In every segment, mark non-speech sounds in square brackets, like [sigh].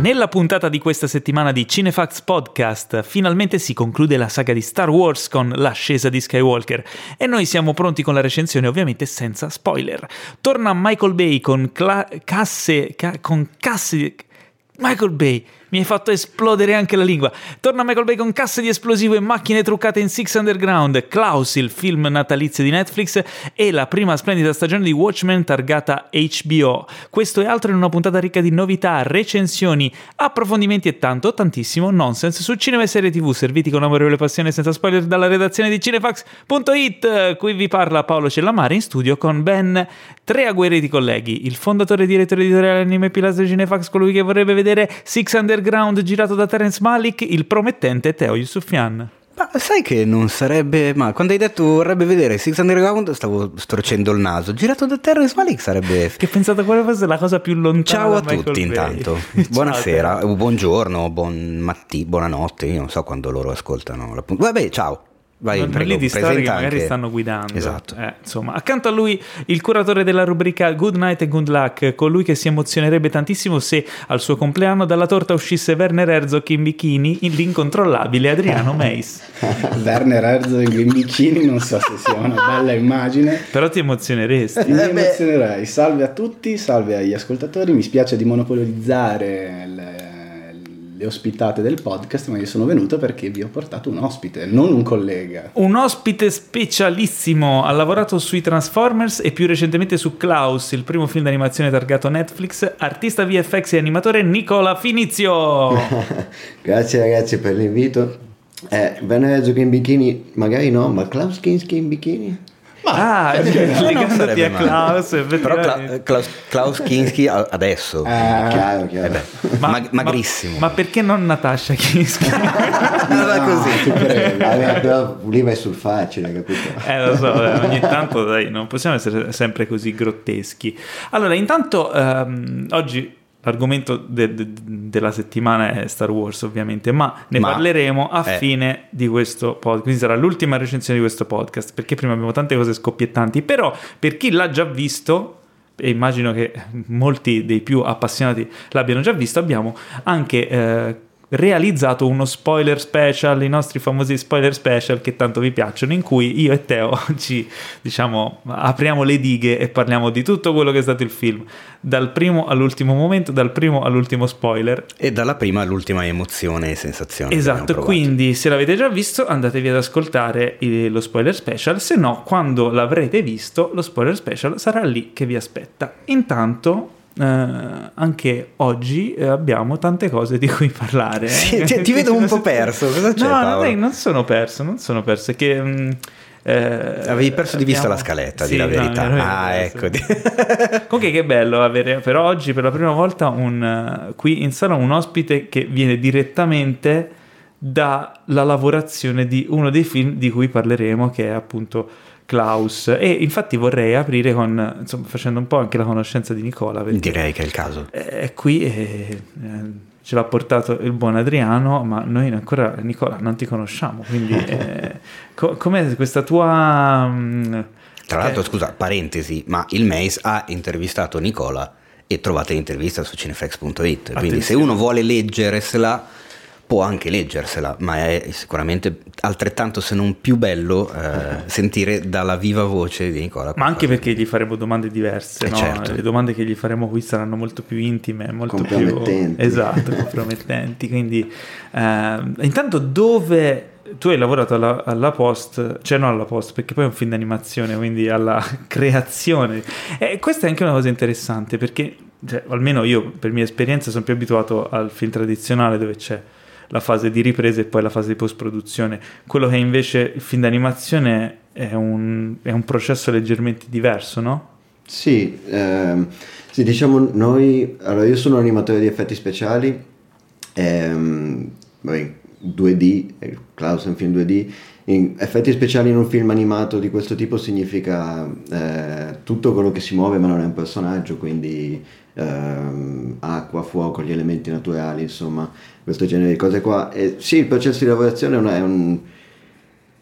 Nella puntata di questa settimana di Cinefax Podcast finalmente si conclude la saga di Star Wars con l'ascesa di Skywalker e noi siamo pronti con la recensione ovviamente senza spoiler. Torna Michael Bay con cla- casse, ca- con casse Michael Bay mi hai fatto esplodere anche la lingua. Torna Michael Bay con casse di esplosivo e macchine truccate in Six Underground, Klaus, il film natalizio di Netflix e la prima splendida stagione di Watchmen targata HBO. Questo e altro in una puntata ricca di novità, recensioni, approfondimenti e tanto, tantissimo nonsense su cinema e serie tv serviti con amorevole passione senza spoiler dalla redazione di cinefax.it. Qui vi parla Paolo Cellamare in studio con ben tre agguerriti colleghi, il fondatore e direttore editoriale anime pilastro Cinefax, colui che vorrebbe vedere Six Underground Underground girato da Terence Malik, il promettente Teo Yusufian. Ma sai che non sarebbe. Ma quando hai detto vorrebbe vedere Six Underground, stavo storcendo il naso. Girato da Terence Malik sarebbe. [laughs] Che pensate quale fosse la cosa più lontana. Ciao a tutti, intanto. [laughs] Buonasera, buongiorno, buon matti, buonanotte. Io non so quando loro ascoltano la puntata. Vabbè, ciao. Vai, non prego, lì di storie che magari anche... stanno guidando. Esatto. Eh, insomma, accanto a lui il curatore della rubrica Good Night and Good Luck, colui che si emozionerebbe tantissimo se al suo compleanno dalla torta uscisse Werner Herzog in bikini, l'incontrollabile Adriano Meis. [laughs] Werner Herzog in bikini non so se sia una bella immagine. Però ti emozioneresti. Mi eh emozionerei. Salve a tutti, salve agli ascoltatori. Mi spiace di monopolizzare il le ospitate del podcast, ma io sono venuto perché vi ho portato un ospite, non un collega. Un ospite specialissimo, ha lavorato sui Transformers e più recentemente su Klaus, il primo film d'animazione targato Netflix, artista VFX e animatore Nicola Finizio. [laughs] Grazie ragazzi per l'invito. Eh, Venezuela in bikini, magari no, ma Klaus Kinski in bikini? Ma ah, [laughs] legandoti a Klaus, però Cla- Klaus, Klaus Kinski adesso, ah, chiaro, chiaro. Eh ma, Mag- magrissimo. Ma, ma, perché non Natasha Kinski? [laughs] non va così. Allora, però lì vai sul facile, capito? Eh, lo so, eh, ogni tanto dai, non possiamo essere sempre così grotteschi. Allora, intanto um, oggi L'argomento de- de- della settimana è Star Wars, ovviamente, ma ne ma parleremo a è... fine di questo podcast. Quindi sarà l'ultima recensione di questo podcast, perché prima abbiamo tante cose scoppiettanti. Però, per chi l'ha già visto, e immagino che molti dei più appassionati l'abbiano già visto, abbiamo anche eh, realizzato uno spoiler special, i nostri famosi spoiler special che tanto vi piacciono, in cui io e Teo [laughs] ci diciamo apriamo le dighe e parliamo di tutto quello che è stato il film, dal primo all'ultimo momento, dal primo all'ultimo spoiler. E dalla prima all'ultima emozione e sensazione. Esatto, quindi se l'avete già visto andatevi ad ascoltare lo spoiler special, se no quando l'avrete visto lo spoiler special sarà lì che vi aspetta. Intanto Uh, anche oggi eh, abbiamo tante cose di cui parlare. Sì, ti, ti [laughs] vedo un po' perso. Cosa c'è, no, non, è, non, sono perso, non sono perso. È che, um, eh, Avevi perso di vista abbiamo... la scaletta, sì, di la verità. No, ah, ecco. Comunque, che bello avere per oggi, per la prima volta, un, qui in sala un ospite che viene direttamente dalla lavorazione di uno dei film di cui parleremo, che è appunto Klaus e infatti vorrei aprire con, insomma, facendo un po' anche la conoscenza di Nicola. Direi che è il caso. È qui e eh, ce l'ha portato il buon Adriano, ma noi ancora, Nicola, non ti conosciamo, quindi [laughs] eh, co- com'è questa tua... Mh, mm, Tra l'altro, eh, scusa, parentesi, ma il Mace ha intervistato Nicola e trovate l'intervista su cinefx.it, quindi se uno vuole leggersela può anche leggersela, ma è sicuramente altrettanto se non più bello eh, sentire dalla viva voce di Nicola. Ma anche perché gli faremo domande diverse, eh no? certo. le domande che gli faremo qui saranno molto più intime, molto compromettenti. più esatto, compromettenti. Quindi eh, intanto dove tu hai lavorato alla, alla, post, cioè non alla post, perché poi è un film d'animazione, quindi alla [laughs] creazione. E questa è anche una cosa interessante perché, cioè, almeno io per mia esperienza sono più abituato al film tradizionale dove c'è la fase di ripresa e poi la fase di post-produzione. Quello che invece il film d'animazione è un, è un processo leggermente diverso, no? Sì, ehm, sì, diciamo noi, allora io sono animatore di effetti speciali, ehm, 2D, Klaus è un film 2D, in effetti speciali in un film animato di questo tipo significa eh, tutto quello che si muove ma non è un personaggio, quindi ehm, acqua, fuoco, gli elementi naturali, insomma, questo genere di cose qua. E sì, il processo di lavorazione è un,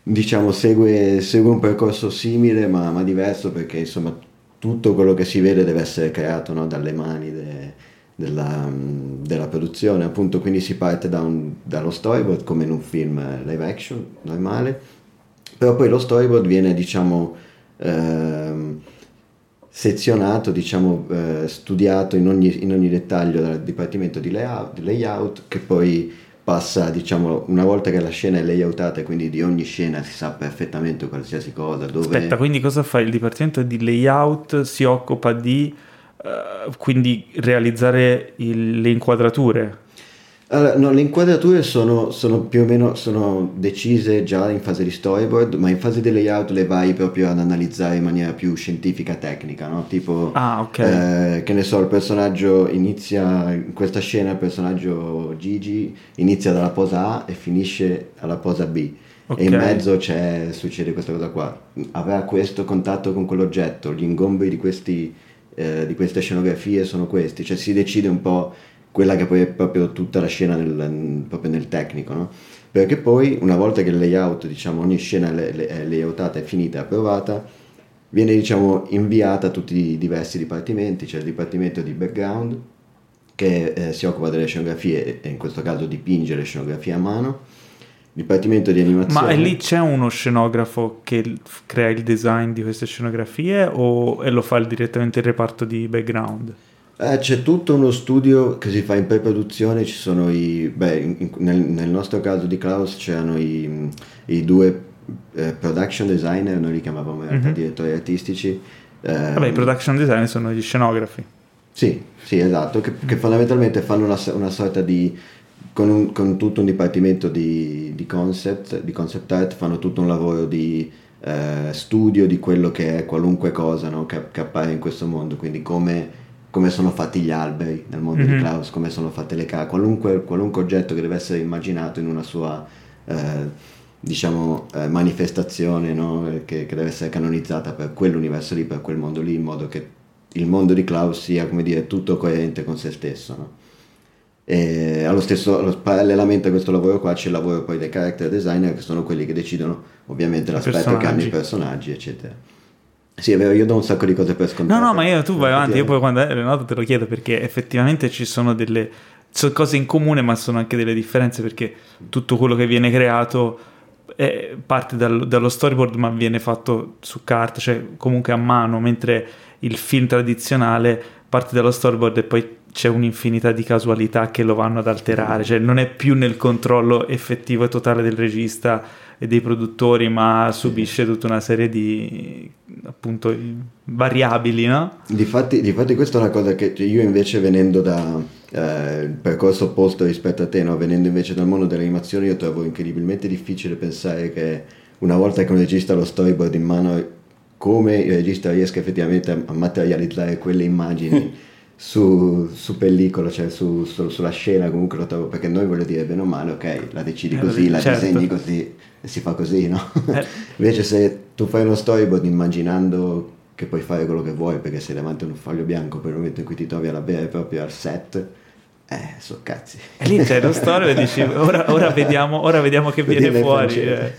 diciamo, segue, segue, un percorso simile ma, ma, diverso perché insomma tutto quello che si vede deve essere creato no? dalle mani de, della, della produzione, appunto quindi si parte da un, dallo storyboard come in un film live action normale, però poi lo storyboard viene diciamo ehm, sezionato, diciamo eh, studiato in ogni, in ogni, dettaglio dal dipartimento di layout, di layout che poi passa, diciamo, una volta che la scena è layoutata, quindi di ogni scena si sa perfettamente qualsiasi cosa. Dove... Aspetta, quindi cosa fa? Il dipartimento di layout si occupa di uh, quindi realizzare il, le inquadrature? Allora, no, le inquadrature sono, sono, più o meno sono decise già in fase di storyboard, ma in fase di layout le vai proprio ad analizzare in maniera più scientifica, tecnica, no? Tipo, ah, okay. eh, che ne so, il personaggio inizia, in questa scena il personaggio Gigi inizia dalla posa A e finisce alla posa B. Okay. E in mezzo succede questa cosa qua. Avrà questo contatto con quell'oggetto, gli ingombi di, questi, eh, di queste scenografie sono questi, cioè si decide un po' quella che poi è proprio tutta la scena nel, proprio nel tecnico, no? Perché poi una volta che il layout, diciamo, ogni scena è layoutata, è finita, è approvata, viene diciamo inviata a tutti i diversi dipartimenti, c'è il dipartimento di background che eh, si occupa delle scenografie e in questo caso dipinge le scenografie a mano, dipartimento di animazione. Ma lì c'è uno scenografo che crea il design di queste scenografie o e lo fa direttamente il reparto di background? Eh, c'è tutto uno studio che si fa in pre-produzione, ci sono i, beh, in, nel, nel, nostro caso di Klaus c'erano i, i due eh, production designer, noi li chiamavamo in realtà mm-hmm. direttori artistici. Eh, Vabbè, i production designer sono gli scenografi. Sì, sì, esatto, che, che fondamentalmente fanno una, una sorta di, con, un, con, tutto un dipartimento di, di, concept, di concept art, fanno tutto un lavoro di eh, studio di quello che è qualunque cosa no? che, che appare in questo mondo, quindi come come sono fatti gli alberi nel mondo mm-hmm. di mhm. Klaus, come sono fatte le case, qualunque, qualunque, oggetto che deve essere immaginato in una sua eh, diciamo eh, manifestazione no? che, che, deve essere canonizzata per quell'universo lì, per quel mondo lì, in modo che il mondo di Klaus sia come dire tutto coerente con se stesso. No? E allo stesso, allo, parallelamente a questo lavoro qua c'è il lavoro poi dei character designer che sono quelli che decidono ovviamente l'aspetto che hanno i personaggi eccetera. Sì, è vero, io do un sacco di cose per scontate. No, no, ma io, tu vai avanti, io poi quando le note te lo chiedo perché effettivamente ci sono delle sono cose in comune, ma sono anche delle differenze perché tutto quello che viene creato è, parte dal, dallo storyboard, ma viene fatto su carta, cioè comunque a mano, mentre il film tradizionale parte dallo storyboard e poi c'è un'infinità di casualità che lo vanno ad alterare, cioè non è più nel controllo effettivo e totale del regista e dei produttori, ma subisce tutta una serie di appunto variabili, no? Difatti, difatti questa è una cosa che io invece venendo da eh, percorso opposto rispetto a te, no? venendo invece dal mondo dell'animazione, io trovo incredibilmente difficile pensare che una volta che un regista ha lo storyboard in mano, come il regista riesca effettivamente a materializzare quelle immagini [laughs] su, su, pellicola, cioè su, su, sulla scena, comunque lo trovo perché noi voglio dire bene o male, ok, la decidi eh, così, la certo. disegni così e si fa così, no? Eh. [laughs] Invece se tu fai uno storyboard immaginando che puoi fare quello che vuoi perché sei davanti a un foglio bianco per il momento in cui ti trovi alla vera e propria al set, eh, so cazzi. E lì c'è lo storia e dici, ora, ora, vediamo, ora vediamo che viene fuori. Eh.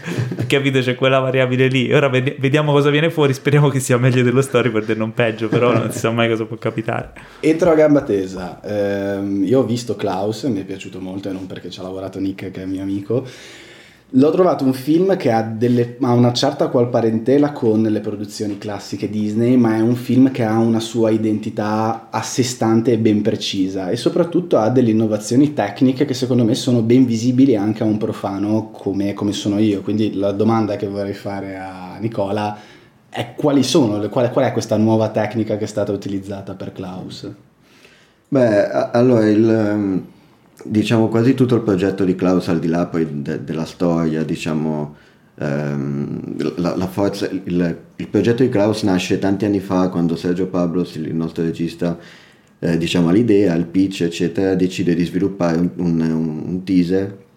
Capito? C'è quella variabile lì. Ora vediamo cosa viene fuori, speriamo che sia meglio dello storyboard e non peggio, però non si sa mai cosa può capitare. Entro a gamba tesa. Eh, io ho visto Klaus, mi è piaciuto molto e non perché ci ha lavorato Nick che è mio amico. L'ho trovato un film che ha, delle, ha, una certa qual parentela con le produzioni classiche Disney, ma è un film che ha una sua identità a sé stante e ben precisa e soprattutto ha delle innovazioni tecniche che secondo me sono ben visibili anche a un profano come, come sono io. Quindi la domanda che vorrei fare a Nicola è quali sono, qual, qual è questa nuova tecnica che è stata utilizzata per Klaus? Beh, allora il diciamo quasi tutto il progetto di Klaus al di là poi de- della storia, diciamo ehm, la, la, forza, il, il, progetto di Klaus nasce tanti anni fa quando Sergio Pablos, il nostro regista, eh, diciamo l'idea, il pitch eccetera, decide di sviluppare un, un, un teaser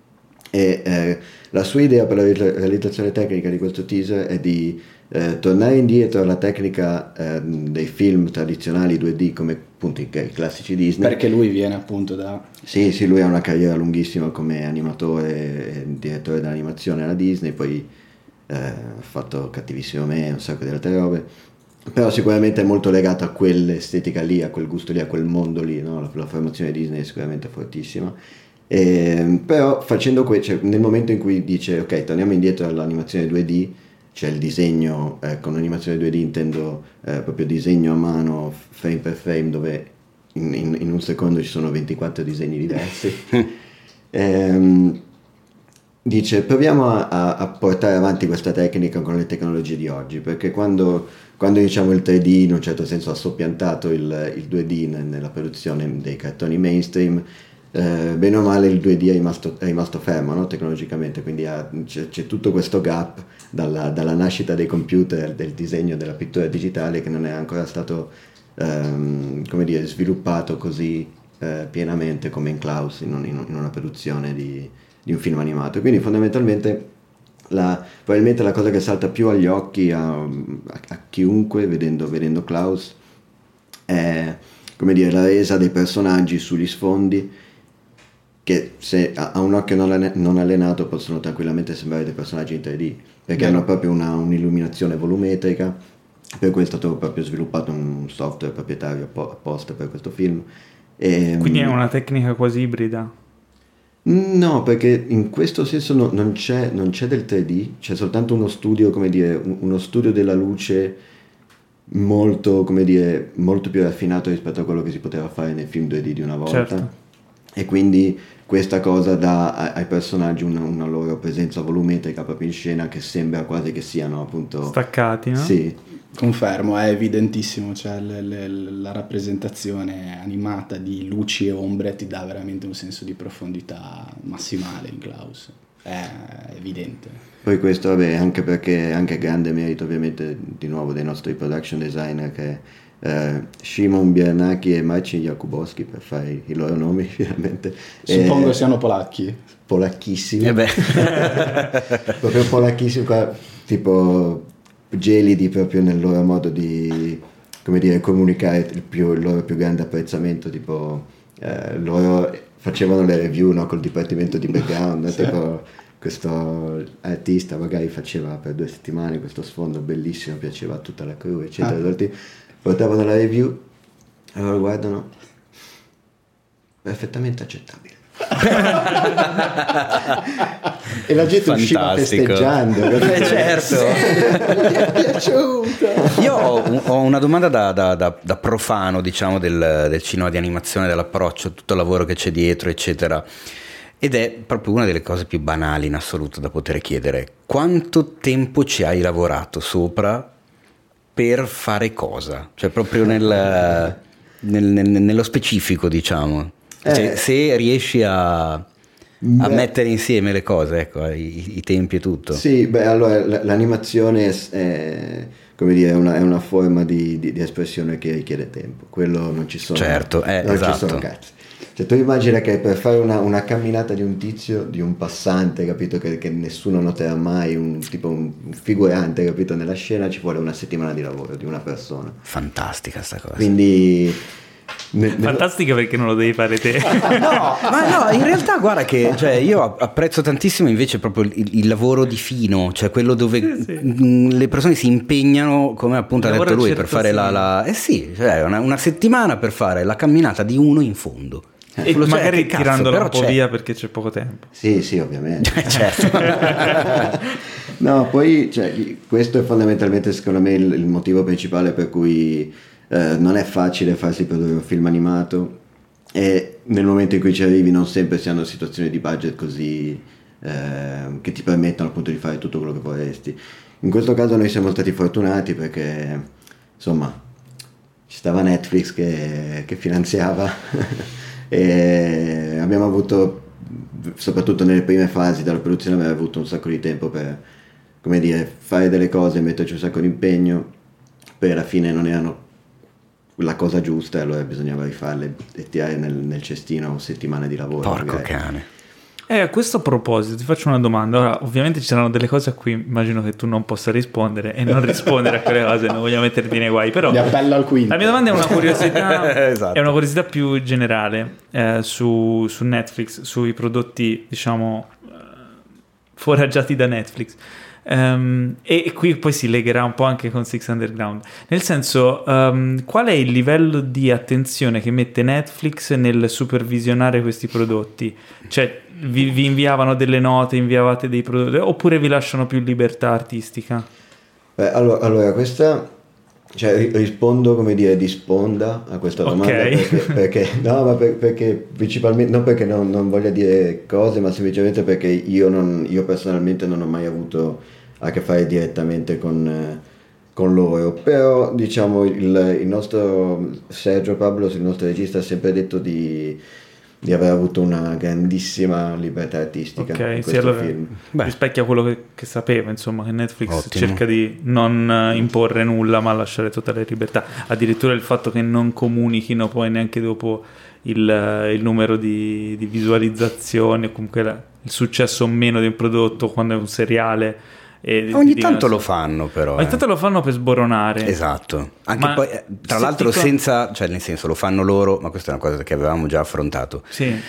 e eh, la sua idea per la realizzazione tecnica di questo teaser è di eh, tornare indietro alla tecnica eh, dei film tradizionali 2D come appunto i, i, classici Disney. Perché lui viene appunto da... Sì, sì, lui ha una carriera lunghissima come animatore e direttore d'animazione alla Disney, poi eh, ha fatto Cattivissimo Me, un sacco di altre robe. però sicuramente è molto legato a quell'estetica lì, a quel gusto lì, a quel mondo lì, no? la, la formazione Disney è sicuramente fortissima. E, però facendo que- cioè, nel momento in cui dice ok torniamo indietro all'animazione 2D c'è il disegno eh, con l'animazione 2D intendo eh, proprio disegno a mano frame per frame dove in, in, in un secondo ci sono 24 disegni diversi. [laughs] Ehm, dice proviamo a, a, portare avanti questa tecnica con le tecnologie di oggi perché quando, quando diciamo il 3D in un certo senso ha soppiantato il, il 2D nella produzione dei cartoni mainstream eh, bene o male il 2D è rimasto, è rimasto fermo no? tecnologicamente, quindi ha, c'è, c'è, tutto questo gap dalla, dalla, nascita dei computer, del disegno, della pittura digitale che non è ancora stato ehm, come dire, sviluppato così eh, pienamente come in Klaus in, un, in, una produzione di, di, un film animato. Quindi fondamentalmente la, probabilmente la cosa che salta più agli occhi a, a, a chiunque vedendo, vedendo Klaus è come dire, la resa dei personaggi sugli sfondi che se a un occhio non allenato possono tranquillamente sembrare dei personaggi in 3D, perché hanno proprio una, un'illuminazione volumetrica, per cui è stato proprio sviluppato un software proprietario apposta per questo film. E, Quindi è una tecnica quasi ibrida? No, perché in questo senso no, non, c'è, non, c'è, del 3D, c'è soltanto uno studio, come dire, uno studio della luce molto, come dire, molto più raffinato rispetto a quello che si poteva fare nei film 2D di una volta. Certo e quindi questa cosa dà ai personaggi una, una, loro presenza volumetrica proprio in scena che sembra quasi che siano appunto staccati, no? Sì. Confermo, è evidentissimo, cioè le, le, la rappresentazione animata di luci e ombre ti dà veramente un senso di profondità massimale in Klaus, è evidente. Poi questo, vabbè, anche perché anche grande merito ovviamente di nuovo dei nostri production designer che eh, Shimon Biernacki e Maciej Jakubowski per fare i loro nomi [laughs] finalmente. Suppongo eh, siano polacchi. Polacchissimi. Eh [laughs] proprio polacchissimi, qua, tipo gelidi proprio nel loro modo di come dire, comunicare il, più, il loro più grande apprezzamento, tipo eh, loro facevano le review no, col dipartimento di background, sì. tipo questo artista magari faceva per due settimane questo sfondo bellissimo, piaceva a tutta la crew, eccetera. Ah portavano la review, allora guardano, perfettamente accettabile. [laughs] e la gente Fantastico. usciva festeggiando eh, certo. Mi è piaciuto io ho, ho una domanda da, da, da, da profano diciamo del, del, cinema di animazione dell'approccio tutto il lavoro che c'è dietro eccetera. Ed è proprio una delle cose più banali in assoluto da poter chiedere. Quanto tempo ci hai lavorato sopra per fare cosa? Cioè proprio nel, nel, nel, nello specifico, diciamo. Eh. Cioè, se riesci a, a mettere insieme le cose, ecco, i, i, tempi e tutto. Sì, beh, allora l'animazione è, è, dire, è, una, è una, forma di, di, di, espressione che richiede tempo. Quello non ci sono, certo, eh, non esatto. ci sono cazzi. Cioè, tu immagina che per fare una, una, camminata di un tizio, di un passante, capito, che, che nessuno noterà mai, un, tipo un figurante, capito, nella scena, ci vuole una settimana di lavoro di una persona. Fantastica sta cosa. Quindi... Ne, Fantastica perché non lo devi fare te. [laughs] no, ma no, in realtà guarda che cioè, io apprezzo tantissimo invece proprio il, il, lavoro di fino, cioè quello dove sì, sì. le persone si impegnano, come appunto ha detto lui, per fare la, la, Eh sì, cioè una, una settimana per fare la camminata di uno in fondo. E Lo magari cazzo, tirandola un po' c'è. via perché c'è poco tempo. Sì, sì, ovviamente. [laughs] certo. [laughs] no, poi cioè, questo è fondamentalmente secondo me il, il motivo principale per cui eh, non è facile farsi produrre un film animato e nel momento in cui ci arrivi non sempre si hanno situazioni di budget così eh, che ti permettono appunto di fare tutto quello che vorresti. In questo caso noi siamo stati fortunati perché insomma ci stava Netflix che, che finanziava [laughs] e abbiamo avuto, soprattutto nelle prime fasi della produzione, abbiamo avuto un sacco di tempo per, come dire, fare delle cose, metterci un sacco di impegno, poi alla fine non erano la cosa giusta e allora bisognava rifarle e tirare nel, nel cestino settimane di lavoro. Porco magari. cane. Eh, a questo proposito ti faccio una domanda. Ora, ovviamente ci saranno delle cose a cui immagino che tu non possa rispondere e non rispondere a quelle [laughs] cose, non voglio metterti nei guai. Però Mi appello al quinto. La mia domanda è una curiosità, esatto. [laughs] è una curiosità più generale eh, su, su, Netflix, sui prodotti, diciamo, eh, foraggiati da Netflix. Um, e qui poi si legherà un po' anche con Six Underground. Nel senso, um, qual è il livello di attenzione che mette Netflix nel supervisionare questi prodotti? Cioè, vi, vi inviavano delle note, inviavate dei prodotti, oppure vi lasciano più libertà artistica? Beh, allora, allora, questa cioè, rispondo come dire di sponda a questa domanda okay. perché, perché, no, ma per, perché principalmente non perché non, non voglia dire cose, ma semplicemente perché io, non, io, personalmente non ho mai avuto a che fare direttamente con, con loro. Però diciamo il, il nostro Sergio Pablos, il nostro regista, ha sempre detto di di aver avuto una grandissima libertà artistica okay, in sì, allora film. Beh. rispecchia quello che, che, sapeva, insomma, che Netflix Ottimo. cerca di non eh, imporre nulla ma lasciare totale libertà. Addirittura il fatto che non comunichino poi neanche dopo il, eh, il numero di, di visualizzazioni o comunque la, il successo o meno di un prodotto quando è un seriale e Ogni tanto lo fanno però. Ogni eh. tanto lo fanno per sboronare. Esatto. Anche ma poi, eh, tra l'altro con... senza, cioè nel senso lo fanno loro, ma questa è una cosa che avevamo già affrontato. Sì.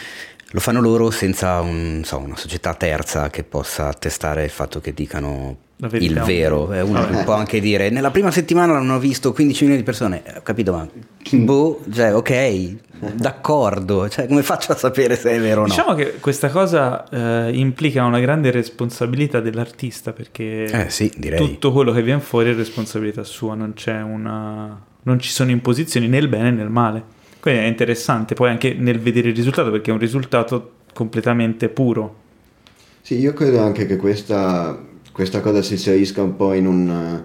Lo fanno loro senza un, so, una società terza che possa attestare il fatto che dicano il vero. Eh, uno Vabbè. può anche dire, nella prima settimana l'hanno visto 15 milioni di persone, ho capito, ma boh, cioè, ok, d'accordo, cioè, come faccio a sapere se è vero o no? Diciamo che questa cosa eh, implica una grande responsabilità dell'artista perché eh, sì, tutto quello che viene fuori è responsabilità sua, non, una... non ci sono imposizioni né nel bene né nel male. Quindi è interessante poi anche nel vedere il risultato perché è un risultato completamente puro. Sì, io credo anche che questa, questa cosa si inserisca un po' in un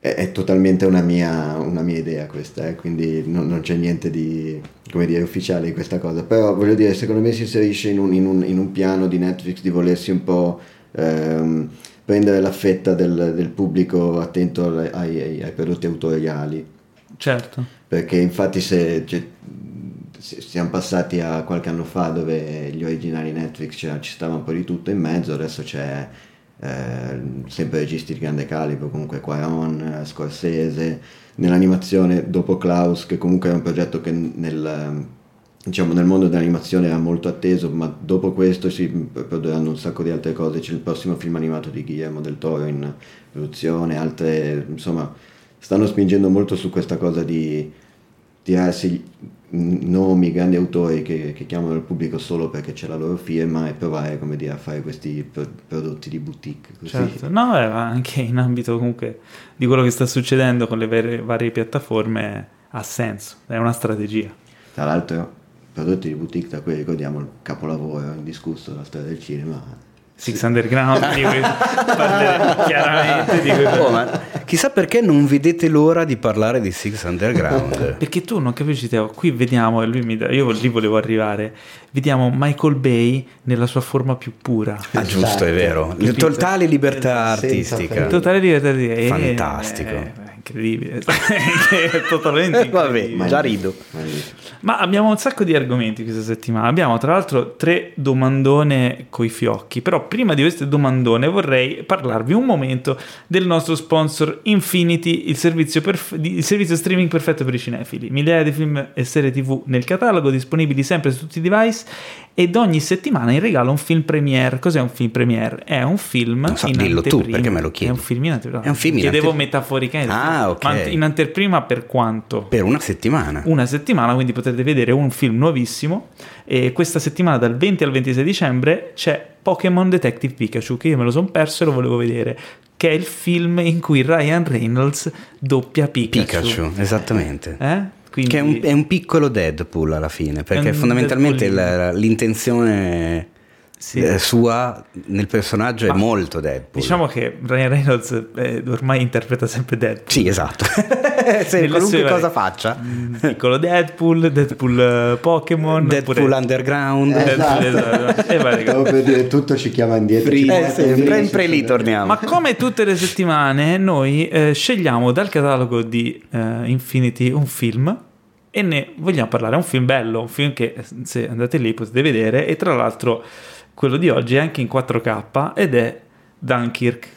è, è totalmente una mia, una mia, idea questa, eh? quindi non, non, c'è niente di come dire, ufficiale in questa cosa, però voglio dire, secondo me si inserisce in un, in un, in un piano di Netflix di volersi un po' ehm, prendere la fetta del, del pubblico attento ai, ai, ai, prodotti autoriali. Certo. Perché infatti se, cioè, siamo passati a qualche anno fa dove gli originali Netflix cioè, ci stava un po' di tutto in mezzo, adesso c'è eh, sempre registi di grande calibro, comunque Quaron, eh, Scorsese, nell'animazione dopo Klaus, che comunque è un progetto che nel, diciamo, nel mondo dell'animazione era molto atteso, ma dopo questo si produrranno un sacco di altre cose, c'è il prossimo film animato di Guillermo del Toro in produzione, altre, insomma, stanno spingendo molto su questa cosa di tirarsi nomi, grandi autori che, che, chiamano il pubblico solo perché c'è la loro firma e provare come dire, a fare questi prodotti di boutique. Così. Certo. No, eh, anche in ambito comunque di quello che sta succedendo con le varie, varie piattaforme ha senso, è una strategia. Tra l'altro, prodotti di boutique, da cui ricordiamo il capolavoro indiscusso della storia del cinema, Six Underground, [laughs] di cui parleremo chiaramente. Di cui... oh, ma chissà perché non vedete l'ora di parlare di Six Underground. [laughs] perché tu non capisci, Teo, qui vediamo, e lui mi da, io lì volevo arrivare, vediamo Michael Bay nella sua forma più pura. Ah, giusto, è vero. Totale libertà artistica. Totale libertà artistica. Fantastico. Eh, eh, incredibile, [laughs] totalmente incredibile. Vabbè, già rido. Ma abbiamo un sacco di argomenti questa settimana. Abbiamo tra l'altro tre domandone coi fiocchi. Però prima di queste domandone vorrei parlarvi un momento del nostro sponsor Infinity, il servizio, perf- il servizio streaming perfetto per i cinefili. Migliaia di film e serie TV nel catalogo, disponibili sempre su tutti i device ed ogni settimana in regalo un film premiere. Cos'è un film premiere? È un film so, in dillo anteprima. tu, perché me lo chiedi? È un film in anteprima. È un film in Chiedevo anteprima. metaforicamente. Ah, ok. Ma in anteprima per quanto? Per una settimana. Una settimana, quindi potete vedere un film nuovissimo. E questa settimana, dal 20 al 26 dicembre, c'è Pokémon Detective Pikachu, che io me lo sono perso e lo volevo vedere. Che è il film in cui Ryan Reynolds doppia Pikachu. Pikachu, esattamente. Eh? Quindi... Che è un, è un, piccolo Deadpool alla fine, perché fondamentalmente la, l'intenzione sì. eh, sua nel personaggio Ma è molto Deadpool. Diciamo che Ryan Reynolds eh, ormai interpreta sempre Deadpool. Sì, esatto. [laughs] [laughs] Se qualunque cosa faccia. Mm, [laughs] piccolo Deadpool, Deadpool uh, Pokémon, Deadpool pure... Underground. Deadpool, esatto. esatto. dire tutto ci chiama indietro. Ci eh, sempre, sempre lì torniamo. Ma come tutte le settimane noi eh, scegliamo dal catalogo di uh, Infinity un film e ne vogliamo parlare. È un film bello, un film che se andate lì potete vedere e tra l'altro quello di oggi è anche in 4K ed è Dunkirk.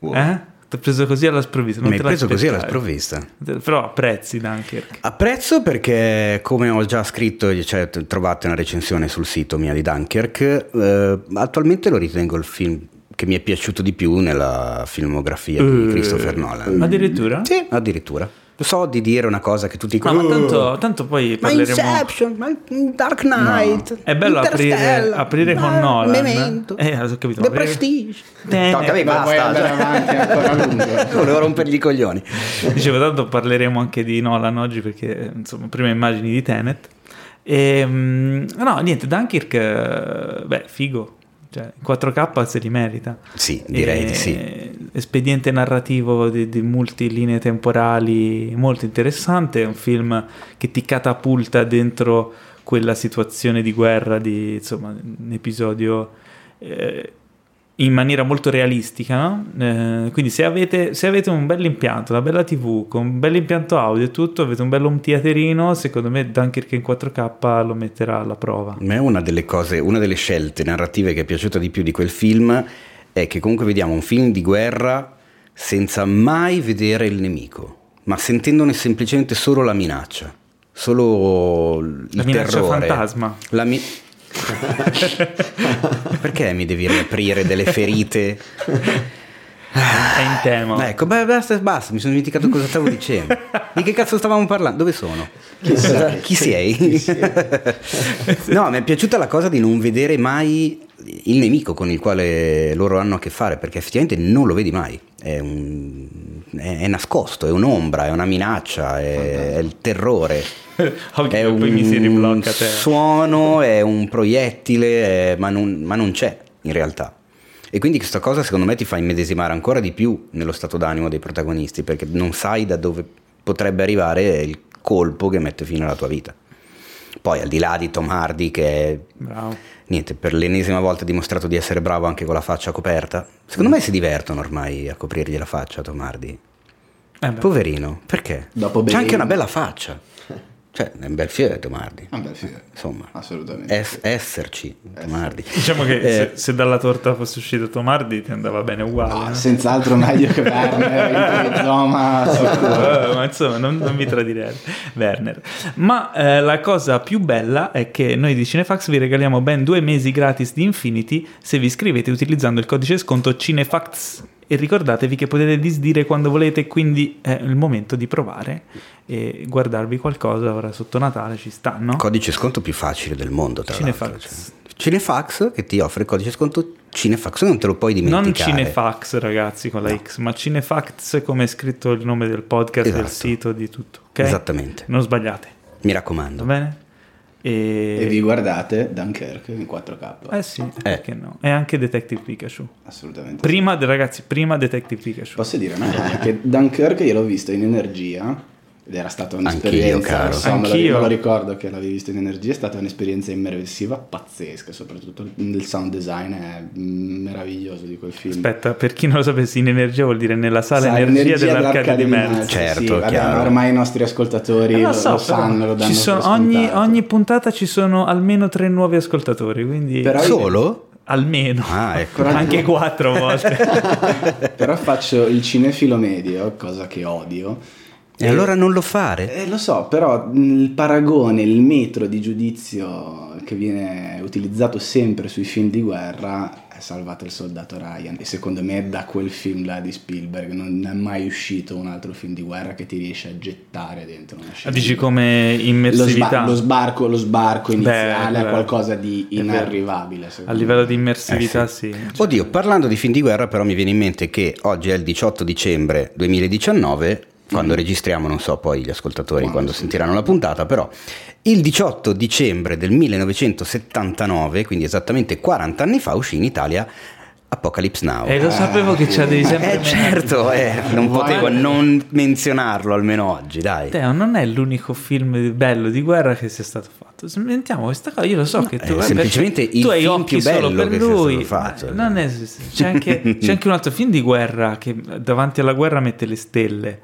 Wow. Eh? Ti ho preso così alla sprovvista. Mi hai preso così alla sprovvista. Però apprezzi Dunkirk. Apprezzo perché, come ho già scritto, cioè, trovate una recensione sul sito mia di Dunkirk. Eh, attualmente lo ritengo il film che mi è piaciuto di più nella filmografia di Eh, Christopher Nolan. Addirittura? Sì, addirittura. So di dire una cosa che tutti No, dicono. ma tanto, "Oh, tanto poi ma parleremo... Inception, ma Dark Knight. È bello aprire, aprire con ma Nolan. Memento, Eh, ho capito. The aprire- Prestige. Tenet. No, Ma puoi basta. andare cioè. avanti ancora a lungo. [laughs] Volevo rompergli i coglioni. Dicevo, tanto parleremo anche di Nolan oggi perché, insomma, prima immagini di Tenet. E, mm, no, niente, Dunkirk, eh, beh, figo. Cioè, in 4K se li merita. Sì, direi E- di sì. Espediente narrativo di, di multilinee temporali molto interessante. È un film che ti catapulta dentro quella situazione di guerra, di insomma, un episodio eh, in maniera molto realistica. Eh, quindi, se avete, se avete un bel impianto, una bella TV con un bel impianto audio e tutto, avete un bel home theaterino, secondo me Dunkirk in 4K lo metterà alla prova. A me una delle cose, una delle scelte narrative che è piaciuta di più di quel film è che comunque vediamo un film di guerra senza mai vedere il nemico, ma sentendone semplicemente solo la minaccia, solo il La minaccia terrore. fantasma. La mi- [laughs] Perché mi devi riaprire delle ferite? È in tema. Ecco, beh, basta, basta, mi sono dimenticato cosa stavo dicendo. Di che cazzo stavamo parlando? Dove sono? Chi sei? [laughs] no, mi è piaciuta la cosa di non vedere mai il nemico con il quale loro hanno a che fare, perché effettivamente non lo vedi mai. È, un- è- è nascosto, è un'ombra, è una minaccia, è, è il terrore. [laughs] Ok, È un te. suono, è un proiettile, ma, non, ma non c'è in realtà. E quindi questa cosa secondo me ti fa immedesimare ancora di più nello stato d'animo dei protagonisti, perché non sai da dove potrebbe arrivare il colpo che mette fine alla tua vita. Poi al di là di Tom Hardy che è, Bravo. Niente, per l'ennesima volta ha dimostrato di essere bravo anche con la faccia coperta, secondo me si divertono ormai a coprirgli la faccia a Tom Hardy. Eh. Poverino, perché? Dopo C'è anche una bella faccia. Cioè, è un bel fiore Tom Hardy. Ah, beh, sì, Insomma, assolutamente. es- esserci Tom Hardy. Diciamo che Eh, se, se dalla torta fosse uscito Tomardi ti andava bene uguale. Ah, no? senz'altro meglio che Werner, [laughs] Zoma, sicuro. Eh, ma insomma non, non mi tradirei Werner ma eh, la cosa più bella è che noi di Cinefax vi regaliamo ben due mesi gratis di Infinity se vi iscrivete utilizzando il codice sconto Cinefax e ricordatevi che potete disdire quando volete quindi è il momento di provare e guardarvi qualcosa ora sotto Natale ci sta no? Codice sconto più facile del mondo, tra Cinefax. l'altro. cioè. Cinefax che ti offre il codice sconto Cinefax, non te lo puoi non dimenticare. Cinefax ragazzi con la X ma Cinefax come è scritto il nome del podcast del Esatto. sito di tutto ok? Esattamente. non sbagliate Mi va raccomando. bene? E, E vi guardate Dunkirk in 4K. Eh sì, perché no? E anche Detective Pikachu. Assolutamente. Prima, ragazzi, prima Detective Pikachu. Posso dire una cosa? che Dunkirk io l'ho visto in energia ed era stata Anch'io, un'esperienza, me lo- Anch'io. me lo ricordo che l'avevi visto in energia, è stata un'esperienza immersiva pazzesca, soprattutto il sound design è meraviglioso di quel film. Aspetta, per chi non lo sapesse, in energia vuol dire nella sala Sa, energia, l'energia dell'Arcadia di Merz. Certo, sì, vabbè, ormai i nostri ascoltatori Eh, lo, lo so, lo sanno, lo danno ci sono- ogni, ogni puntata ci sono almeno tre nuovi ascoltatori, quindi Però- Solo? almeno. Ah, ecco. Anche quattro volte. [laughs] Però faccio il cinefilo medio, cosa che odio. E allora non lo fare? Eh, lo so, però mh, il paragone, il metro di giudizio che viene utilizzato sempre sui film di guerra è Salvato il soldato Ryan e secondo me da quel film là di Spielberg non è mai uscito un altro film di guerra che ti riesce a gettare dentro una scena. Dici come lo, immersività. sba- lo sbarco, lo sbarco iniziale Beh, è qualcosa di inarrivabile. A livello me. di immersività, Eh sì. Oddio, parlando di film di guerra, però mi viene in mente che oggi è il 18 dicembre 2019, quando registriamo, non so poi gli ascoltatori Quando, quando sentiranno la puntata, però il 18 dicembre del 1979, quindi esattamente 40 anni fa, uscì in Italia Apocalypse Now. E lo sapevo che c'avevi sempre. Eh certo, eh, non potevo non menzionarlo almeno oggi, dai. Teo, non è l'unico film bello di guerra che sia stato fatto. Smettiamo questa cosa. Io lo so che tu, è eh, semplicemente il tu hai film più bello per che sia lui. stato fatto. Eh, non è- c'è, anche, c'è anche un altro film di guerra che davanti alla guerra mette le stelle.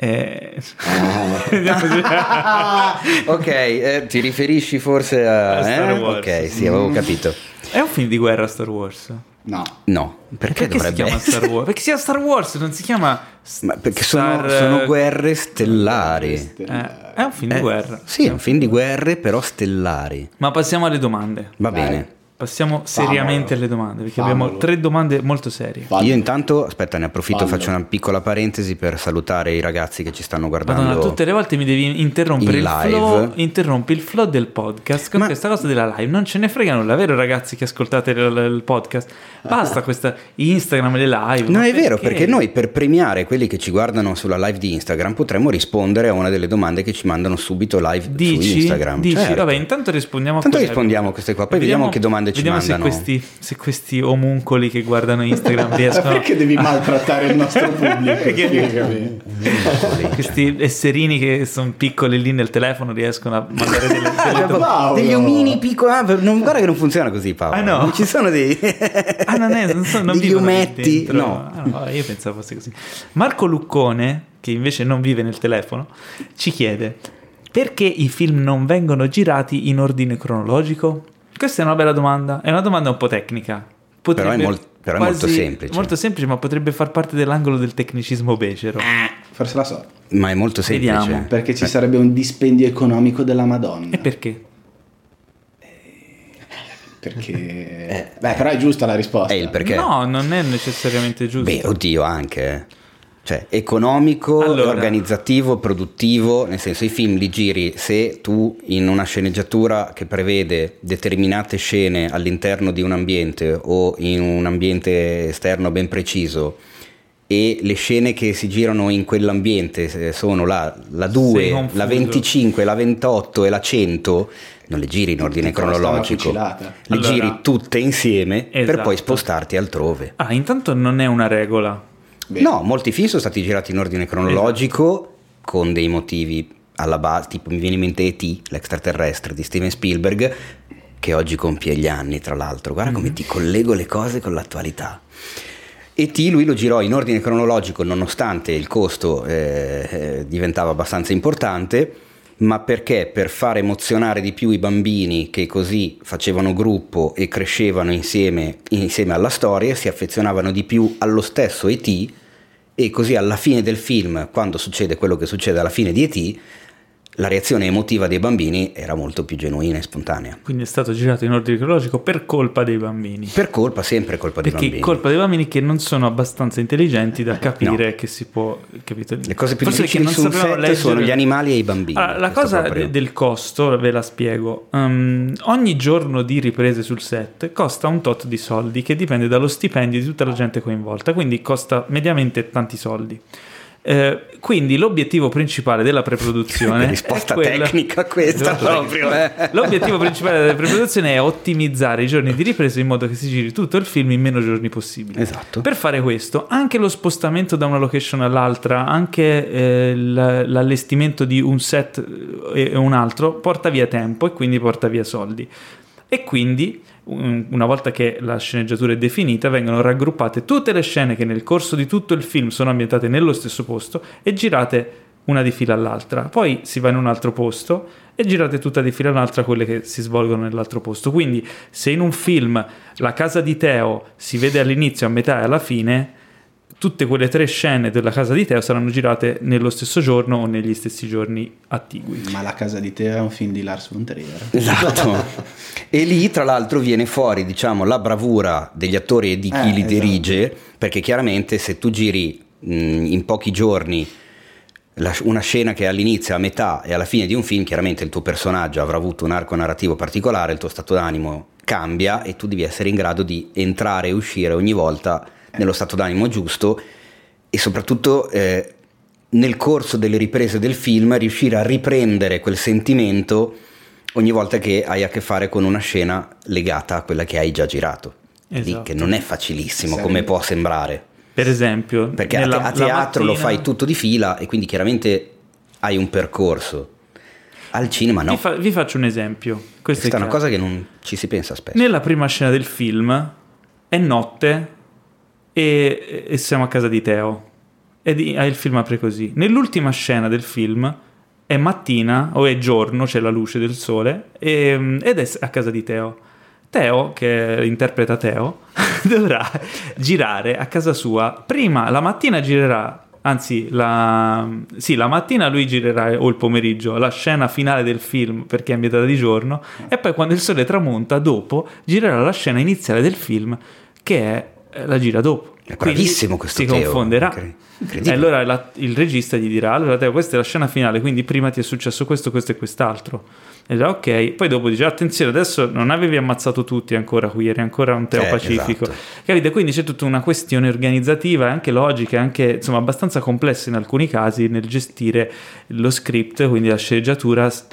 Eh, [laughs] ok, eh, ti riferisci forse a... A Star eh? Wars. Ok, sì, avevo capito. è un film di guerra Star Wars. No, No, perché, Perché si dovrebbe chiama essere? Star Wars? Perché si chiama Star Wars, non si chiama Ma perché sono, Star- sono guerre stellari. Eh, è un film di Eh, guerra. Sì, è un film di guerre però stellari. Ma passiamo alle domande. Va Vai. bene. Passiamo seriamente alle domande, perché abbiamo Fammelo. tre domande molto serie. Fallo. Io intanto, aspetta, ne approfitto, faccio una piccola parentesi per salutare i ragazzi che ci stanno guardando. Madonna, tutte le volte mi devi interrompere in il live. flow, interrompi il flow del podcast con Ma- questa cosa della live. Non ce ne frega nulla, vero ragazzi che ascoltate il, il podcast? Basta questa Instagram e le live. No, è vero, perché noi per premiare quelli che ci guardano sulla live di Instagram potremmo rispondere a una delle domande che ci mandano subito live su Dici, Instagram. dici, Certo. vabbè, intanto rispondiamo a Intanto quelle. rispondiamo a queste qua, poi vediamo che domande ci vediamo mandano. Se questi, se questi omuncoli che guardano Instagram [laughs] riescono Perché devi maltrattare il nostro [laughs] pubblico? Questi esserini che sono piccoli lì nel telefono riescono a mandare delle, delle do- Paolo. Degli omini piccoli. Ah, non, guarda che non funziona così, Paolo. Ah, no? Non ci sono dei. Ah, non è, non so, non degli ometti. No. Ah, no, io pensavo fosse così. Marco Luccone, che invece non vive nel telefono, ci chiede perché i film non vengono girati in ordine cronologico? Questa è una bella domanda, è una domanda un po' tecnica. Però è mol- però è molto semplice. Molto semplice, ma potrebbe far parte dell'angolo del tecnicismo becero. Forse la so. Ma è molto semplice. Vediamo. Perché ci sarebbe un dispendio economico della Madonna. E perché? Perché... Beh, però è giusta la risposta. È il perché. No, non è necessariamente giusto. Beh, oddio, anche. Cioè, economico, Allora. organizzativo, produttivo, nel senso i film li giri se tu in una sceneggiatura che prevede determinate scene all'interno di un ambiente o in un ambiente esterno ben preciso e le scene che si girano in quell'ambiente eh, sono la, la Sei 2, confuso. la 25, la 28 e la 100, non le giri in ordine cronologico, le Allora. giri tutte insieme per Esatto. poi spostarti altrove. Ah, intanto non è una regola. Bene. No, molti film sono stati girati in ordine cronologico con dei motivi alla base, tipo mi viene in mente E.T., l'extraterrestre di Steven Spielberg, che oggi compie gli anni, tra l'altro. Guarda come ti collego le cose con l'attualità. E.T. lui lo girò in ordine cronologico nonostante il costo eh, eh, diventava abbastanza importante, ma perché per far emozionare di più i bambini che così facevano gruppo e crescevano insieme, insieme alla storia, si affezionavano di più allo stesso E.T. e così alla fine del film, quando succede quello che succede alla fine di E.T., la reazione emotiva dei bambini era molto più genuina e spontanea. Quindi è stato girato in ordine cronologico per colpa dei bambini. Per colpa, sempre colpa dei Perché bambini. colpa dei bambini che non sono abbastanza intelligenti da capire che si può. Capito? Le cose più Forse difficili perché su un non sapevano set sono leggere- gli animali e i bambini. Allora, la cosa proprio. de- del costo, ve la spiego. Um, ogni giorno di riprese sul set costa un tot di soldi che dipende dallo stipendio di tutta la gente coinvolta, quindi costa mediamente tanti soldi. Eh, quindi l'obiettivo principale della preproduzione [laughs] Che risposta quella- tecnica questa Esatto, proprio, eh. [laughs] L'obiettivo principale della preproduzione è ottimizzare i giorni di ripresa in modo che si giri tutto il film in meno giorni possibili. Esatto. Per fare questo, anche lo spostamento da una location all'altra, anche eh, l'allestimento di un set e un altro, porta via tempo e quindi porta via soldi. E quindi, una volta che la sceneggiatura è definita, vengono raggruppate tutte le scene che nel corso di tutto il film sono ambientate nello stesso posto e girate una di fila all'altra. Poi si va in un altro posto e girate tutta di fila all'altra quelle che si svolgono nell'altro posto. Quindi, se in un film la casa di Teo si vede all'inizio, a metà e alla fine, tutte quelle tre scene della casa di Teo saranno girate nello stesso giorno o negli stessi giorni attigui. Ma la casa di te è un film di Lars von Trier. Esatto. [laughs] e lì, tra l'altro, viene fuori, diciamo, la bravura degli attori e di chi Eh, li esatto. dirige, perché chiaramente se tu giri mh, in pochi giorni la- una scena che è all'inizio, a metà e alla fine di un film, chiaramente il tuo personaggio avrà avuto un arco narrativo particolare, il tuo stato d'animo cambia e tu devi essere in grado di entrare e uscire ogni volta nello stato d'animo giusto e soprattutto eh, nel corso delle riprese del film riuscire a riprendere quel sentimento ogni volta che hai a che fare con una scena legata a quella che hai già girato. Lì Esatto. che non è facilissimo Sarebbe- come può sembrare. Per esempio, Perché a, nella- a teatro lo mattina- fai tutto di fila e quindi chiaramente hai un percorso. Al cinema no. Vi, fa- vi faccio un esempio. Questo Questa è una chiaro. cosa che non ci si pensa spesso. Nella prima scena del film è notte e, e siamo a casa di Teo. E di- ah, il film apre così. Nell'ultima scena del film è mattina o è giorno, c'è la luce del sole e- ed è a casa di Teo. Teo, che interpreta Teo, [laughs] dovrà girare a casa sua. Prima la mattina girerà anzi la, sì, la mattina lui girerà o il pomeriggio la scena finale del film perché è ambientata di giorno e poi quando il sole tramonta dopo girerà la scena iniziale del film che è la gira dopo. È bravissimo questo si Teo, confonderà. incre- E allora la- il regista gli dirà: Allora, Teo, questa è la scena finale, quindi prima ti è successo questo, questo e quest'altro. E dirà ok, poi dopo dice: Attenzione, adesso non avevi ammazzato tutti ancora qui, eri ancora un Teo Eh, pacifico. esatto. Capite? Quindi c'è tutta una questione organizzativa e anche logica, anche insomma abbastanza complessa in alcuni casi nel gestire lo script, quindi la sceneggiatura s-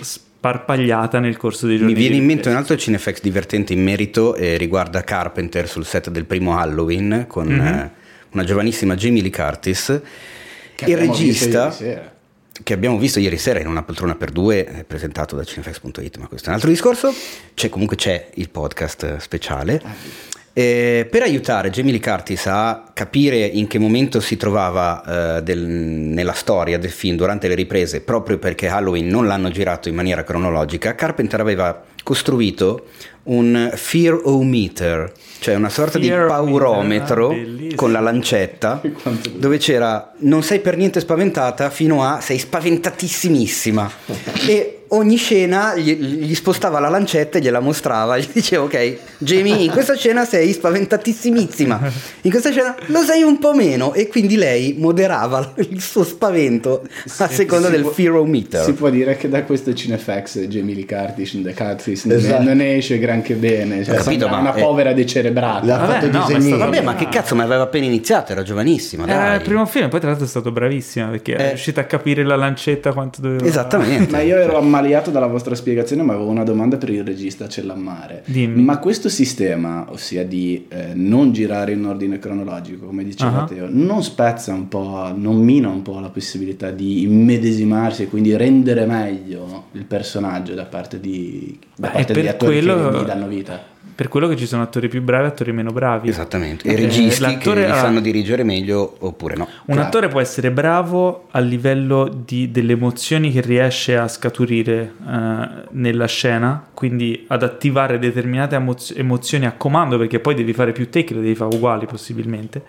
sparpagliata nel corso dei giorni. Mi viene in mente un altro cinefx divertente in merito e riguarda Carpenter sul set del primo Halloween con Mhm. eh, una giovanissima Jamie Lee Curtis. Che il regista che abbiamo visto ieri sera in una poltrona per due eh, presentato da cinefx.it, ma questo è un altro discorso. C'è, comunque c'è il podcast eh, speciale. Eh, per aiutare Jamie Lee Curtis a capire in che momento si trovava eh, del- nella storia del film durante le riprese, proprio perché Halloween non l'hanno girato in maniera cronologica, Carpenter aveva costruito un fear-o-meter, cioè una sorta di Fear-o-meter, paurometro ah, con la lancetta [laughs] dove c'era non sei per niente spaventata fino a sei spaventatissimissima. e [laughs] ogni scena gli, gli spostava la lancetta e gliela mostrava [laughs] gli diceva ok Jamie in questa scena sei spaventatissimissima in questa scena lo sei un po' meno e quindi lei moderava il suo spavento a seconda si del può- fearometer Si può dire che da questo Cinefax Jamie Lee Curtis, The Curtis non, Esatto. non ne esce granché bene. Cioè, capito, ma una è- povera decerebrata. L'ha Vabbè, fatto no, ma è stato- vabbè ma che cazzo ma aveva appena iniziato era giovanissima Era dai. il primo film, poi tra l'altro è stato bravissima perché è Eh. riuscita a capire la lancetta quanto doveva. esattamente Ma io ero ammaliato dalla vostra spiegazione, ma avevo una domanda per il regista Cellammare. Dimmi. Ma questo sistema, ossia di eh, non girare in ordine cronologico, come diceva Ah. Teo, non spezza un po', non mina un po' la possibilità di immedesimarsi e quindi rendere meglio il personaggio da parte di, da Beh, parte degli attori quello- che gli danno vita? Per quello che ci sono attori più bravi e attori meno bravi. esattamente e Eh, registi che li sanno dirigere meglio oppure no Un Claro. attore può essere bravo a livello di- delle emozioni che riesce a scaturire eh, nella scena, quindi ad attivare determinate emoz- emozioni a comando, perché poi devi fare più take, le devi fare uguali possibilmente.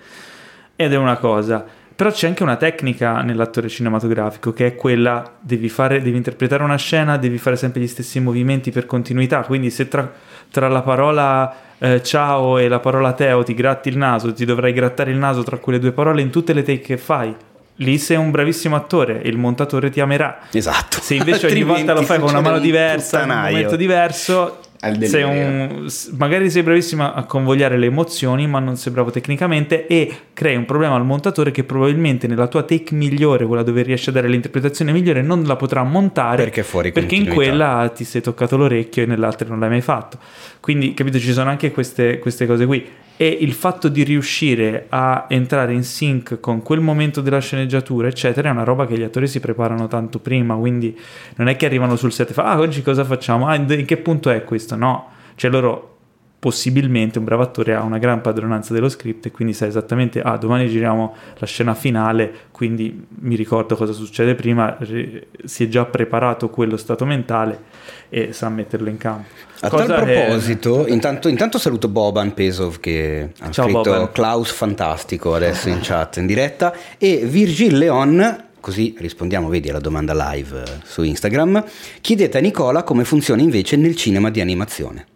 Ed è una cosa. Però c'è anche una tecnica nell'attore cinematografico che è quella, devi, fare, devi interpretare una scena, devi fare sempre gli stessi movimenti per continuità, quindi se tra, tra la parola eh, ciao e la parola Teo ti gratti il naso, ti dovrai grattare il naso tra quelle due parole in tutte le take che fai. Lì sei un bravissimo attore e il montatore ti amerà. esatto Se invece ogni [laughs] volta lo fai con una mano diversa, in un momento diverso, sei un, magari sei bravissimo a convogliare le emozioni, ma non sei bravo tecnicamente e crei un problema al montatore che probabilmente nella tua take migliore, quella dove riesci a dare l'interpretazione migliore, non la potrà montare Perché fuori perché in quella ti sei toccato l'orecchio e nell'altra non l'hai mai fatto. Quindi, capito, ci sono anche queste, queste cose qui. E il fatto di riuscire a entrare in sync con quel momento della sceneggiatura, eccetera, è una roba che gli attori si preparano tanto prima. Quindi non è che arrivano sul set e fanno, ah, oggi cosa facciamo? Ah, in che punto è questo? No, cioè loro possibilmente un bravo attore ha una gran padronanza dello script e quindi sa esattamente, ah, domani giriamo la scena finale, quindi mi ricordo cosa succede prima, ri- si è già preparato quello stato mentale e sa metterlo in campo. A Cosa tal proposito, intanto, intanto saluto Boban Pesov che ha Ciao, scritto Boban. Klaus Fantastico adesso in [laughs] chat in diretta e Virgil Leon, così rispondiamo vedi alla domanda live eh, su Instagram, chiedete a Nicola come funziona invece nel cinema di animazione.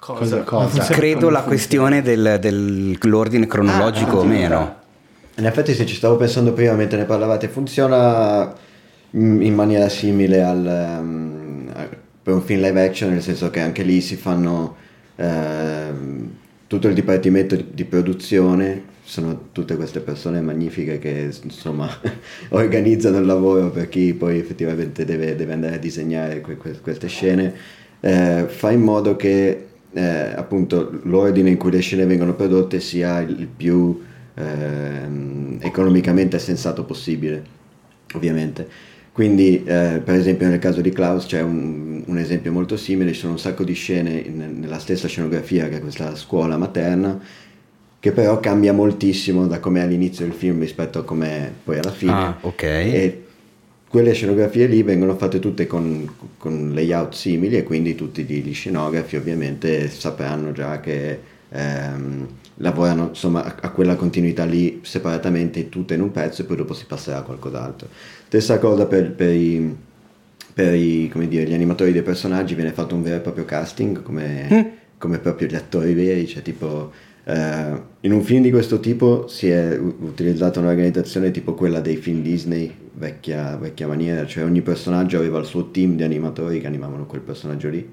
Cosa? cosa? Credo la questione del- dell'ordine cronologico Ah, o meno. In effetti sì, ci stavo pensando prima mentre ne parlavate, funziona mm, in maniera simile al, a- per un film live action, nel senso che anche lì si fanno ehm, tutto il dipartimento di, di produzione, sono tutte queste persone magnifiche che insomma [laughs] organizzano il lavoro per chi poi effettivamente deve, deve andare a disegnare que- que- queste scene, eh, fa in modo che eh, appunto l'ordine in cui le scene vengono prodotte sia il più ehm, economicamente sensato possibile, ovviamente. Quindi, eh, per esempio, nel caso di Klaus c'è un, un esempio molto simile: ci sono un sacco di scene in- nella stessa scenografia che è questa scuola materna, che però cambia moltissimo da come è all'inizio del film rispetto a come poi alla fine. Ah, ok. E quelle scenografie lì vengono fatte tutte con, con layout simili e quindi tutti gli, scenografi ovviamente sapranno già che ehm, lavorano insomma a, a, quella continuità lì separatamente, tutte in un pezzo e poi dopo si passerà a qualcos'altro. Stessa cosa per, per, i, per i, dire, gli animatori dei personaggi, viene fatto un vero e proprio casting come, mm. come proprio gli attori veri, cioè tipo Uh, in un film di questo tipo si è utilizzata un'organizzazione tipo quella dei film Disney, vecchia, vecchia, maniera, cioè ogni personaggio aveva il suo team di animatori che animavano quel personaggio lì.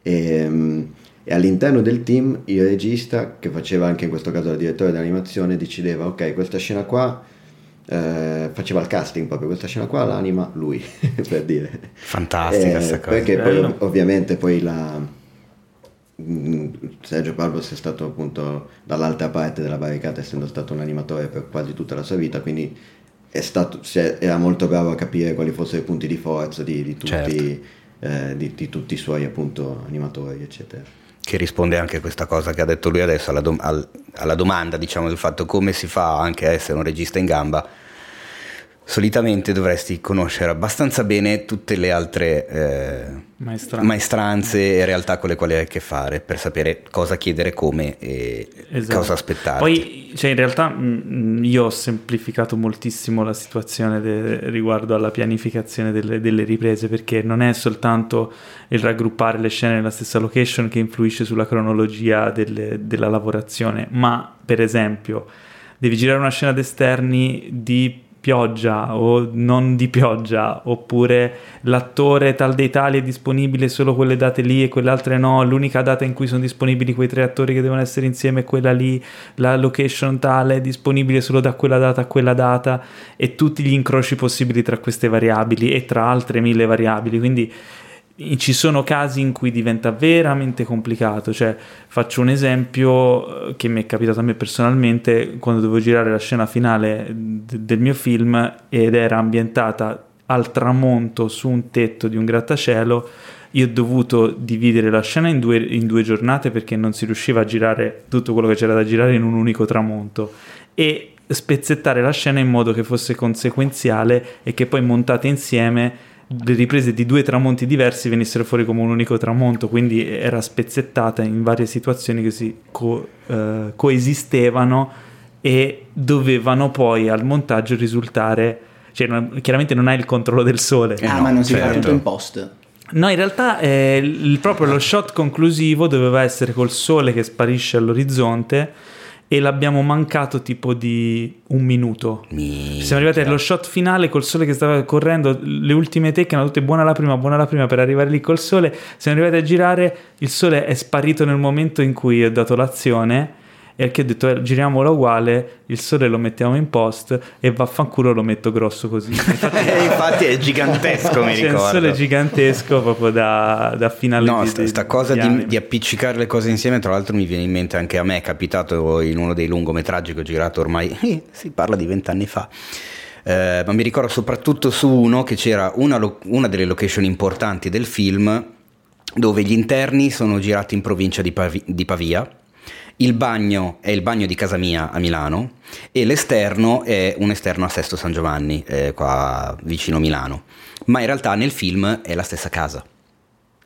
E, um, e all'interno del team il regista, che faceva anche in questo caso il direttore dell'animazione, decideva ok, questa scena qua eh, faceva il casting proprio questa scena qua l'anima lui [laughs] per dire. Fantastica questa eh, cosa. perché poi, ovviamente poi la Sergio Barbos è stato appunto dall'altra parte della barricata essendo stato un animatore per quasi tutta la sua vita quindi stato, era molto bravo a capire quali fossero i punti di forza di, di, tutti, certo. eh, di, di tutti, i suoi appunto animatori eccetera che risponde anche a questa cosa che ha detto lui adesso alla, dom- al- alla domanda diciamo del fatto come si fa anche a essere un regista in gamba solitamente dovresti conoscere abbastanza bene tutte le altre eh, maestranze. maestranze. e realtà con le quali hai a che fare per sapere cosa chiedere, come e esatto. cosa aspettare. Poi, cioè, in realtà mh, io ho semplificato moltissimo la situazione de- riguardo alla pianificazione delle, delle, riprese perché non è soltanto il raggruppare le scene nella stessa location che influisce sulla cronologia delle, della lavorazione, ma per esempio devi girare una scena d'esterni di pioggia o non di pioggia, oppure l'attore tal dei tali è disponibile solo quelle date lì e quelle altre no, l'unica data in cui sono disponibili quei tre attori che devono essere insieme è quella lì, la location tale è disponibile solo da quella data a quella data e tutti gli incroci possibili tra queste variabili e tra altre mille variabili, quindi ci sono casi in cui diventa veramente complicato, cioè faccio un esempio eh, che mi è capitato a me personalmente quando dovevo girare la scena finale d- del mio film ed era ambientata al tramonto su un tetto di un grattacielo, io ho dovuto dividere la scena in due, in due giornate perché non si riusciva a girare tutto quello che c'era da girare in un unico tramonto e spezzettare la scena in modo che fosse conseguenziale e che poi montate insieme le riprese di due tramonti diversi venissero fuori come un unico tramonto, quindi era spezzettata in varie situazioni che si co- eh, coesistevano e dovevano poi al montaggio risultare, cioè non, chiaramente non hai il controllo del sole. ah, no, ma non si certo. fa tutto in post. No, in realtà eh, il, proprio lo shot conclusivo doveva essere col sole che sparisce all'orizzonte e l'abbiamo mancato tipo di un minuto. Minchia. Siamo arrivati allo shot finale col sole che stava correndo, le ultime tecche erano tutte buona la prima, buona la prima per arrivare lì col sole. Siamo arrivati a girare, il sole è sparito nel momento in cui ho dato l'azione e che ho detto eh, giriamola uguale, il sole lo mettiamo in post e vaffanculo lo metto grosso così. [laughs] Infatti, infatti è gigantesco, mi [laughs] ricordo. Il sole è gigantesco proprio da, da finale. No, di, sta, sta cosa di, di, appiccicare le cose insieme, tra l'altro mi viene in mente anche a me, è capitato in uno dei lungometraggi che ho girato ormai, [laughs] eh, si parla di vent'anni fa. Eh, ma mi ricordo soprattutto su uno che c'era una, lo- una delle location importanti del film dove gli interni sono girati in provincia di, Pavi- di Pavia il bagno è il bagno di casa mia a Milano e l'esterno è un esterno a Sesto San Giovanni, eh, qua vicino Milano. Ma in realtà nel film è la stessa casa.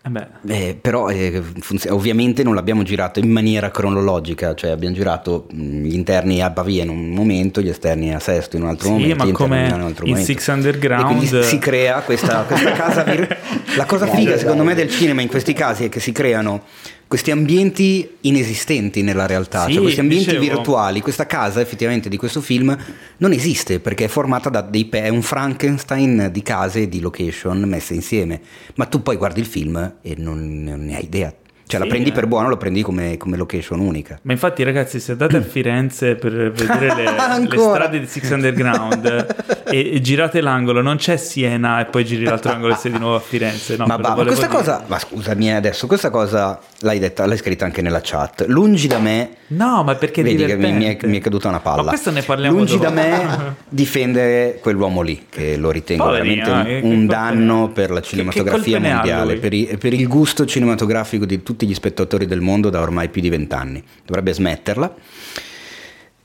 Eh eh, però eh, funziona, ovviamente non l'abbiamo girato in maniera cronologica, cioè abbiamo girato gli interni a Pavia in un momento, gli esterni a Sesto in un altro sì, momento. ma come in, in momento. Six Underground. E quindi si crea questa, questa casa. vir- [laughs] la cosa figa secondo me del cinema in questi casi è che si creano questi ambienti inesistenti nella realtà, sì, cioè questi ambienti dicevo. virtuali. Questa casa effettivamente di questo film non esiste perché è formata da dei pe- è un Frankenstein di case e di location messe insieme. Ma tu poi guardi il film e non, non ne hai idea. Cioè, sì, la prendi eh. per buono, lo prendi come, come, location unica. Ma infatti, ragazzi, se andate a [clears throat] Firenze per vedere le, [laughs] le strade di Six Underground [laughs] e, e, girate l'angolo, non c'è Siena e poi giri l'altro angolo e sei di nuovo a Firenze. No, ma, ma questa dire. cosa, ma scusami adesso, questa cosa l'hai detta, l'hai scritta anche nella chat. Lungi da me. No, ma perché vedi che mi, mi, è, mi, è, caduta una palla. Ma questo ne parliamo Lungi dopo. da me [laughs] difendere quell'uomo lì, che lo ritengo Poverina, veramente un, un danno per la cinematografia che, che mondiale, per, i, per il gusto cinematografico di tutti gli spettatori del mondo da ormai più di vent'anni. Dovrebbe smetterla.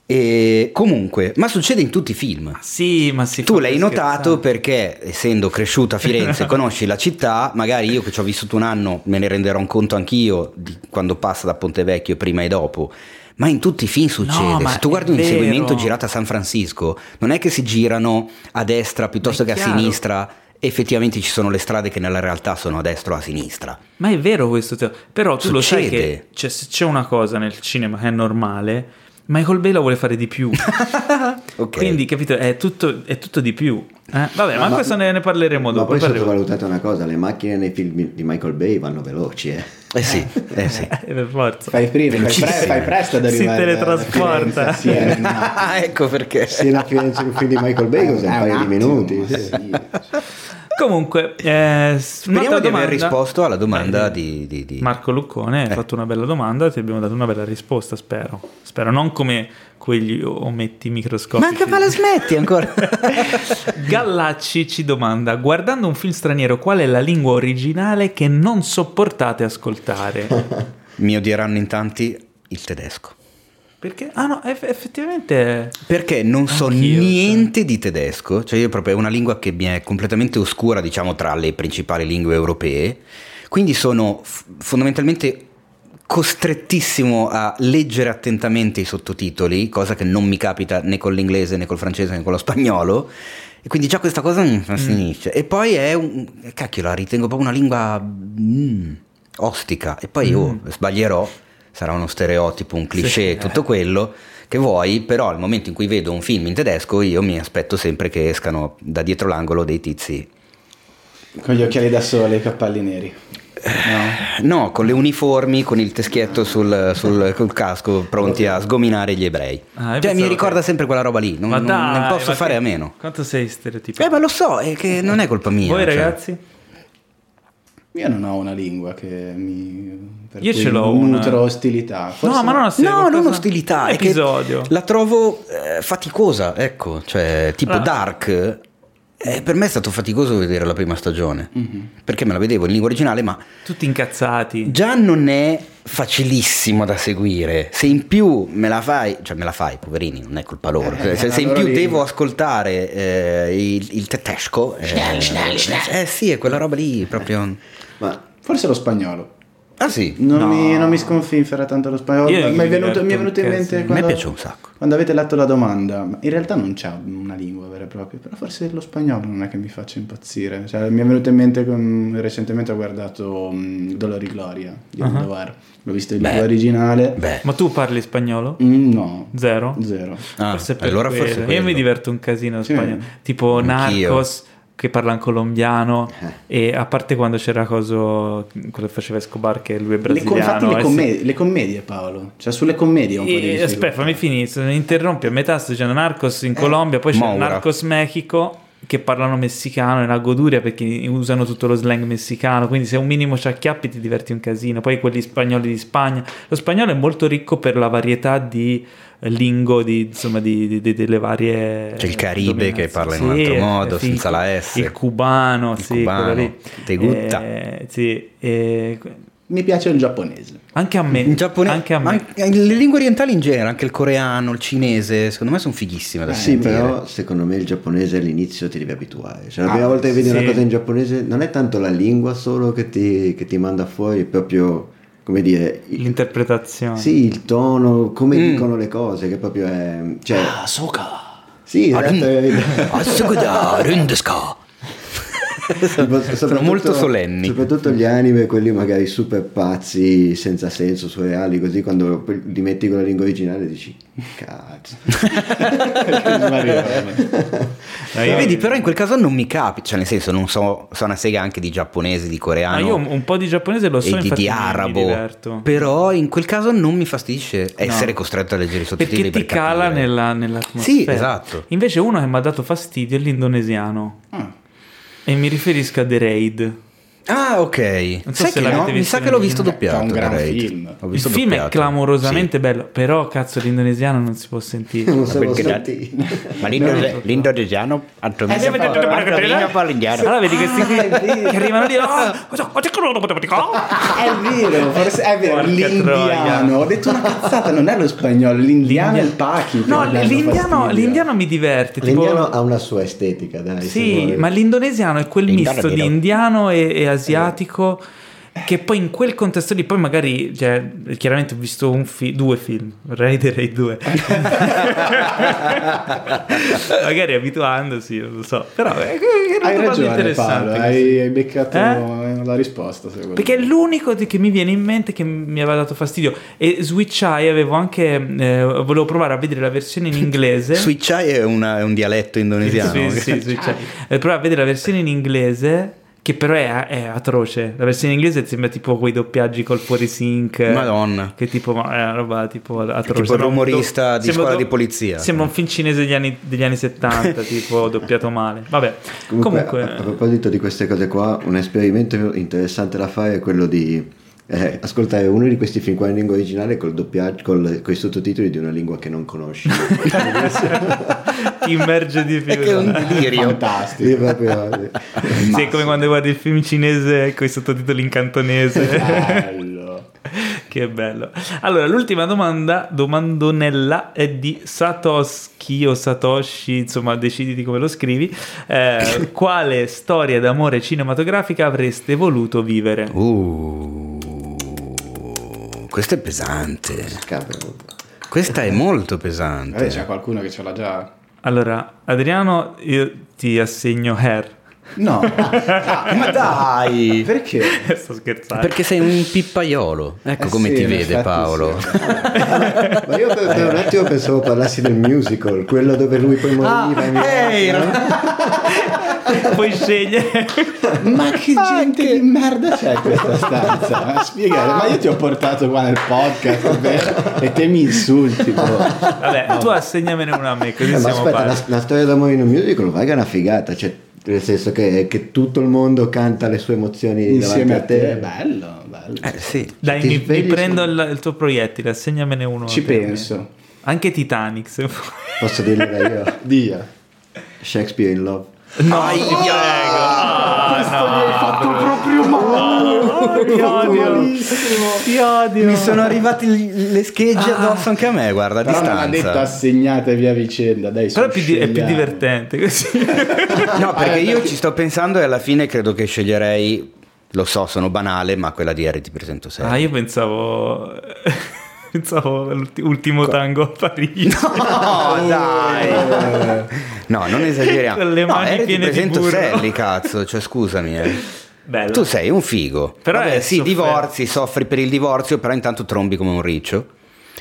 E comunque, ma succede in tutti i film. Sì, ma si Tu l'hai notato perché, essendo cresciuta a Firenze, [laughs] conosci la città, magari io che ci ho vissuto un anno me ne renderò conto anch'io di quando passa da Ponte Vecchio prima e dopo. Ma in tutti i film succede. ma Se tu guardi un inseguimento girato a San Francisco, non è che si girano a destra piuttosto che a sinistra. Effettivamente ci sono le strade che nella realtà sono a destra o a sinistra. Ma è vero questo, Teo. però tu lo sai Succede. che c'è, se c'è una cosa nel cinema che è normale, Michael Bay la vuole fare di più. [laughs] Ok. Quindi, capito, è tutto, è tutto di più. Eh? Vabbè, ma, ma- questo ne, ne parleremo Ma dopo. poi parleremo. sottovalutate una cosa, le macchine nei film di Michael Bay vanno veloci, eh. Eh sì, eh sì. Eh, [laughs] per forza. Fai, prima, fai, pre- fai presto ad Si arrivare a teletrasporta. Sì, eh, no. Ah, [laughs] ecco perché. Se la Firenze un film di Michael Bay cos'è? Un Eh, paio di minuti. sì. sì. [laughs] Comunque, eh, Speriamo di aver domanda- risposto alla domanda Eh, di, di- di- Marco Luccone, hai Eh. fatto una bella domanda, ti abbiamo dato una bella risposta, spero. Spero, non come quegli ometti microscopici. Ma che ma la smetti ancora? [laughs] Gallacci ci domanda, guardando un film straniero, qual è la lingua originale che non sopportate ascoltare? [laughs] Mi odieranno in tanti il tedesco. Perché? Ah no, eff- effettivamente... Perché non so Anch'io, niente di tedesco, cioè io proprio è una lingua che mi è completamente oscura, diciamo, tra le principali lingue europee, quindi sono f- fondamentalmente costrettissimo a leggere attentamente i sottotitoli, cosa che non mi capita né con l'inglese né col francese né con lo spagnolo. E quindi già questa cosa mi fa finisce. E poi è un. Cacchio, la ritengo proprio una lingua mm, ostica. E poi io sbaglierò, sarà uno stereotipo, un cliché, tutto quello che vuoi, però al momento in cui vedo un film in tedesco io mi aspetto sempre che escano da dietro l'angolo dei tizi. Con gli occhiali da sole e i cappelli neri. No? No, con le uniformi, con il teschietto sul, sul- col casco, pronti a sgominare gli ebrei. Ah, io cioè, mi ricorda che- sempre quella roba lì, non, dai, non posso fare che- a meno. Quanto sei stereotipato? Eh, ma lo so, è che non è colpa mia. Voi cioè. ragazzi? Io non ho una lingua che mi... Per Io cui ce l'ho una. nutro ostilità. Forse- No, ma non No, non ostilità, è che Episodio. la trovo eh, faticosa, ecco, cioè tipo Ah. Dark. Eh, per me è stato faticoso vedere la prima stagione, perché me la vedevo in lingua originale, ma Tutti incazzati. già non è facilissimo da seguire. Se in più me la fai, cioè me la fai, poverini, non è colpa loro. Eh, se, se in più loro devo ascoltare eh, il, il tedesco, eh, eh sì, è quella roba lì proprio. Ma Forse lo spagnolo. Ah sì, Non, No. mi, non mi sconfinfera tanto lo spagnolo. Io Mi mi è venuto, mi è venuto in mente casino. a me quando, piace un sacco. quando avete letto la domanda. Ma In realtà non c'è una lingua vera e propria, però forse lo spagnolo non è che mi faccia impazzire. Cioè, mi è venuto in mente con- recentemente ho guardato mm, Dolor y Gloria di. Almodovar. L'ho visto in lingua originale. Beh, Ma tu parli spagnolo? Mm, no, Zero? zero. ah, forse per allora quello. forse Io quello. mi diverto un casino in Sì. spagnolo. Tipo Anch'io. Narcos che parla in colombiano Eh. e a parte quando c'era coso quello che faceva Escobar che lui è Le, brasiliano infatti le, eh, commedie, le commedie, Paolo. Cioè sulle commedie un po' di aspetta, fammi finire, mi interrompi a metà sto dicendo Narcos in Colombia, poi c'è Maura. Narcos Mexico che parlano messicano, è una goduria perché usano tutto lo slang messicano, quindi se un minimo ci acchiappi ti diverti un casino. Poi quelli spagnoli di Spagna, lo spagnolo è molto ricco per la varietà di eh, lingo, di, insomma, di, di- di- delle varie... C'è il Caribe che parla in un altro eh, modo, sì, senza la S. Il cubano, Il sì, cubano, lì. te gutta. Eh, sì, eh, Mi piace il giapponese. anche a me. In Giappone, anche a me. ma anche- le lingue orientali in genere, anche il coreano, il cinese, secondo me sono fighissime da sì, sentire. però secolo me il giapponese all'inizio ti devi abituare. Cioè, la Ah, prima volta che vedi sì. una cosa in giapponese non è tanto la lingua solo che ti, che ti manda fuori, è proprio, come dire, L'interpretazione. sì, il tono, come Mm. dicono le cose, che proprio è... Cioè, Ah, Soka. sì, esatto, è- Asukuda, rundeska. Tipo, Sono molto solenni. Soprattutto gli anime, quelli magari super pazzi, senza senso, surreali, così quando poi li metti con la lingua originale dici, cazzo. [laughs] Dai, io- Vedi, però in quel caso non mi capita, cioè nel senso non so, so una sega anche di giapponese, di Ma coreano io un, po' di giapponese lo so, e di, di arabo, però in quel caso non mi fastidisce essere costretto a leggere i sottotitoli Perché ti per cala nella, nell'atmosfera. Sì, esatto. Invece uno che mi ha dato fastidio è l'indonesiano. Ah. E mi riferisco a The Raid. Ah, ok. Non so Sai se che no? Mi sa che l'ho visto doppiato. È un gran Raid. film. Il film è doppiato. clamorosamente bello, però cazzo l'indonesiano non si può sentire. Non perché da- stati... Ma l'indone- l'indonesiano Eh, sì, Allora vedi questi qui che arrivano lì. "Ah, È vero, forse è vero. L'indiano. Ho detto una cazzata, non è lo spagnolo, l'indiano e il paki. che No, l'indiano, mi diverte. L'indiano ha una sua estetica, dai. Sì, ma l'indonesiano è quel misto è di indiano e, e asiatico che poi in quel contesto lì, poi magari, cioè, chiaramente ho visto un fi- due film, Raider e due. [laughs] magari abituandosi, non lo so, però è, Hai una cosa ragione interessante. Paolo, hai, hai beccato Eh? la risposta Perché è l'unico di- che mi viene in mente che mi aveva dato fastidio. E Switch Eye avevo anche. eh, volevo provare a vedere la versione in inglese. [laughs] Switch Eye è, una- è un dialetto indonesiano. Sì, sì, Switch Eye. [laughs] Eh, provare a vedere la versione in inglese. Che però è, è atroce. La versione in inglese sembra tipo quei doppiaggi col fuorisync. eh, Madonna. Che tipo, è una roba tipo atroce. Tipo rumorista di sembra scuola di polizia. Sembra un film cinese degli anni, degli anni 70, [laughs] tipo doppiato male. Vabbè, Comunque, comunque. a, a proposito di queste cose qua, un esperimento interessante da fare è quello di eh, ascoltare uno di questi film qua in lingua originale col doppiaggio, col, con i sottotitoli di una lingua che non conosci. ti [laughs] immerge di più. È che è un delirio. Fantastico. Io proprio- Sì, è come quando guardi il film cinese con i sottotitoli in cantonese. Bello. [laughs] che bello. Allora, l'ultima domanda, domandonella, è di Satoshi o Satoshi, insomma, deciditi come lo scrivi. Eh, [laughs] quale storia d'amore cinematografica avreste voluto vivere? Uh, questo è pesante. Questa è molto Vabbè, pesante. c'è qualcuno che ce l'ha già. Allora, Adriano, io ti assegno Hair. No. [laughs] Ah, Ma dai! Perché? Sto scherzando. Perché sei un pippaiolo. Ecco Eh come sì, ti vede Paolo. sì. Ma io per, per un attimo pensavo parlassi del musical, quello dove lui poi moriva. in- ehi, [laughs] Puoi scegliere. Ma che gente di merda c'è in questa stanza? Ma Spiegare, ma io ti ho portato qua nel podcast vero? e te mi insulti. boh. Vabbè, tu assegnamene una a me, così Eh, ma siamo aspetta, la, la storia d'amore in un musical va che è una figata, cioè, nel senso che, che tutto il mondo canta le sue emozioni Insieme a te. a te. Bello, bello. Eh sì. Dai, ti mi, mi prendo il, il tuo proiettile, assegnamene uno. Ci per me. penso. Anche Titanic, se vuoi. Posso dirlo io? [laughs] Dia. Shakespeare in Love. No, Aia! ti prego. Ah, no, proprio male. ti odio. Ti odio. Mi sono arrivate le schegge addosso anche a me, guarda, a Però non ha detto distanza. assegnatevi a vicenda, dai. Però è più, di- è più divertente così. [laughs] No, perché io ci sto pensando e alla fine credo che sceglierei, lo so, sono banale, ma quella di Harry ti presento Ah, sempre. io pensavo... Pensavo all'ultimo tango a Parigi. No, [laughs] dai! No, non esageriamo. Con le no, mani ti piene di burro. [laughs] Cazzo, cioè scusami. eh. Bello. Tu sei un figo. Però Vabbè, sì, sofferto. divorzi, soffri per il divorzio, però intanto trombi come un riccio.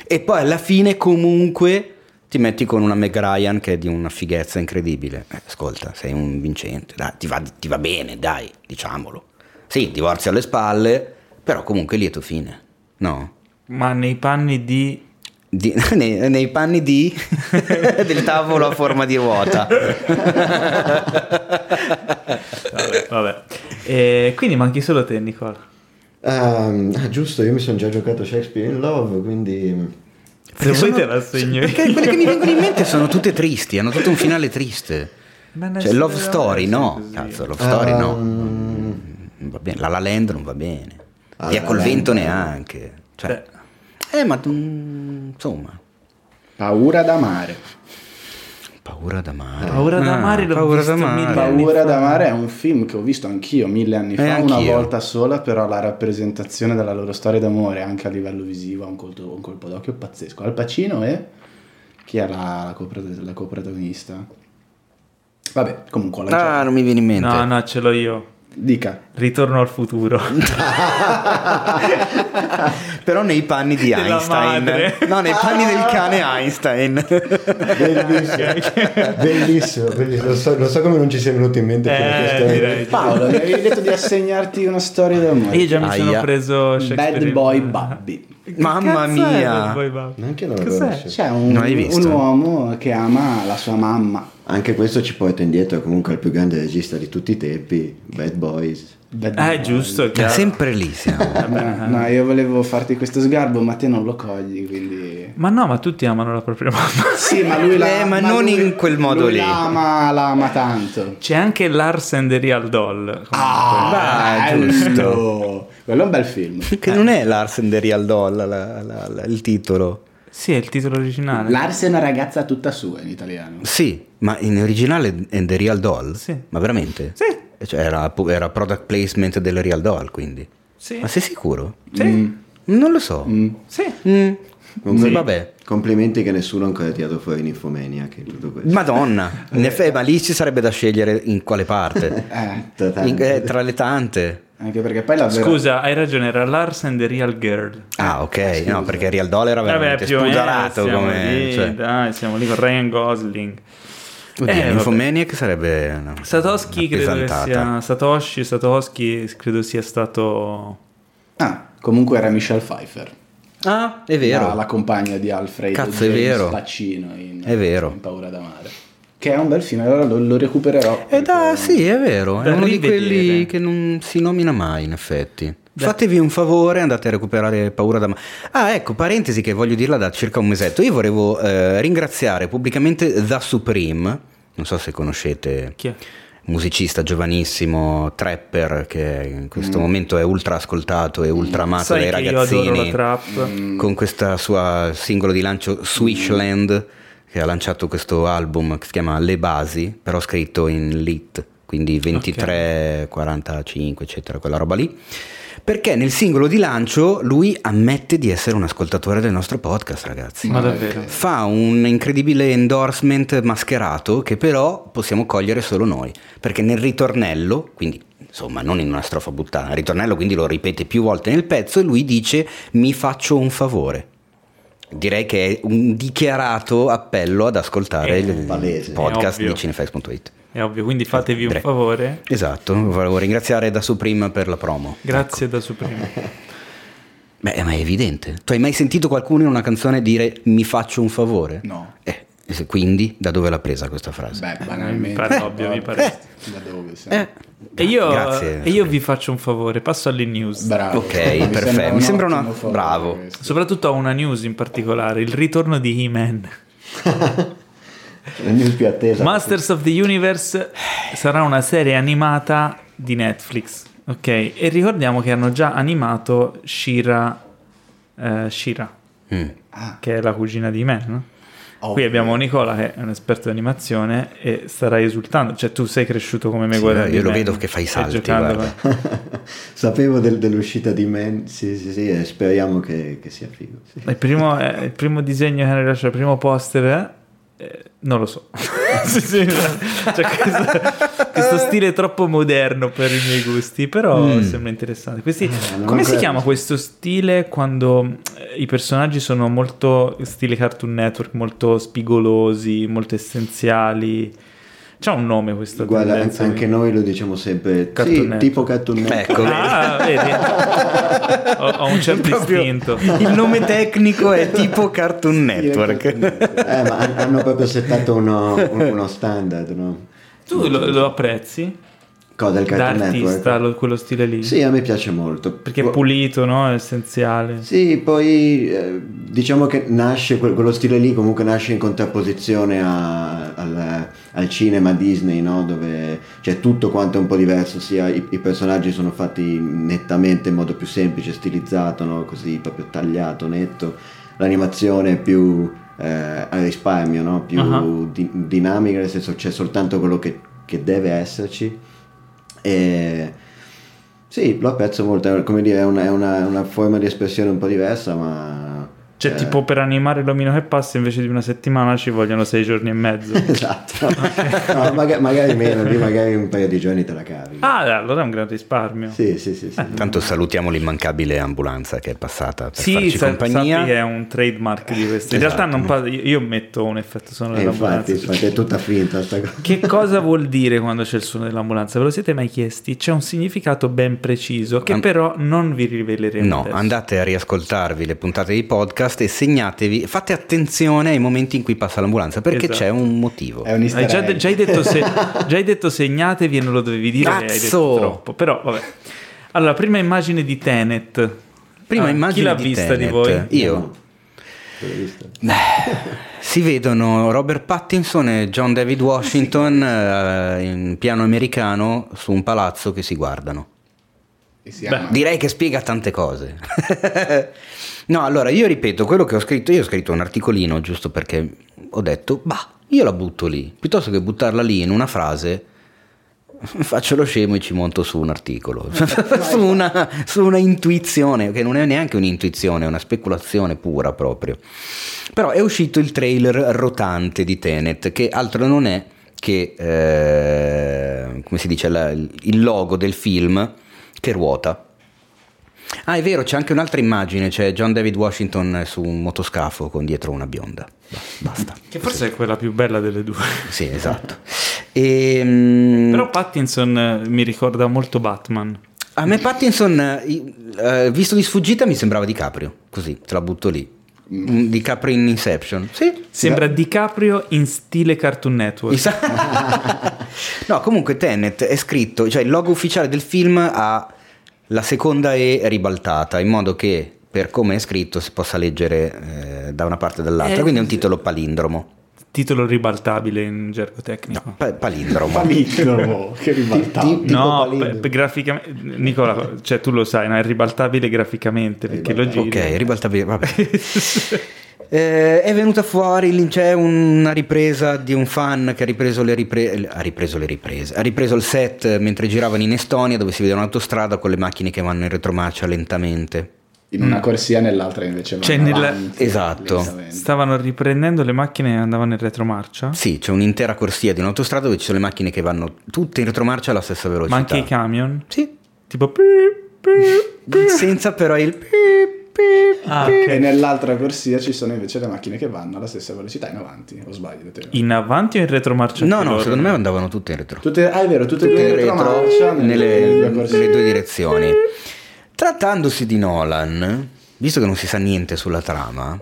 E poi alla fine comunque ti metti con una Meg Ryan che è di una fighezza incredibile. Eh, ascolta, sei un vincente, dai, ti va, ti va bene, dai, diciamolo. Sì, divorzio alle spalle, però comunque lieto fine. No? Ma nei panni di... Di- [laughs] nei, nei panni di [laughs] del tavolo a forma di ruota. Vabbè, vabbè. E quindi manchi solo te, Nicola. Ehm, ah, giusto, io mi sono già giocato Shakespeare in Love, quindi... Vuoi sono- te l'assegno io. Perché quelle che mi vengono in mente sono tutte tristi, hanno tutto un finale triste. Cioè, Love Story, no. Cazzo, Love Story, no. Ehm, Non va bene. La La Land non va bene. Ah, Via La col La vento neanche. Cioè, eh, ma tu, insomma, Paura d'amare. paura d'amare. Paura Ah, d'amare l'ho paura visto d'amare. Paura d'amare è un film che ho visto anch'io mille anni fa, Eh, una volta sola, però la rappresentazione della loro storia d'amore anche a livello visivo ha un colpo, un colpo d'occhio pazzesco. Al Pacino e chi è la, la, copro- la coprotagonista? Vabbè, comunque ho lanciato. Ah, non mi viene in mente. No, no, ce l'ho io. Dica. Ritorno al futuro. [laughs] [laughs] Però nei panni di [laughs] Della Einstein. madre. No, nei panni del cane Einstein. Bellissimo, bellissimo, bellissimo. Non so, non so come non ci sia venuto in mente prima Eh, questa- direi. Paolo, mi avevi detto di assegnarti una storia d'amore. Io già mi sono Aia. preso Shakespeare Bad in- Boy Bobby. Che Mamma cazzo è mia. Bad Boy Bobby? Neanche non lo Cos'è? conosco. C'è un, Non l'hai visto? un uomo che ama la sua mamma. Anche questo ci porta indietro comunque al più grande regista di tutti i tempi, Bad Boys. Bad Ah, Boy. è giusto, è Ma chiaro. sempre lì siamo. [laughs] No, no, io volevo farti questo sgarbo, ma te non lo cogli, quindi... Ma no, ma tutti amano la propria mamma. Sì, ma lui la Eh, ma non lui- in quel modo lui lì. La ama, la ama tanto. C'è anche Lars and the Real Doll. Ah, bello! giusto. Quello è un bel film. Che non è Lars and the Real Doll la- la- la- il titolo. Sì, è il titolo originale. Lars è una ragazza tutta sua in italiano. Sì, ma in originale è The Real Doll? Sì. Ma veramente? Sì. Cioè, era, era product placement del Real Doll, quindi. Sì. Ma sei sicuro? Sì. Non lo so. Sì. Mm. Compli- Vabbè. Complimenti che nessuno ha ancora tirato fuori tutto questo. Madonna, [laughs] in effetti, ma lì ci sarebbe da scegliere in quale parte. [laughs] Eh. In- eh, tra le tante. anche perché poi la vera... Scusa, hai ragione, era Lars and the Real Girl. Ah, ok, no, perché Real Doll era veramente più o meno spudarato siamo come... lì, cioè, dai, siamo lì con Ryan Gosling. Oddio, Eh, vabbè. Nymphomaniac sarebbe... una- Satoshi una credo sia Satoshi, Satoshi credo sia stato Ah, comunque era Michelle Pfeiffer. Ah, è vero. La, la compagna di Alfred Cazzo, è vero. Pacino in, È vero. in Paura d'amare. Che è un bel film, allora lo, lo recupererò. Eh da, sì, è vero, è Da uno di rivedere. quelli che non si nomina mai, in effetti. Fatevi un favore, andate a recuperare Paura da... Ma- Ah, ecco, parentesi che voglio dirla da circa un mesetto. Io volevo eh, ringraziare pubblicamente The Supreme, non so se conoscete, chi è? musicista giovanissimo, trapper, che in questo momento è ultra ascoltato e ultra amato Sai dai che io adoro la ragazzini trap. con questa sua singolo di lancio Swishland che ha lanciato questo album che si chiama Le Basi però scritto in lit quindi 23 45 eccetera quella roba lì perché nel singolo di lancio lui ammette di essere un ascoltatore del nostro podcast ragazzi Ma davvero? fa un incredibile endorsement mascherato che però possiamo cogliere solo noi, perché nel ritornello, quindi insomma non in una strofa buttata, nel ritornello quindi lo ripete più volte nel pezzo e lui dice mi faccio un favore. Direi che è un dichiarato appello ad ascoltare il palese. podcast di Cinefx.it. È ovvio, quindi fatevi un favore. Esatto, volevo ringraziare da Supreme per la promo. Grazie da Supreme. Beh, ma è evidente. Tu hai mai sentito qualcuno in una canzone dire mi faccio un favore? No. Eh, quindi da dove l'ha presa questa frase? Beh, banalmente. Mi pare ovvio, mi pare. Da dove? sì. Eh, E io, Grazie. e io vi faccio un favore, passo alle news. Bravo. Ok, perfetto. Mi sembra una- bravo. questo. Soprattutto a una news in particolare, il ritorno di He-Man. [laughs] La news più attesa. Masters of the Universe sarà una serie animata di Netflix. Ok, e ricordiamo che hanno già animato Shira, eh, Shira Mm. che è la cugina di Me, no? Qui Ovvio. abbiamo Nicola che è un esperto di animazione e starai esultando, cioè tu sei cresciuto come me Sì, guardando io lo Me, vedo che fai salti, giocando [laughs] Sapevo del- dell'uscita di Man, sì, sì, sì, e speriamo che, che sia figo. sì. Il primo, eh, il primo disegno che hanno rilasciato, il primo poster, eh, eh, non lo so. [laughs] Cioè, questo, questo stile è troppo moderno per i miei gusti, però Mm. sembra interessante. Questi- non come si chiama questo stile quando eh, i personaggi sono molto stile Cartoon Network, molto spigolosi, molto essenziali? C'ha un nome questa Guarda, tendenza? anche noi lo diciamo sempre, sì, tipo Cartoon Network. Ecco, Ah, vedi? ho, ho un certo Proprio istinto. Il nome tecnico è tipo Cartoon Network. Eh, ma han- hanno proprio settato uno, un- uno standard, no? Tu lo, lo apprezzi? Cosa, Da Cartoon artista, Network? lo- quello stile lì? Sì, a me piace molto. Perché è Pu- pulito, no? È essenziale. Sì, poi eh, diciamo che nasce, quel- quello stile lì comunque nasce in contrapposizione a- al, al cinema Disney, no? dove c'è tutto quanto è un po' diverso, sia i, i personaggi sono fatti nettamente in modo più semplice, stilizzato, no? così proprio tagliato, netto, l'animazione è più eh, a risparmio, no? più Ah. di- dinamica, nel senso c'è soltanto quello che, che deve esserci. E sì, lo apprezzo molto, come dire, è, una, una- una forma di espressione un po' diversa, ma... Cioè, eh, tipo per animare l'omino che passa, invece di una settimana ci vogliono sei giorni e mezzo. [laughs] Esatto, [laughs] No, maga- magari meno, lì magari un paio di giorni te la cavi. ah, dai, allora è un gran risparmio. Sì, sì, sì. sì. Tanto salutiamo l'immancabile ambulanza che è passata per Sì, farci sa- compagnia. che è un trademark di questo. In realtà Esatto. non pa- io io metto un effetto sonoro Eh, dell'ambulanza. infatti, infatti, è tutta finta sta cosa. Che [laughs] cosa vuol dire quando c'è il suono dell'ambulanza? Ve lo siete mai chiesti? C'è un significato ben preciso che An- però non vi riveleremo. No, adesso. andate a riascoltarvi le puntate di podcast e segnatevi, fate attenzione ai momenti in cui passa l'ambulanza perché Esatto. c'è un motivo. È un Hai già, già hai detto se, [laughs] già hai detto segnatevi e non lo dovevi dire, hai detto Cazzo! troppo. Però vabbè. Allora, prima immagine di Tenet. Prima Ah, immagine Chi l'ha di vista Tenet. di voi? Io. Si vedono Robert Pattinson e John David Washington eh, in piano americano su un palazzo che si guardano. E. Direi che spiega tante cose. [laughs] no, allora io ripeto quello che ho scritto. Io ho scritto un articolino giusto perché ho detto, bah, io la butto lì. Piuttosto che buttarla lì in una frase, [laughs] faccio lo scemo e ci monto su un articolo, [laughs] su, una, su una intuizione, che non è neanche un'intuizione, è una speculazione pura proprio. Però è uscito il trailer rotante di Tenet, che altro non è che, eh, come si dice, la- il logo del film che ruota. Ah, è vero, c'è anche un'altra immagine, c'è John David Washington su un motoscafo con dietro una bionda. Basta. Che forse è quella più bella delle due. Sì, [laughs] esatto. E, mm, Però Pattinson eh, mi ricorda molto Batman. a me Pattinson, eh, eh, visto di sfuggita, mi sembrava DiCaprio, così, te la butto lì. Mm, DiCaprio in Inception. Sì. Sembra DiCaprio in stile Cartoon Network. [laughs] No, comunque Tenet è scritto, cioè il logo ufficiale del film ha la seconda E ribaltata, in modo che per come è scritto si possa leggere eh, da una parte e dall'altra, Eh, quindi è un titolo palindromo. Titolo ribaltabile in gergo tecnico. Pa- palindromo. Palindromo, [laughs] che. Ti- tipo no, palindromo. per graficamente Nicola, cioè tu lo sai, no? è ribaltabile graficamente perché lo giri. Ok, ribaltabile, vabbè. [laughs] Eh, è venuta fuori, c'è una ripresa di un fan che ha ripreso le riprese, ha ripreso le riprese, ha ripreso il set mentre giravano in Estonia dove si vede un'autostrada con le macchine che vanno in retromarcia lentamente. In una corsia e nell'altra invece Cioè, vanno nella- avanti, Esatto. Stavano riprendendo le macchine e andavano in retromarcia. Sì, c'è un'intera corsia di un'autostrada dove ci sono le macchine che vanno tutte in retromarcia alla stessa velocità. Ma anche i camion. Sì, Tipo pi, pi, pi. senza però il Ah, E ok. nell'altra corsia ci sono invece le macchine che vanno alla stessa velocità in avanti, o sbaglio? In avanti o in retromarcia? No, no, loro? secondo me andavano tutte in retro. Tutte, ah, è vero, tutte e Tutte due in retro retromarcia nelle, nelle due nelle due direzioni. Trattandosi di Nolan, visto che non si sa niente sulla trama,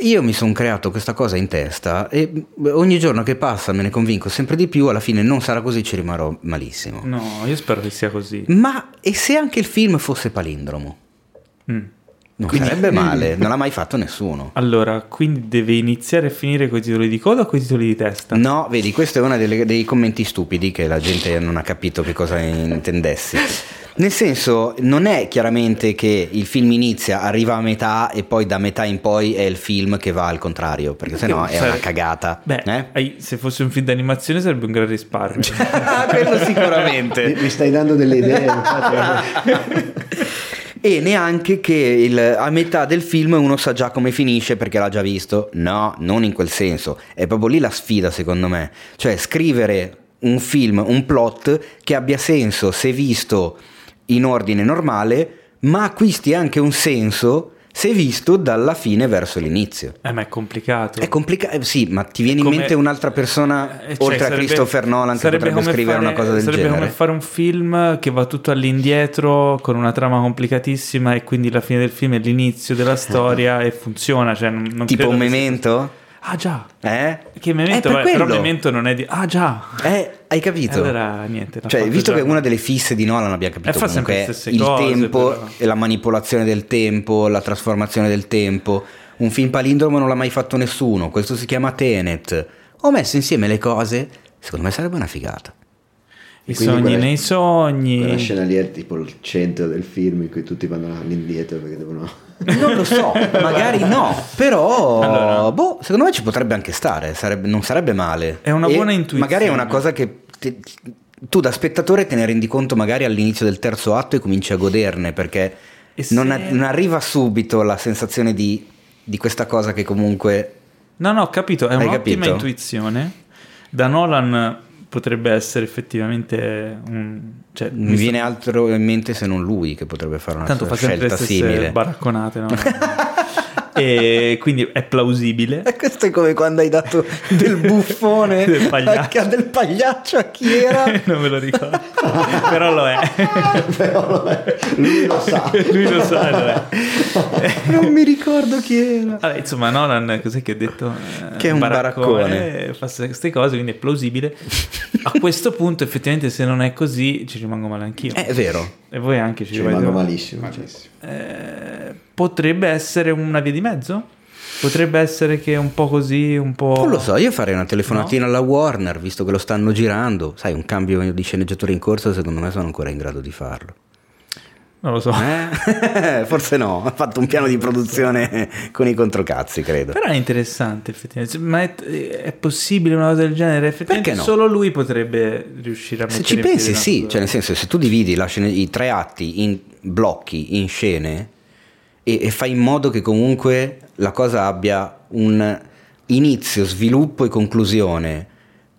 io mi sono creato questa cosa in testa e ogni giorno che passa me ne convinco sempre di più, alla fine non sarà così, ci rimarrò malissimo. No, io spero che sia così. Ma e se anche il film fosse palindromo? Mm. Non sarebbe [laughs] male, non l'ha mai fatto nessuno. Allora, quindi deve iniziare e finire con i titoli di coda o con i titoli di testa? No, vedi, questo è uno delle- dei commenti stupidi che la gente non ha capito che cosa intendessi. Nel senso, non è chiaramente che il film inizia, arriva a metà e poi da metà in poi è il film che va al contrario, perché sennò è una cagata. Beh, eh? se fosse un film d'animazione sarebbe un gran risparmio. [laughs] Quello Mi, sicuramente. mi stai dando delle idee. [laughs] e neanche che il- a metà del film uno sa già come finisce perché l'ha già visto. No, non in quel senso. È proprio lì la sfida, secondo me. Cioè, scrivere un film, un plot che abbia senso se visto in ordine normale, ma acquisti anche un senso se visto dalla fine verso l'inizio. Eh, ma è complicato. È complicato, sì, ma ti viene in Come- mente un'altra persona Eh, cioè, oltre a sarebbe- Christopher Nolan che sarebbe potrebbe scrivere fare- una cosa del sarebbe genere? come fare un film che va tutto all'indietro con una trama complicatissima e quindi la fine del film è l'inizio della [laughs] storia e funziona. Cioè, non, non Tipo un sia- memento? Ah già. Eh? Che memento, Eh, per vabbè, però memento non è di... Ah già. Eh, hai capito? Allora niente. Cioè, visto già. che una delle fisse di Nolan abbiamo capito Eh, comunque il cose, tempo però. e la manipolazione del tempo, la trasformazione del tempo. Un film palindromo non l'ha mai fatto nessuno, questo si chiama Tenet. Ho messo insieme le cose, secondo me sarebbe una figata. I sogni quella- nei sogni. Quella scena lì è tipo il centro del film in cui tutti vanno all'indietro perché devono... Non lo so, [laughs] magari no, però Allora. boh, secondo me ci potrebbe anche stare, sarebbe- non sarebbe male. È una E buona intuizione. Magari è una cosa che te- tu da spettatore te ne rendi conto magari all'inizio del terzo atto e cominci a goderne perché se- non, non arriva subito la sensazione di, di questa cosa che comunque... No, no, ho capito, è Hai un'ottima capito? intuizione. Da Nolan potrebbe essere effettivamente un... Cioè, Mi viene altro in mente se non lui che potrebbe fare una Tanto fa sempre le scelta stesse simile. baracconate, no? [laughs] e quindi è plausibile. E questo è come quando hai dato del buffone Del pagliaccio. a- del pagliaccio a chi era? [laughs] non me lo ricordo. Però lo è. [laughs] Lui lo sa. [laughs] Lui lo sa, lo è. non mi ricordo chi era. Vabbè, insomma, Nolan, cos'è che ha detto? Eh, Che è un baraccone. eh, Fa queste cose, quindi è plausibile. A questo punto, effettivamente, se non è così, ci rimango male anch'io. È vero. E voi anche ci Ci rimango malissimo. Malissimo. Eh, potrebbe essere una via di mezzo? Potrebbe essere che è un po' così, un po'... Non lo so, io farei una telefonatina alla Warner, visto che lo stanno girando. Sai, un cambio di sceneggiatore in corso, secondo me sono ancora in grado di farlo. Non lo so. Eh? [laughs] Forse no, ha fatto un piano di produzione con i controcazzi, credo. Però è interessante, effettivamente. Ma è, è possibile una cosa del genere? Effettivamente Perché no? solo lui potrebbe riuscire a Se mettere ci in piedi pensi, sì, cosa. cioè nel senso, se tu dividi la scene- i tre atti in blocchi, in scene, e, e fai in modo che comunque la cosa abbia un inizio, sviluppo e conclusione,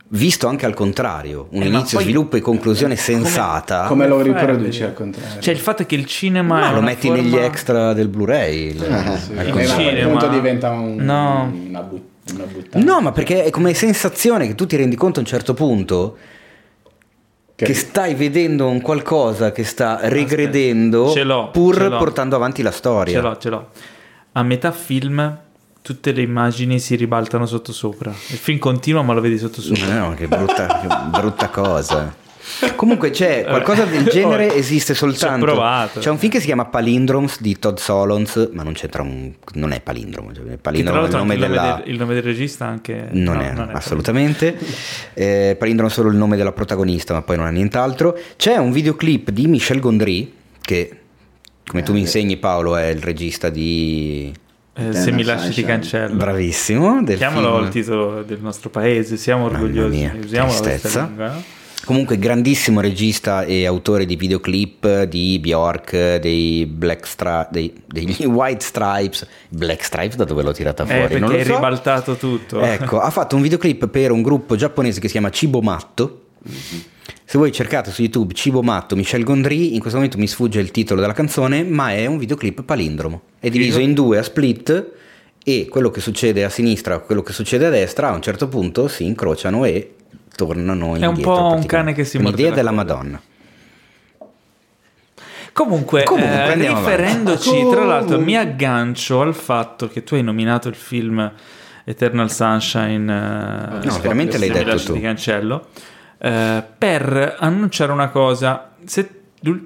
visto anche al contrario, un Eh, ma inizio, poi- sviluppo e conclusione sensata, Come lo Come a riproduci al contrario? Cioè il fatto è che il cinema è lo metti forma- negli extra del Blu-ray. il- Ah, Sì, al eh, il ma cinema- punto diventa un- No. una, but- una buttata. No, ma perché è come sensazione che tu ti rendi conto a un certo punto Che- che stai vedendo un qualcosa che sta regredendo Ce l'ho, pur ce l'ho. portando avanti la storia. Ce l'ho, ce l'ho. A metà film tutte le immagini si ribaltano sotto sopra. Il film continua ma lo vedi sotto sopra. No, che brutta, che brutta cosa. Comunque c'è qualcosa del genere esiste soltanto. Ho provato. C'è un film che si chiama Palindromes di Todd Solons, ma non c'entra un non è palindromo, cioè, palindromo è il nome il, della nome del, il nome del regista anche... non no, è assolutamente. [laughs] Eh, palindromo è solo il nome della protagonista, ma poi non è nient'altro. C'è un videoclip di Michel Gondry che come tu mi insegni Paolo è il regista di Eh, se mi lasci ti cancello. bravissimo Chiamalo film. il titolo del nostro paese, siamo orgogliosi. Usiamo tristezza. lingua. no? Comunque grandissimo regista e autore di videoclip di Bjork, dei Black Stri- dei, degli [laughs] White Stripes. Black Stripes da dove l'ho tirata Eh, fuori? perché non lo so. ribaltato tutto. Ecco, ha fatto un videoclip per un gruppo giapponese che si chiama Cibo Matto. Se voi cercate su YouTube Cibo Matto Michel Gondry, in questo momento mi sfugge il titolo della canzone, ma è un videoclip palindromo. È diviso in due a split e quello che succede a sinistra, quello che succede a destra, a un certo punto si incrociano e tornano un indietro. po' un praticamente. cane che si morde Un'idea la della. Madonna. Comunque, Comunque, eh, andiamo avanti. riferendoci, tra l'altro, mi aggancio al fatto che tu hai nominato il film Eternal Sunshine. eh, No, veramente l'hai detto tu. Ti cancello. Eh, per annunciare una cosa. Se,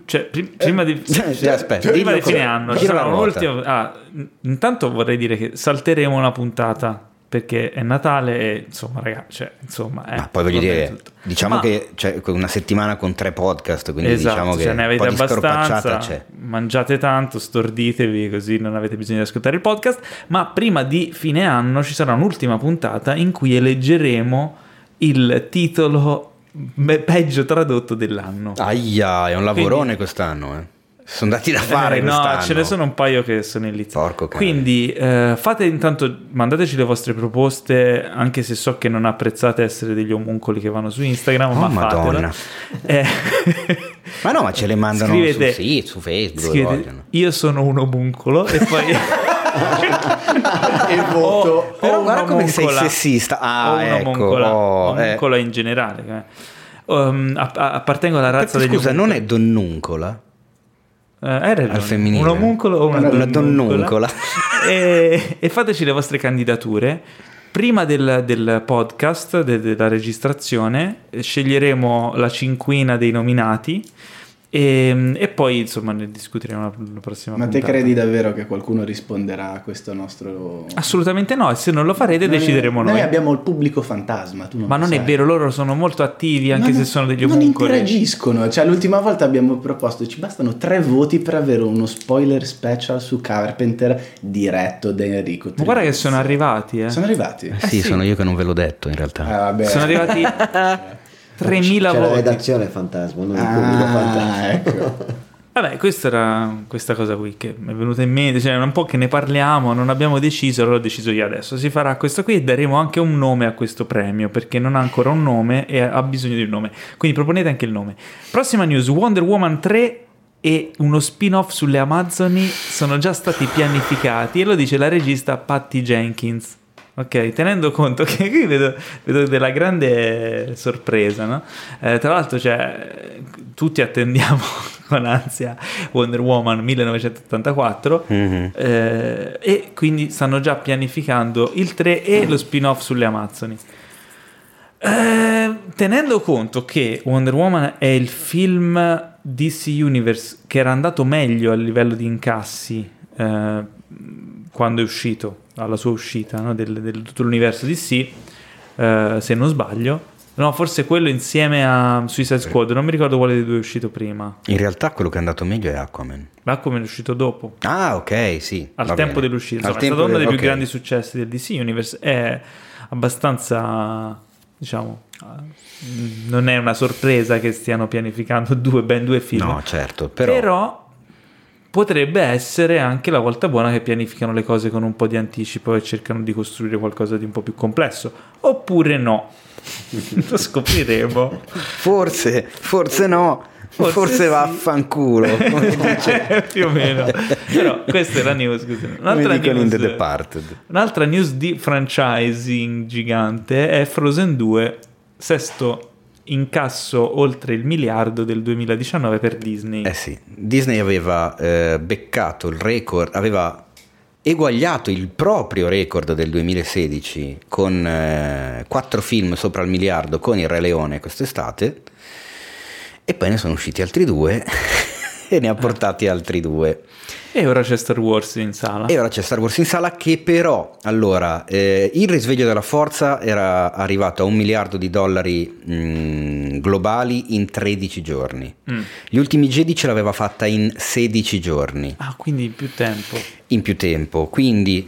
cioè, pri- prima di, cioè, aspetta, prima di fine anno, ci sarà un'ultima. ah, intanto vorrei dire che salteremo una puntata perché è Natale e insomma, ragazzi, cioè, insomma, eh, Ma poi voglio dire, diciamo Ma- che c'è una settimana con tre podcast, quindi esatto, diciamo che cioè ne avete abbastanza, c'è. mangiate tanto, storditevi così non avete bisogno di ascoltare il podcast, ma prima di fine anno ci sarà un'ultima puntata in cui eleggeremo il titolo me- peggio tradotto dell'anno. Aia, è un lavorone Quindi- quest'anno, eh. Sono dati da fare Eh, no, quest'anno. ce ne sono un paio che sono in lizza. Porco cane. Quindi eh, fate intanto, mandateci le vostre proposte, anche se so che non apprezzate essere degli omuncoli che vanno su Instagram, Oh, ma Madonna. Eh, Ma no, ma ce le mandano [laughs] Scrivete- su, sì, su Facebook, scrivete, io sono un omuncolo e poi... [laughs] E [laughs] voto. O- Però o guarda come sei un'omuncola. sessista. Ah, o ecco, un'omuncola, oh, eh. omuncola in generale. eh. Um, app- appartengo alla razza Perché, degli scusa, non è donnuncola? Eh, hai ragione. Al femminile. Un omuncolo o una, Una donnuncola? [laughs] e, e fateci le vostre candidature. Prima del, del podcast, de- della registrazione, eh, sceglieremo la cinquina dei nominati e, e poi insomma ne discuteremo la, la prossima Ma te puntata. credi davvero che qualcuno risponderà a questo nostro... Assolutamente no, e se non lo farete Noi- decideremo noi. Noi abbiamo il pubblico fantasma, tu non Ma lo non è sai. vero, loro sono molto attivi anche Ma se non- sono degli Non omuncoli. interagiscono, cioè l'ultima volta abbiamo proposto, ci bastano tre voti per avere uno spoiler special su Carpenter diretto da Enrico. Ma guarda che sono arrivati, eh. Sono arrivati? Eh sì, sì. sono io che non ve l'ho detto in realtà. Ah, vabbè. Sono arrivati [laughs] 3.000 C'è la voti. redazione fantasma, non il pubblico fantasma. Ah, ecco. Vabbè, questa era questa cosa qui che mi è venuta in mente, cioè un po' che ne parliamo, non abbiamo deciso, allora ho deciso io adesso. Si farà questo qui e daremo anche un nome a questo premio, perché non ha ancora un nome e ha bisogno di un nome. Quindi proponete anche il nome. Prossima news, Wonder Woman 3 e uno spin-off sulle Amazzoni sono già stati pianificati e lo dice la regista Patty Jenkins. Ok, tenendo conto che qui vedo, vedo della grande sorpresa, no? Eh, tra l'altro, cioè, tutti attendiamo [laughs] con ansia Wonder Woman 1984 Mhm. eh, e quindi stanno già pianificando il 3 e lo spin-off sulle Amazzoni. Eh, tenendo conto che Wonder Woman è il film DC Universe che era andato meglio a livello di incassi eh, quando è uscito, alla sua uscita no, del, del tutto l'universo DC, eh, se non sbaglio, No, forse quello insieme a Suicide Squad, non mi ricordo quale dei due è uscito prima. In realtà quello che è andato meglio è Aquaman. Ma come è uscito dopo? Ah, ok, sì. Al tempo bene. dell'uscita. Al Insomma, è tempo stato uno dei del- più grandi successi del DC Universe. È abbastanza, diciamo, eh, non è una sorpresa che stiano pianificando [laughs] due, ben due film. No, certo, però... Però potrebbe essere anche la volta buona che pianificano le cose con un po' di anticipo e cercano di costruire qualcosa di un po' più complesso. Oppure no. [laughs] Lo scopriremo. Forse, forse no. Forse Forse, sì. vaffanculo. [laughs] Più o meno. Però questa è la news. Un'altra news, un'altra news di franchising gigante è Frozen 2, sesto incasso oltre il miliardo del 2019 per Disney. Eh sì, Disney aveva eh, beccato il record, aveva eguagliato il proprio record del 2016 con eh, film sopra il miliardo con il Re Leone quest'estate e poi ne sono usciti altri due [laughs] e ne ha portati altri due. E ora c'è Star Wars in sala. E ora c'è Star Wars in sala che però, allora, eh, il risveglio della forza era arrivato a un miliardo di dollari mh, globali in 13 giorni. Mm. Gli ultimi Jedi ce l'aveva fatta in 16 giorni, Ah, quindi più tempo. in più tempo. Quindi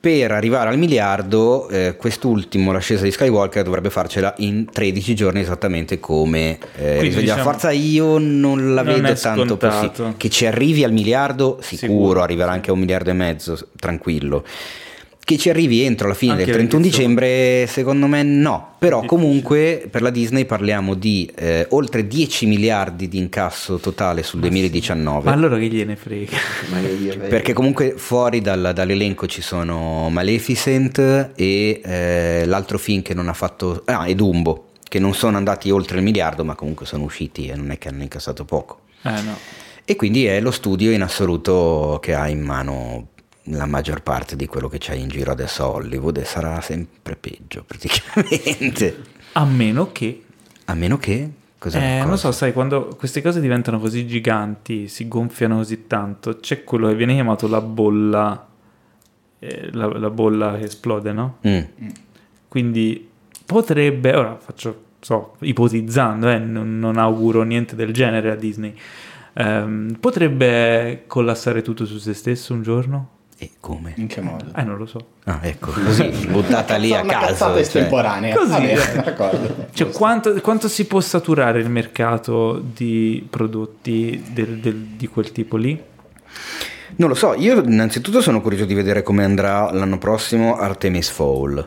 per arrivare al miliardo, eh, quest'ultimo, l'ascesa di Skywalker, dovrebbe farcela in 13 giorni esattamente come eh, diciamo, forza. Io non la non vedo tanto possibile. Che ci arrivi al miliardo, sicuro, Sicuro, arriverà anche a un miliardo e mezzo, tranquillo. Che ci arrivi entro la fine Anche del 31 perché, insomma, dicembre, secondo me no. Però comunque per la Disney parliamo di eh, oltre 10 miliardi di incasso totale sul 2019. Ma allora che gliene frega? Ma Perché comunque fuori dal- dall'elenco ci sono Maleficent e eh, l'altro film che non ha fatto... Ah, e Dumbo, che non sono andati oltre il miliardo, ma comunque sono usciti e non è che hanno incassato poco. Eh no. E quindi è lo studio in assoluto che ha in mano la maggior parte di quello che c'è in giro adesso a Hollywood e sarà sempre peggio [laughs] praticamente. A meno che... A meno che... Cos'è Eh, cosa? non so, sai, quando queste cose diventano così giganti, si gonfiano così tanto, c'è quello che viene chiamato la bolla, eh, la, la bolla che esplode, no? Mm. Quindi potrebbe, ora faccio, so, ipotizzando, eh, non, non auguro niente del genere a Disney, ehm, potrebbe collassare tutto su se stesso un giorno? E come? In che modo? Eh, non lo so. Ah, ecco, [laughs] così, buttata lì a Una caso. cazzata cioè. estemporanea. Così. Va bene, d'accordo. Cioè, quanto, quanto si può saturare il mercato di prodotti del- del- di quel tipo lì? Non lo so, io innanzitutto sono curioso di vedere come andrà l'anno prossimo Artemis Fowl,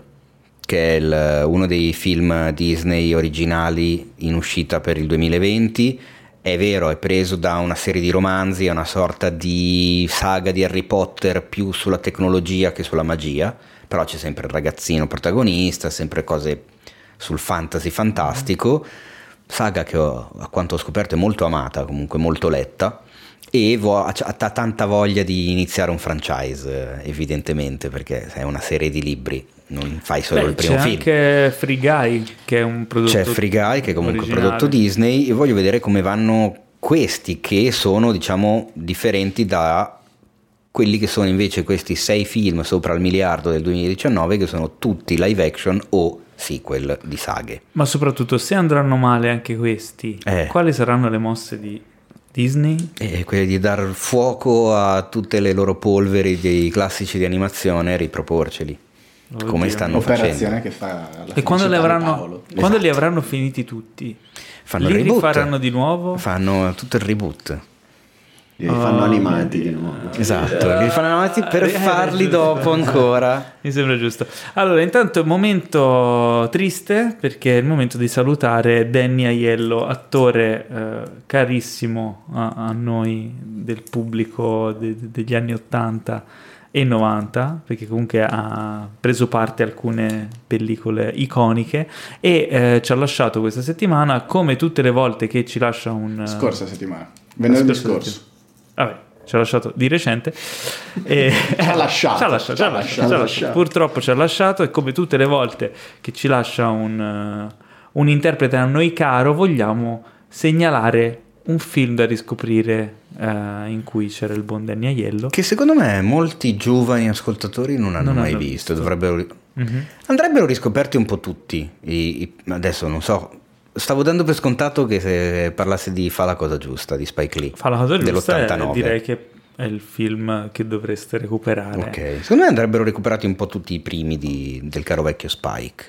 che è il- uno dei film Disney originali in uscita per il 2020. È vero, è preso da una serie di romanzi, è una sorta di saga di Harry Potter più sulla tecnologia che sulla magia, però c'è sempre il ragazzino protagonista, sempre cose sul fantasy fantastico, saga che ho- a quanto ho scoperto è molto amata, comunque molto letta e vo- ha, tanta voglia di iniziare un franchise evidentemente perché è una serie di libri non fai solo Beh, il primo c'è film anche Free Guy, che è un prodotto c'è Free Guy che è comunque originale. prodotto Disney e voglio vedere come vanno questi che sono diciamo differenti da quelli che sono invece questi sei film sopra il miliardo del 2019 che sono tutti live action o sequel di saghe Ma soprattutto, se andranno male anche questi, Eh. quali saranno le mosse di Disney? e quelli di dar fuoco a tutte le loro polveri dei classici di animazione e riproporceli Oddio. come stanno facendo che fa la E quando, li avranno, Paolo. quando li Esatto. avranno finiti tutti? fanno li reboot rifaranno di nuovo? fanno tutto il reboot Li fanno Oh, animati di nuovo. esatto li fanno avanti per [laughs] Eh, farli giusto. dopo ancora Mi sembra giusto. Allora, intanto è un momento triste perché è il momento di salutare Danny Aiello, attore eh, carissimo a, a noi del pubblico de- de- degli anni 80 e 90, perché comunque ha preso parte a alcune pellicole iconiche e eh, ci ha lasciato questa settimana, come tutte le volte che ci lascia un... Scorsa settimana. Venerdì scorso. settimana. Vabbè, ci ha lasciato di recente. E... [laughs] Ci ha lasciato, Ci ha lasciato, ci ha ci ha lasciato, lasciato. lasciato. Purtroppo ci ha lasciato e come tutte le volte che ci lascia un, eh, un interprete a noi caro, vogliamo segnalare un film da riscoprire eh, in cui c'era il buon Danny Aiello. che secondo me molti giovani ascoltatori non hanno Non mai hanno visto, visto. dovrebbero Mhm. Andrebbero riscoperti un po' tutti. I- i- adesso non so. Stavo dando per scontato che se parlasse di Fa la cosa giusta di Spike Lee. Fa la cosa giusta dell'89. direi che è il film che dovreste recuperare. Ok. Secondo me andrebbero recuperati un po' tutti i primi di- del caro vecchio Spike.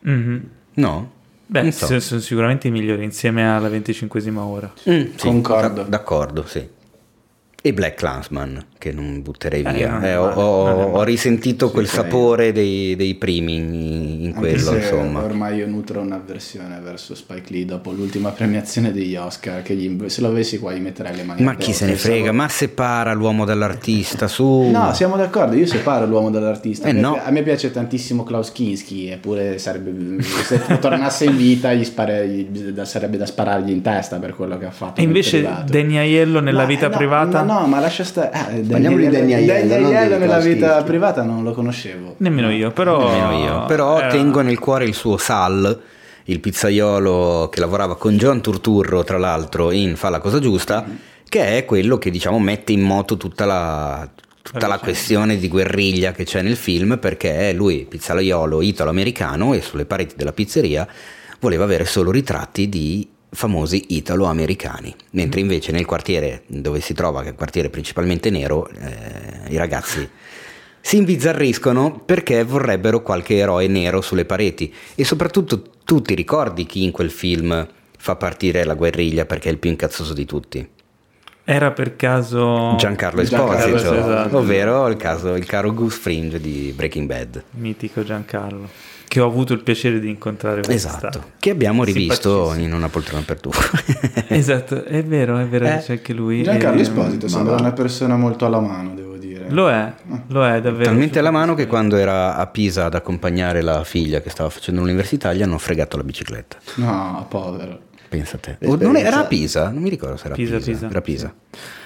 Mhm. No? Beh, sono, sicuramente i migliori insieme alla 25esima ora. Mm, sì, Concordo. d'accordo, sì. E Black Clansman, che non butterei Eh, via. Eh, ho, male, ho- ho risentito quel sapore dei, dei primi in, in Anche quello, se insomma. ormai io nutro un'avversione verso Spike Lee dopo l'ultima premiazione degli Oscar, che gli- se lo avessi qua gli metterei le mani Ma chi se ne pensavo- frega? Ma separa l'uomo dall'artista, su. No, siamo d'accordo, io separo l'uomo dall'artista. Eh, A me- no. A me piace tantissimo Klaus Kinski, eppure sarebbe, se [laughs] tornasse in vita gli spare- gli- sarebbe da sparargli in testa per quello che ha fatto. E invece. Danny Aiello nella Ma, vita eh, no, privata? No, no, ma lascia stare. Eh, Parliamo di Danny Aiello, Danny Aiello nella vita Kinski. privata non lo conoscevo. Nemmeno io, però... Nemmeno io. Però era- tengo nel cuore il suo Sal, il pizzaiolo che lavorava con John Turturro, tra l'altro, in Fa la cosa giusta, che è quello che diciamo mette in moto tutta la, tutta la questione di guerriglia che c'è nel film, perché lui, pizzaiolo italo-americano, e sulle pareti della pizzeria voleva avere solo ritratti di famosi italo-americani, mentre invece nel quartiere dove si trova, che è un quartiere principalmente nero, eh, i ragazzi si imbizzarriscono perché vorrebbero qualche eroe nero sulle pareti e soprattutto tu ti ricordi chi in quel film fa partire la guerriglia perché è il più incazzoso di tutti? Era per caso... Giancarlo Giancarlo, Esposito, esatto. ovvero il, caso, il caro Goose Fringe di Breaking Bad. Mitico Giancarlo, che ho avuto il piacere di incontrare quest'estate. Esatto, che abbiamo rivisto in una poltrona per due. [laughs] Esatto, è vero, è vero, Eh. c'è anche lui. Giancarlo E- Esposito sembra una persona molto alla mano, devo dire. Lo è, lo è davvero. Talmente alla mano che quando era a Pisa ad accompagnare la figlia che stava facendo l'università gli hanno fregato la bicicletta. No, povero. Pensa a te. O Esperienza. non era a Pisa? Non mi ricordo se era a Pisa, Pisa. Pisa. Era a Pisa.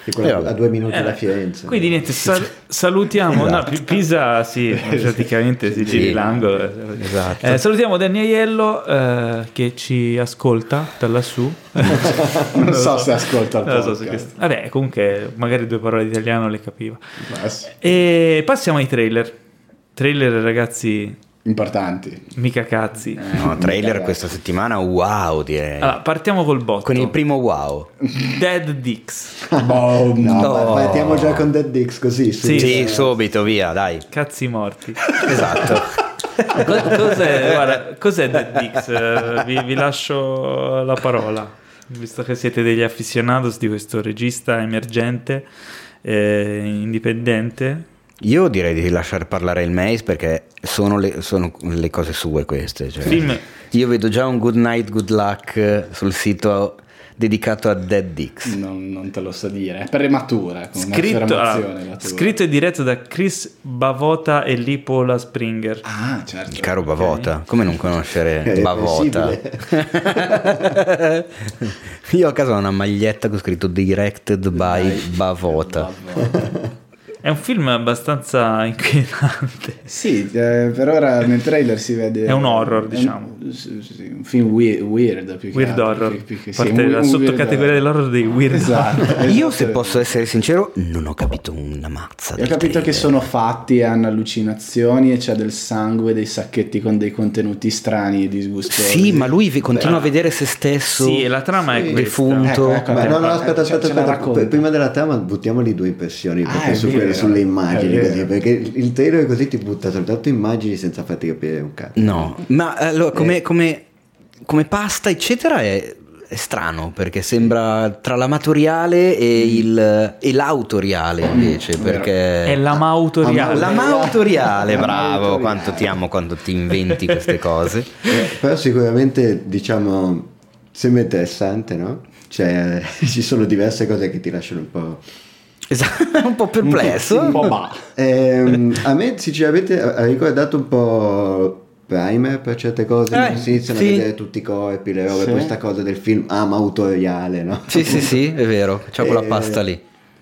Sì, Eh, a due minuti Eh, da Firenze. Quindi niente, sal- [laughs] salutiamo, no, P- Pisa [laughs] sì, praticamente si giri Sì. l'angolo. Esatto. Eh, salutiamo Danny Aiello eh, che ci ascolta da lassù. [laughs] Non so se ascolta il Non lo so se podcast. questo- Vabbè, comunque magari due parole di italiano le capiva. Ma sì, E passiamo ai trailer. Trailer ragazzi, Importanti. mica cazzi. No, trailer questa settimana, wow direi. Allora, partiamo col botto. Con il primo wow. Dead Dix. Boh, [laughs] No, No. partiamo già con Dead Dix così. Sì. Sì, subito, via, dai. Cazzi morti. Esatto. [laughs] Co- cos'è, guarda, cos'è Dead Dix? Eh, Vi, vi lascio la parola, visto che siete degli aficionados di questo regista emergente, eh, indipendente. Io direi di lasciare parlare il Mace perché sono le, sono le cose sue queste. cioè. Film- Io vedo già un good night, good luck sul sito dedicato a Dead Dix. non, non te lo so dire. È prematura. Scritto, ah, scritto e diretto da Chris Bavota e Lipola Springer. Ah, certo. Il caro Bavota, come non conoscere [laughs] È Bavota? [laughs] Io a casa ho una maglietta con scritto Directed by Bavota. È un film abbastanza [laughs] inquietante. Sì, eh, per ora nel trailer si vede. È un horror, è un- diciamo. sì, sì, un film we- weird. Più che Weird altro, horror. più- più che- sì, Parte un- la un sottocategoria weird- dell'horror dei weird Esatto. Io, esatto. se posso essere sincero, non ho capito una mazza. Ho capito che trailer. sono fatti e hanno allucinazioni e c'è del sangue, dei sacchetti con dei contenuti strani e disgustosi. Sì, ma lui vi- continua a vedere se stesso. Sì, e la trama è Sì. questa. defunto. Ecco, ecco, no, no, aspetta, aspetta, aspetta. Prima della trama buttiamo lì due impressioni Ah, su vero, quelle- sulle è immagini, vero. così, perché il trailer così ti butta soltanto immagini senza farti capire un cazzo. No, ma allora, come, Eh. come- come pasta, eccetera, è, è strano perché sembra tra l'amatoriale e, il, e l'autoriale invece. Perché È l'amautoriale. L'amautoriale, bravo, quanto ti amo quando ti inventi queste [laughs] cose. Eh, però sicuramente diciamo sembra interessante, no? Cioè [laughs] ci sono diverse cose che ti lasciano un po'... Esatto, [laughs] un po' perplesso. Un po' bah. Ehm, a me sinceramente ha ricordato un po' Primer per certe cose, Eh, si iniziano sì. a vedere tutti i corpi, le robe, Sì. questa cosa del film amautoriale, no? Sì, sì, sì, è vero, c'è quella Eh, pasta lì.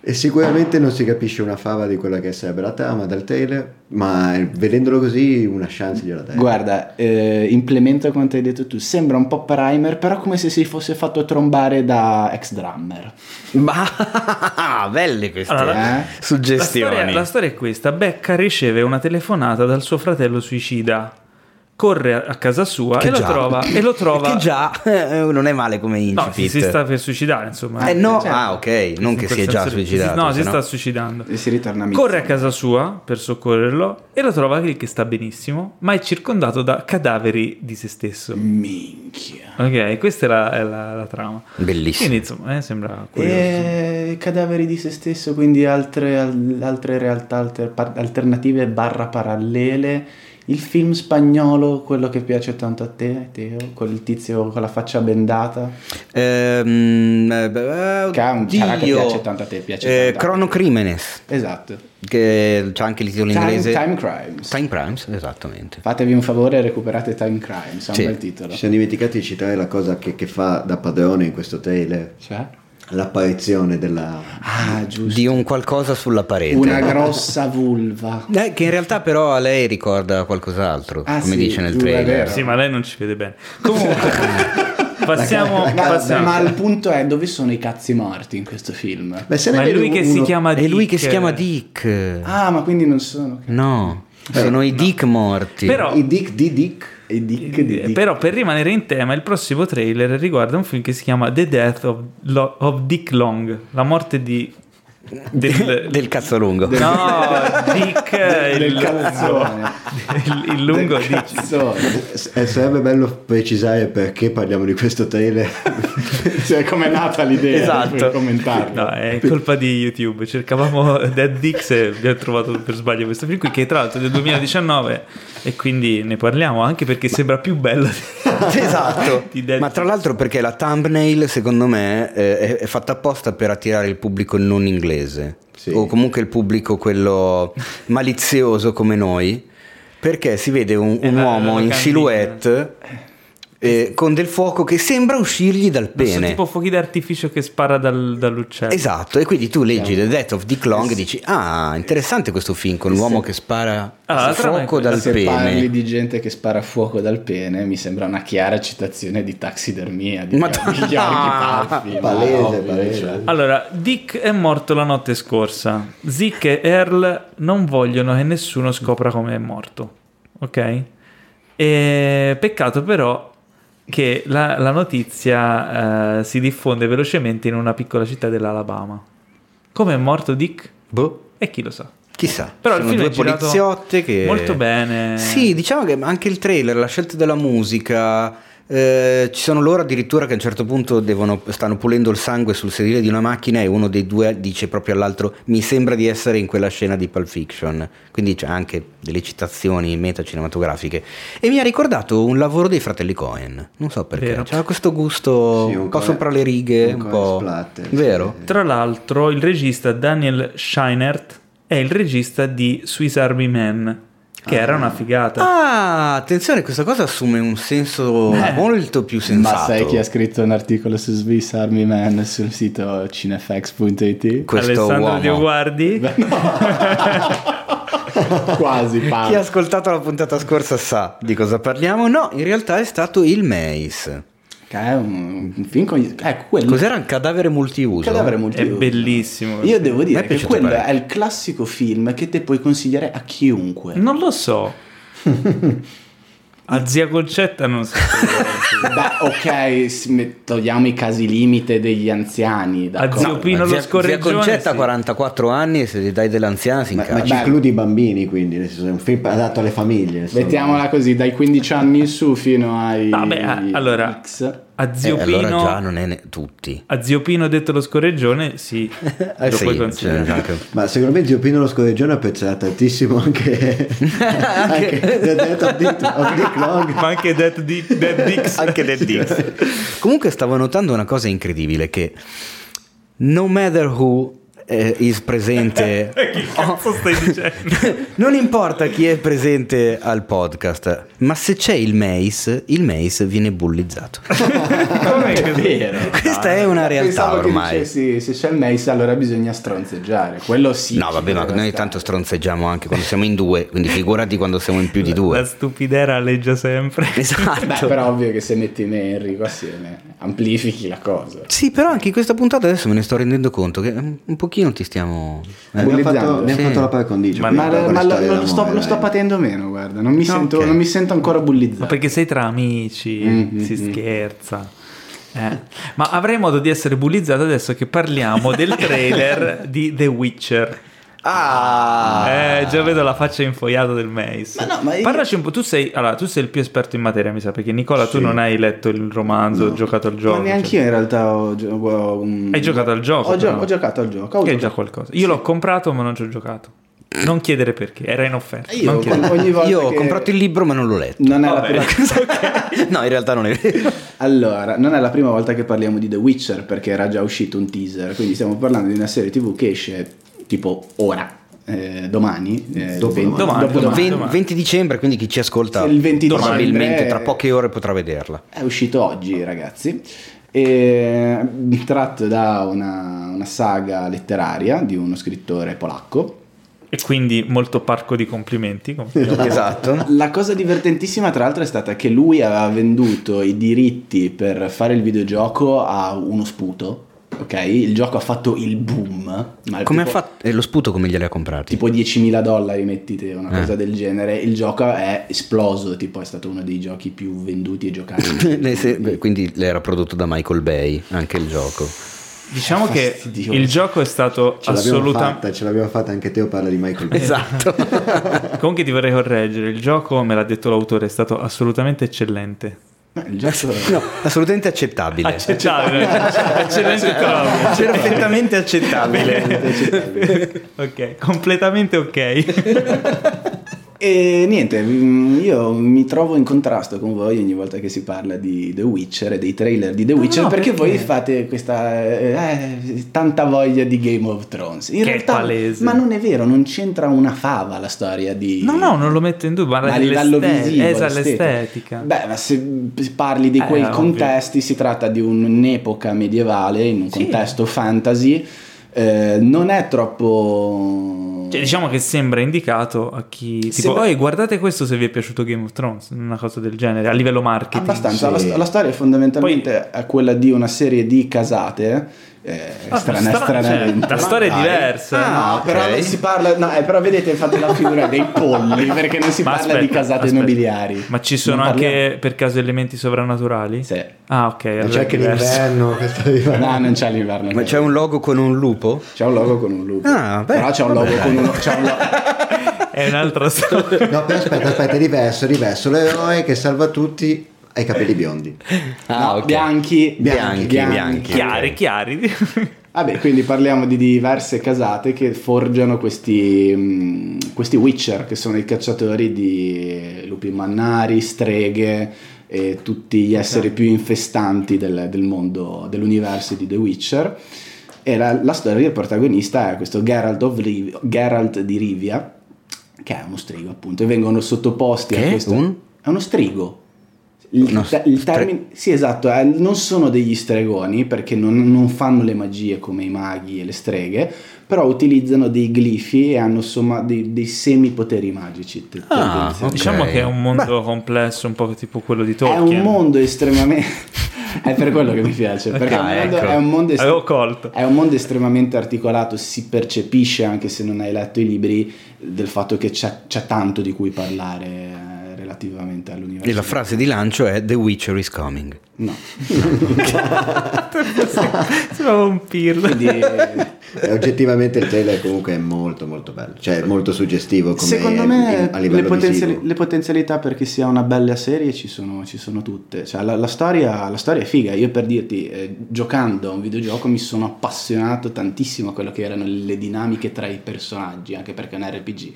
E sicuramente non si capisce una fava di quella che sarebbe la trama del trailer, ma eh, vedendolo così una chance gliela dai. Guarda, eh, implemento quanto hai detto tu, sembra un po' primer, però come se si fosse fatto trombare da ex drummer. Ma [laughs] belle queste Allora, Eh? La suggestioni. storia, la storia è questa: Becca riceve una telefonata dal suo fratello suicida. Corre a casa sua Che e lo, trova, e lo [laughs] trova. Che già eh, non è male come No, incipit. si, si sta per suicidare, insomma. Eh no, Certo. ah ok, non che si è già suicidato. No, si sennò- sta suicidando. E si ritorna a Corre a casa sua per soccorrerlo e lo trova lì che sta benissimo, ma è circondato da cadaveri di se stesso. Minchia. Ok, questa è la, è la- la trama. Bellissimo. Quindi insomma, eh, sembra curioso. E cadaveri di se stesso, quindi altre, al- altre realtà alter- alternative barra parallele. Il film spagnolo, quello che piace tanto a te, Teo, quel tizio con la faccia bendata. Ehm, eh, beh, Che ha un- che piace tanto a te, piace Eh, tanto a Chrono te. Crimenes, Esatto. che c'ha anche il titolo Time, inglese. Time Crimes. Time Crimes, esattamente. Fatevi un favore e recuperate Time Crimes, è un Sì. bel titolo. Ci siamo dimenticati di citare la cosa che, che fa da padrone in questo trailer, Cioè? L'apparizione della... Ah, giusto. Di un qualcosa sulla parete. Una grossa vulva. Eh, che in realtà però a lei ricorda qualcos'altro, Ah, come sì, dice nel trailer. Sì, ma lei non ci vede bene. [laughs] Comunque, passiamo. Ma, passiamo. ma il punto è dove sono i cazzi morti in questo film? Beh, se ne Ma è vede lui che uno- si chiama È lui che Dick. si chiama Dick. Ah, ma quindi non sono. No, sono i Dick morti. Però- I Dick di Dick. E Dick di Eh, Dick. Però per rimanere in tema, il prossimo trailer riguarda un film che si chiama The Death of, Lo- of Dick Long, la morte di... Del, del cazzo lungo. No, [laughs] Dick è Del il, cazzone. il, il lungo Del Dick. cazzone. Eh, sarebbe bello precisare perché parliamo di questo trailer. [laughs] Cioè, com'è nata l'idea Esatto. No, è colpa di YouTube. Cercavamo Dead Dicks e abbiamo trovato per sbaglio questo film qui, che tra l'altro è del 2019 e quindi ne parliamo anche perché sembra più bello. [laughs] Esatto, di Dead ma tra l'altro perché la thumbnail secondo me eh, è, è fatta apposta per attirare il pubblico non inglese Sì. o comunque il pubblico quello [laughs] malizioso come noi. Perché si vede un, un la- uomo in silhouette [laughs] eh, con del fuoco che sembra uscirgli dal Sono pene tipo fuochi d'artificio che spara dal- dall'uccello. Esatto, e quindi tu leggi The Death of Dick Long e dici: Ah, interessante questo film con l'uomo che spara Ah, fuoco dal Se pene. parli di gente che spara fuoco dal pene, mi sembra una chiara citazione di taxidermia di, Ma- Gheorghi Palfi. [laughs] Palese, palese. cioè. Allora, Dick è morto la notte scorsa. Zick e Earl non vogliono che nessuno scopra come è morto. Ok? E peccato però che la, la notizia eh, si diffonde velocemente in una piccola città dell'Alabama. Come è morto Dick? Boh, E chi lo sa. chissà. Però il Sono film due poliziotte che. molto bene. Sì, diciamo che anche il trailer, la scelta della musica. Eh, ci sono loro addirittura che a un certo punto devono, stanno pulendo il sangue sul sedile di una macchina e uno dei due dice proprio all'altro mi sembra di essere in quella scena di Pulp Fiction quindi c'è anche delle citazioni meta-cinematografiche e mi ha ricordato un lavoro dei fratelli Cohen non so perché Vero. c'era questo gusto Sì, un un po' Coen- sopra le righe un un po' splatter, sì. vero? Tra l'altro, il regista Daniel Scheinert è il regista di Swiss Army Man, che era una figata. Ah, attenzione, questa cosa assume un senso molto più sensato. Ma sai chi ha scritto un articolo su Swiss Army Man sul sito cinefx.it? questo Alessandro uomo? Dioguardi. [laughs] Quasi, Chi ha ascoltato la puntata scorsa sa di cosa parliamo. No, in realtà è stato il Mace. Che è un, un film con... Ecco, quello... Cos'era un cadavere multiuso? Cadavere È multiuso. bellissimo. Io devo dire è che quello parecchio. è il classico film che te puoi consigliare a chiunque. Non lo so. [laughs] A zia Concetta non so. [laughs] Beh, ok, togliamo i casi limite degli anziani. A d'accordo. zio Pino Ma lo scorreggione. zia Concetta ha sì. 44 anni e se gli dai dell'anziana si Ma, ma incazza. ci includi i bambini, quindi, nel senso, è un film adatto alle famiglie. insomma. Mettiamola così, dai 15 anni in su fino ai Vabbè, a- allora, X. A zio Eh, Pino. allora già non è ne- tutti. A zio Pino detto lo scorreggione, sì. [laughs] Eh lo sì, puoi considerare. anche- Ma secondo me Zio Pino lo scorreggione apprezzerà tantissimo anche, [laughs] anche The Death of Dick, of Dick Long. Ma anche Dead, Dick, Dead Dicks. [laughs] anche del Dix. Comunque stavo notando una cosa incredibile che No Matter Who eh, is presente. [laughs] che cazzo stai dicendo? [laughs] non importa chi è presente al podcast, ma se c'è il Mace, il Mace viene bullizzato. [laughs] Com'è che vero. Questa è una realtà Pensavo ormai. dicessi, se c'è il Mace allora bisogna stronzeggiare. Quello sì. No, vabbè, ma noi stare. tanto stronzeggiamo anche quando siamo in due, quindi figurati quando siamo in più di La due. stupidera alleggia sempre. Esatto. Beh, però ovvio che se metti me e Enrico assieme amplifichi la cosa. Sì, però anche in questa puntata adesso me ne sto rendendo conto che un pochino ti stiamo... eh. Abbiamo fatto, abbiamo Sì. fatto la par condicio. Ma- Ma, le ma lo, storie lo sto, lo sto patendo meno, guarda, non mi, sento, ok. non mi sento ancora bullizzato. Ma perché sei tra amici, Mm, si mm, scherza. Eh. Ma avrai modo di essere bullizzato adesso che parliamo del trailer [laughs] di The Witcher. Ah! Eh, già vedo la faccia infoiata del Mace. Ma no, ma io- Parlaci un po', tu sei, allora, tu sei il più esperto in materia, mi sa, perché Nicola, tu Sì. non hai letto il romanzo, No. giocato al gioco. Ma neanche cioè. io in realtà ho, gio- ho un- Hai giocato al gioco, Ho, gio- ho giocato al gioco. ho Che è già qualcosa. Io l'ho comprato, ma non ci ho giocato. Non chiedere perché, era in offerta. Io non chiedere. ogni volta Io ho che- comprato il libro ma non l'ho letto. Non è la Vabbè. prima... [laughs] no, in realtà non è vero. Allora, non è la prima volta che parliamo di The Witcher perché era già uscito un teaser, quindi stiamo parlando di una serie TV che esce tipo ora, eh, domani, eh, Dopo il 20 domani, dopo domani. domani. Ven- 20 dicembre, quindi chi ci ascolta Il 20 probabilmente tra poche ore potrà vederla. È uscito oggi, ragazzi. E, tratto da una, una saga letteraria di uno scrittore polacco. E quindi molto parco di complimenti. complimenti. [laughs] Esatto. La cosa divertentissima, tra l'altro, è stata che lui aveva venduto i diritti per fare il videogioco a uno sputo. Ok, il gioco ha fatto il boom. Ma Come ha tipo- fatto? E lo sputo come glieli ha comprati? tipo 10.000 dollari mettite una Eh. cosa del genere il gioco è esploso tipo è stato uno dei giochi più venduti e giocati [laughs] Le se- beh, quindi era prodotto da Michael Bay, anche il gioco. Diciamo che Fastidioso. il gioco è stato assolutamente... fatta, ce l'abbiamo fatta anche Teo parla di Michael Bay. Esatto. Comunque ti vorrei correggere, il gioco, me l'ha detto l'autore, è stato assolutamente eccellente. Il gioco No, assolutamente accettabile. Accettabile, [laughs] eccellente proprio. Perfettamente accettabile. ok, completamente ok. E niente mm, io mi trovo in contrasto con voi ogni volta che si parla di The Witcher e dei trailer di The Witcher no, perché, perché? voi fate questa eh, tanta voglia di Game of Thrones in Che realtà palese. ma non è vero non c'entra una fava la storia di No, no, non lo metto in dubbio, ma, ma a livello visivo esatto, l'estetica. Beh, ma se parli di Eh, quei ovvio. contesti, si tratta di un'epoca medievale in un Sì. contesto fantasy. Eh, non è troppo. Cioè, diciamo che sembra indicato a chi Se tipo, va- "Oi, guardate questo se vi è piaciuto Game of Thrones, una cosa del genere, a livello marketing. Abbastanza. sì. La, la storia fondamentalmente è quella di una serie di casate. Eh, Ah, strana, stra- stranamente. cioè, la storia è diversa. Ah, No, però non si parla. No, eh, però vedete, fate la figura dei polli [laughs] perché non si Ma parla aspetta, di casate aspetta. nobiliari. Ma ci sono Non parliamo- anche per caso elementi sovrannaturali? Sì. Ah, ok. Non allora c'è anche l'inverno. [laughs] No, non c'è l'inverno. Ma c'è un logo con un lupo? C'è un logo con un lupo. Ah, beh, però c'è un logo con uno. C'è un lo- [laughs] È un'altra storia. No, aspetta, aspetta, è diverso, è diverso. L'eroe che salva tutti ha i capelli [laughs] biondi. Ah, no, ok. bianchi, Bianchi, bianchi. chiari, chiari. Vabbè, quindi parliamo di diverse casate che forgiano questi, mh, questi Witcher, che sono i cacciatori di lupi mannari, streghe e tutti gli esseri più infestanti del, del mondo, dell'universo di The Witcher. E la, la storia del protagonista è questo Geralt, of Riv- Geralt di Rivia, che è uno strigo appunto, e vengono sottoposti Che a questo... Un? È uno strigo. Il, te- il stre- termine, sì, esatto, eh, non sono degli stregoni perché non, non fanno le magie come i maghi e le streghe, però utilizzano dei glifi e hanno insomma dei, dei semipoteri magici. te- Ah, tendenzialmente. ok. Diciamo che è un mondo complesso, un po' tipo quello di È Tolkien. un mondo estremamente. [laughs] è per quello che mi piace. Perché Ah, è, un mondo, ecco. è un mondo est- è un mondo estremamente articolato, si percepisce anche se non hai letto i libri del fatto che c'è, c'è tanto di cui parlare eh, relativamente all'universo. E la frase di lancio è The Witcher is coming. No. Sembrava un pirlo. Quindi, E oggettivamente il trailer comunque è molto molto bello, cioè è molto suggestivo come Secondo me a le, livello potenziali- visivo. le potenzialità perché sia una bella serie ci sono, ci sono tutte. Cioè, la, la storia, la storia è figa. Io per dirti, eh, giocando a un videogioco mi sono appassionato tantissimo a quello che erano le dinamiche tra i personaggi, anche perché è un RPG.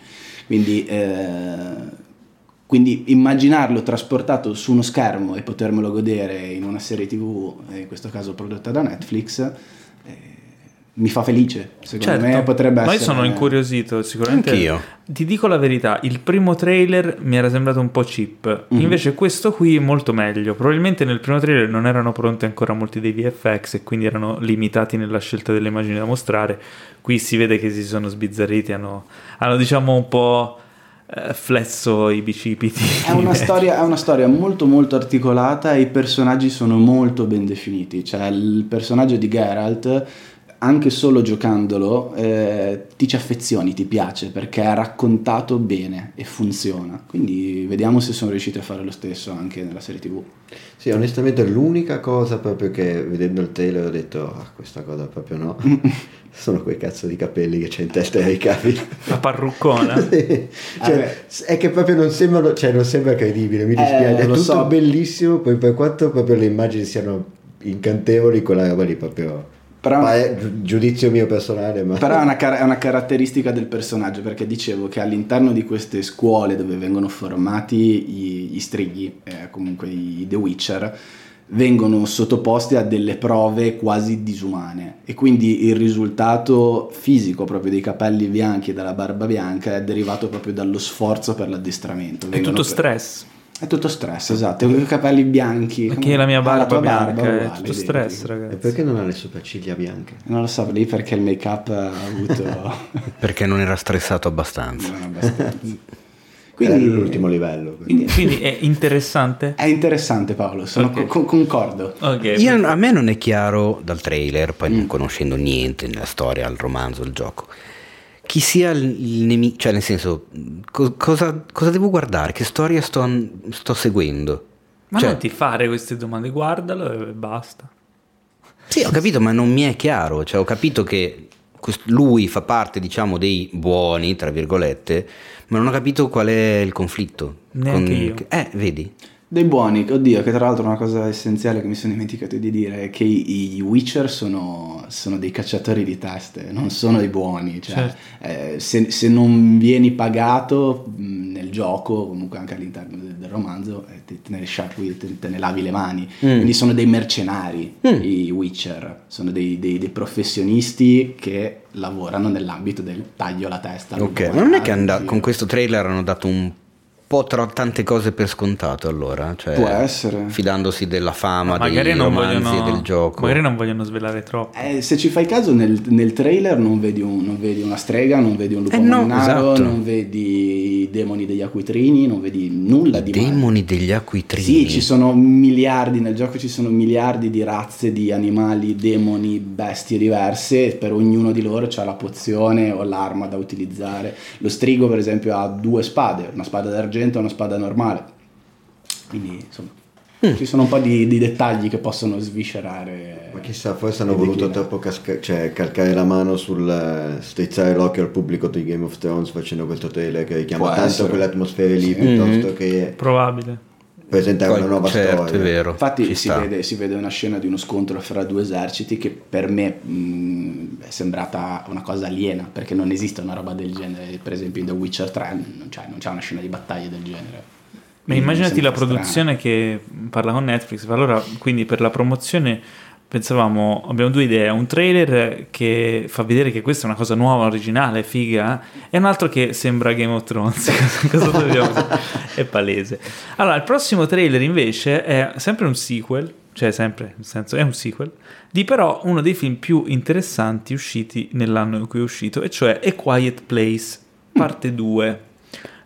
Quindi, eh, quindi immaginarlo trasportato su uno schermo e potermelo godere in una serie tv, eh, in questo caso prodotta da Netflix, eh, mi fa felice. Secondo Certo, me potrebbe ma essere. io sono incuriosito, sicuramente. Anch'io. Ti dico la verità, il primo trailer mi era sembrato un po' cheap, Mhm. invece questo qui è molto meglio. Probabilmente nel primo trailer non erano pronti ancora molti dei VFX e quindi erano limitati nella scelta delle immagini da mostrare. Qui si vede che si sono sbizzarriti, hanno, hanno diciamo un po' flesso i bicipiti. È una, [laughs] storia, è una storia molto molto articolata e i personaggi sono molto ben definiti. Cioè il personaggio di Geralt, anche solo giocandolo, eh, ti ci affezioni, ti piace perché è raccontato bene e funziona. Quindi vediamo se sono riusciti a fare lo stesso anche nella serie TV. Sì, onestamente l'unica cosa proprio che vedendo il trailer ho detto, ah, questa cosa proprio no, [laughs] sono quei cazzo di capelli che c'è in testa ai capi. La parruccona. [laughs] Sì. Cioè, Vabbè. è che proprio non sembrano, cioè non sembra credibile, mi dispiace, è lo tutto so. bellissimo, poi per quanto proprio le immagini siano incantevoli, quella roba lì proprio... Però- ma è giu- giudizio mio personale, ma... Però è una, [laughs] car- è una caratteristica del personaggio perché dicevo che all'interno di queste scuole dove vengono formati gli, gli strighi, eh, comunque i The Witcher, vengono sottoposti a delle prove quasi disumane e quindi il risultato fisico proprio dei capelli bianchi e della barba bianca è derivato proprio dallo sforzo per l'addestramento. È Vengono tutto per- stress. È tutto stress, esatto. I capelli bianchi. Perché la mia Ah, barba tua bianca barba è uguale, tutto identica. stress, E ragazzi. perché non ha le sopracciglia bianche? Non lo so, lì perché il make up ha avuto... [laughs] Perché non era stressato abbastanza. non abbastanza. [laughs] Quindi Quindi l'ultimo livello. Quindi, quindi è interessante. È interessante Paolo, sono Ok. co- concordo. Ok. Io- a me non è chiaro dal trailer, poi non conoscendo niente nella storia, il romanzo, il gioco, chi sia il, nemico, cioè nel senso, co- cosa, cosa devo guardare, che storia sto, sto seguendo? Ma Cioè, non ti fare queste domande, guardalo e basta. Sì, ho capito, ma non mi è chiaro, cioè ho capito che lui fa parte, diciamo, dei buoni, tra virgolette, ma non ho capito qual è il conflitto. Neanche io. Eh, vedi? Dei buoni, oddio, che tra l'altro una cosa essenziale che mi sono dimenticato di dire è che i, i Witcher sono, sono dei cacciatori di teste, non sono dei buoni. Cioè, Certo. eh, se, se non vieni pagato nel gioco, comunque anche all'interno del, del romanzo, eh, te, te ne sciacqui, te, te ne lavi le mani. Quindi sono dei mercenari Mm. i Witcher, sono dei, dei- dei professionisti che lavorano nell'ambito del taglio alla testa. Ok, ma non è che sì. con questo trailer hanno dato un po' tro- tante cose per scontato allora, cioè, Può essere. fidandosi della fama, dei magari non romanzi vogliono del gioco. Magari non vogliono svelare troppo. Eh, se ci fai caso nel, nel trailer non vedi, un- non vedi una strega, non vedi un lupo Eh no, mannaro, esatto. non vedi i demoni degli acquitrini, non vedi nulla di male. Demoni degli acquitrini. Sì, ci sono miliardi, nel gioco ci sono miliardi di razze di animali, demoni, bestie diverse, per ognuno di loro c'ha la pozione o l'arma da utilizzare. Lo strigo per esempio ha due spade, una spada d'argento e una spada normale. Quindi insomma Mm. ci sono un po' di, di dettagli che possono sviscerare. Ma chissà, forse hanno voluto troppo casca- cioè, calcare la mano sul eh, strizzare l'occhio al pubblico di Game of Thrones facendo questo trailer che richiama tanto atmosfere lì piuttosto che Probabile. Presentare Poi, una nuova certo, storia. è vero. Infatti si vede, si vede una scena di uno scontro fra due eserciti che per me mh, è sembrata una cosa aliena, perché non esiste una roba del genere, per esempio in The Witcher 3 non c'è, non c'è una scena di battaglia del genere. Ma immaginati la produzione che parla con Netflix. Allora, quindi per la promozione pensavamo, abbiamo due idee, un trailer che fa vedere che questa è una cosa nuova, originale, figa, e un altro che sembra Game of Thrones. [laughs] cosa dobbiamo? È palese. Allora, il prossimo trailer invece è sempre un sequel, cioè sempre, nel senso è un sequel, di però uno dei film più interessanti usciti nell'anno in cui è uscito, e cioè A Quiet Place, parte 2.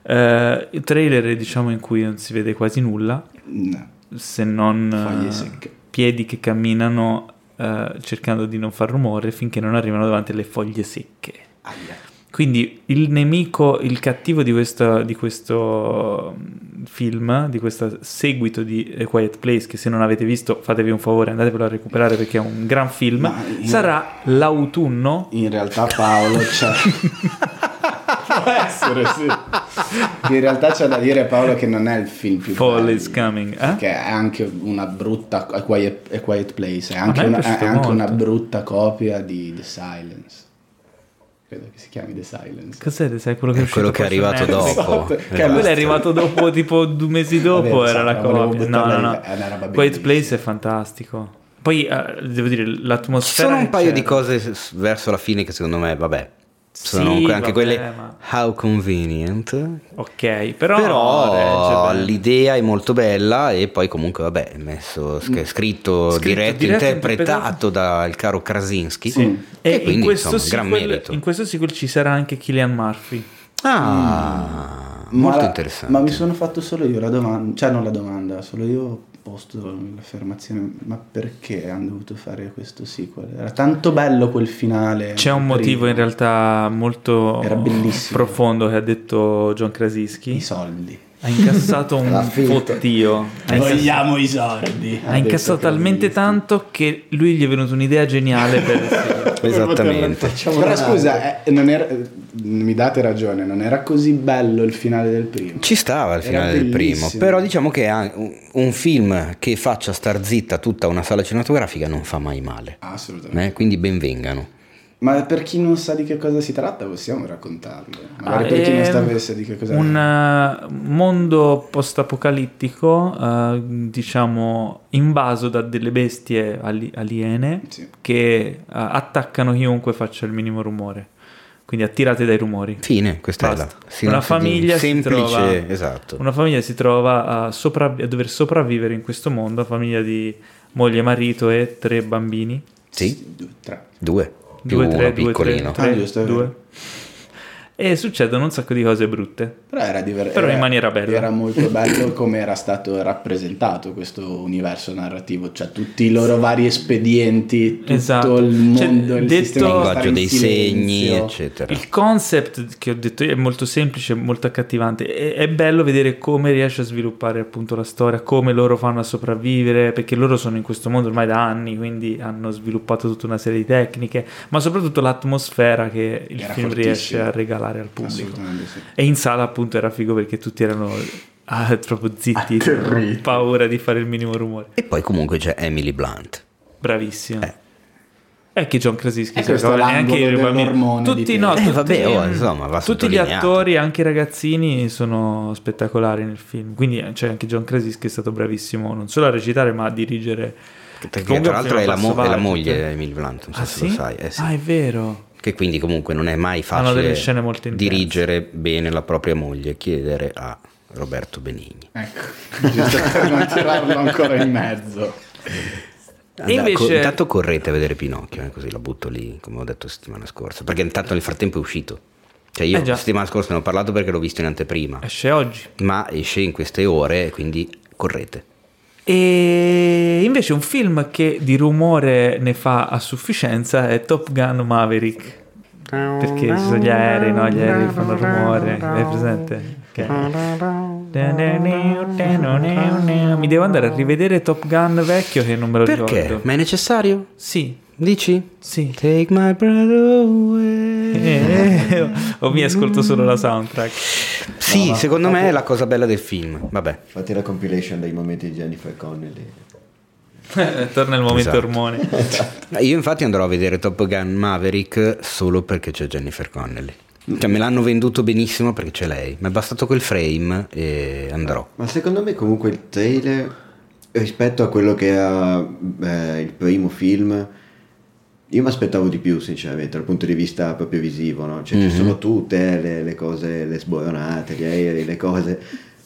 Eh, il trailer diciamo in cui non si vede quasi nulla, No, se non foglie secche. Piedi che camminano eh, cercando di non far rumore finché non arrivano davanti alle foglie secche. Aia. Quindi il nemico, il cattivo di, questa- di questo mm, film, di questo seguito di A Quiet Place, che se non avete visto fatevi un favore, andatevelo a recuperare perché è un gran film, in- sarà l'autunno. In realtà Paolo c'è... [laughs] Essere, sì. In realtà c'è da dire Paolo che non è il film più Fall bello, is coming, eh? Che è anche una brutta A Quiet, A Quiet Place, è anche, una, è anche una brutta copia di The Silence. Credo che si chiami The Silence. Cos'è? Sai quello che è, È quello uscito che è arrivato Netflix? dopo. Esatto, Esatto. Quello è arrivato dopo, [laughs] tipo due mesi dopo, Vabbè, era la esatto, volevo copia. No, no, no. Quiet. Place è fantastico. Poi eh, devo dire, Ci l'atmosfera. sono un paio di c'era- cose verso la fine che secondo me, vabbè, sono Sì, anche vabbè, quelle ma- how convenient. Ok, però. Però l'idea è molto bella e poi comunque vabbè è messo, sch- scritto, Scritto, diretto, diretto, interpretato dal caro Krasinski Sì. e, E quindi in, questo insomma gran sequel, merito in questo sequel ci sarà anche Killian Murphy. ah molto Ma- interessante Ma mi sono fatto solo io la domanda, cioè non la domanda, solo io posto l'affermazione, ma perché hanno dovuto fare questo sequel? Era tanto bello quel finale. C'è un prima. motivo in realtà molto profondo che ha detto John Krasinski. I soldi. Ha incassato un [laughs] fottio. Vogliamo i soldi. ha incassato talmente tanto che lui gli è venuta un'idea geniale per il [laughs] esattamente Però scusa, eh, non era, mi date ragione, non era così bello il finale del primo. ci stava Era finale del primo però diciamo che un film che faccia star zitta tutta una sala cinematografica non fa mai male Assolutamente. eh, quindi benvengano Ma per chi non sa di che cosa si tratta, possiamo raccontarlo. Magari Ah, per chi non è sapesse di che cosa Un eh, mondo post-apocalittico, eh, diciamo, invaso da delle bestie ali- aliene Sì. che eh, attaccano chiunque faccia il minimo rumore. Quindi attirate dai rumori. fine questa Basta. è la Una sinopsi di- famiglia si semplice trova- esatto Una famiglia si trova a, sopravvi- a dover sopravvivere in questo mondo, famiglia di moglie, marito e tre bambini. sì Due, tre. due più due, uno tre, due, piccolino tre, tre, Ah, giusto, due. E succedono un sacco di cose brutte. Però era diver- Però era- in maniera bella. Era molto bello come era stato rappresentato questo universo narrativo, cioè tutti i loro vari espedienti, tutto Esatto. il Cioè, mondo, il detto- linguaggio dei segni eccetera Il concept che ho detto io è molto semplice, molto accattivante. È, è bello vedere come riesce a sviluppare appunto la storia, come loro fanno a sopravvivere, perché loro sono in questo mondo ormai da anni, quindi hanno sviluppato tutta una serie di tecniche, ma soprattutto l'atmosfera che il Era film fortissimo. riesce a regalare al pubblico. Sì. E in sala appunto era figo perché tutti erano ah, troppo zitti, Atterriti. paura di fare il minimo rumore. e poi comunque c'è Emily Blunt Bravissimo. Eh. È che John Krasinski E si ricorda neanche l'angolo i bambini. dell'ormone di Tutti no, Eh, tutti, vabbè, oh, insomma, va tutti gli attori, anche i ragazzini, sono spettacolari nel film. Quindi c'è anche John Krasinski è stato bravissimo non solo a recitare, ma a dirigere. perché tra l'altro è la, mo- è la moglie di Emily Blunt non so Ah, se sì? lo sai eh, sì. Ah, è vero. Che quindi comunque non è mai facile dirigere bene la propria moglie chiedere a Roberto Benigni. Ecco, giusto per non tirarlo ancora in mezzo. Andate- invece- co- intanto correte a vedere Pinocchio eh, così la butto lì come ho detto settimana scorsa perché intanto nel frattempo è uscito. Cioè io Eh, la settimana scorsa ne ho parlato perché l'ho visto in anteprima. Esce oggi. ma esce in queste ore quindi correte E invece un film che di rumore ne fa a sufficienza è Top Gun Maverick. Perché ci sono gli aerei, no? Gli aerei fanno rumore. Hai presente? Che- Mi devo andare a rivedere Top Gun vecchio che non me lo perché? ricordo. ma è necessario? Sì, dici? sì. take my breath away Eh, o mi ascolto solo la soundtrack. sì No, secondo me fate- è la cosa bella del film vabbè Fate la compilation dei momenti di Jennifer Connelly. Torna il momento Esatto. ormone. [laughs] Io infatti andrò a vedere Top Gun Maverick solo perché c'è Jennifer Connelly. Cioè me l'hanno venduto benissimo perché c'è lei. Mi è bastato quel frame e andrò. Ma secondo me comunque il trailer rispetto a quello che era eh, il primo film io mi aspettavo di più sinceramente dal punto di vista proprio visivo no? cioè Mhm. ci sono tutte le, le cose le sboronate gli aerei le cose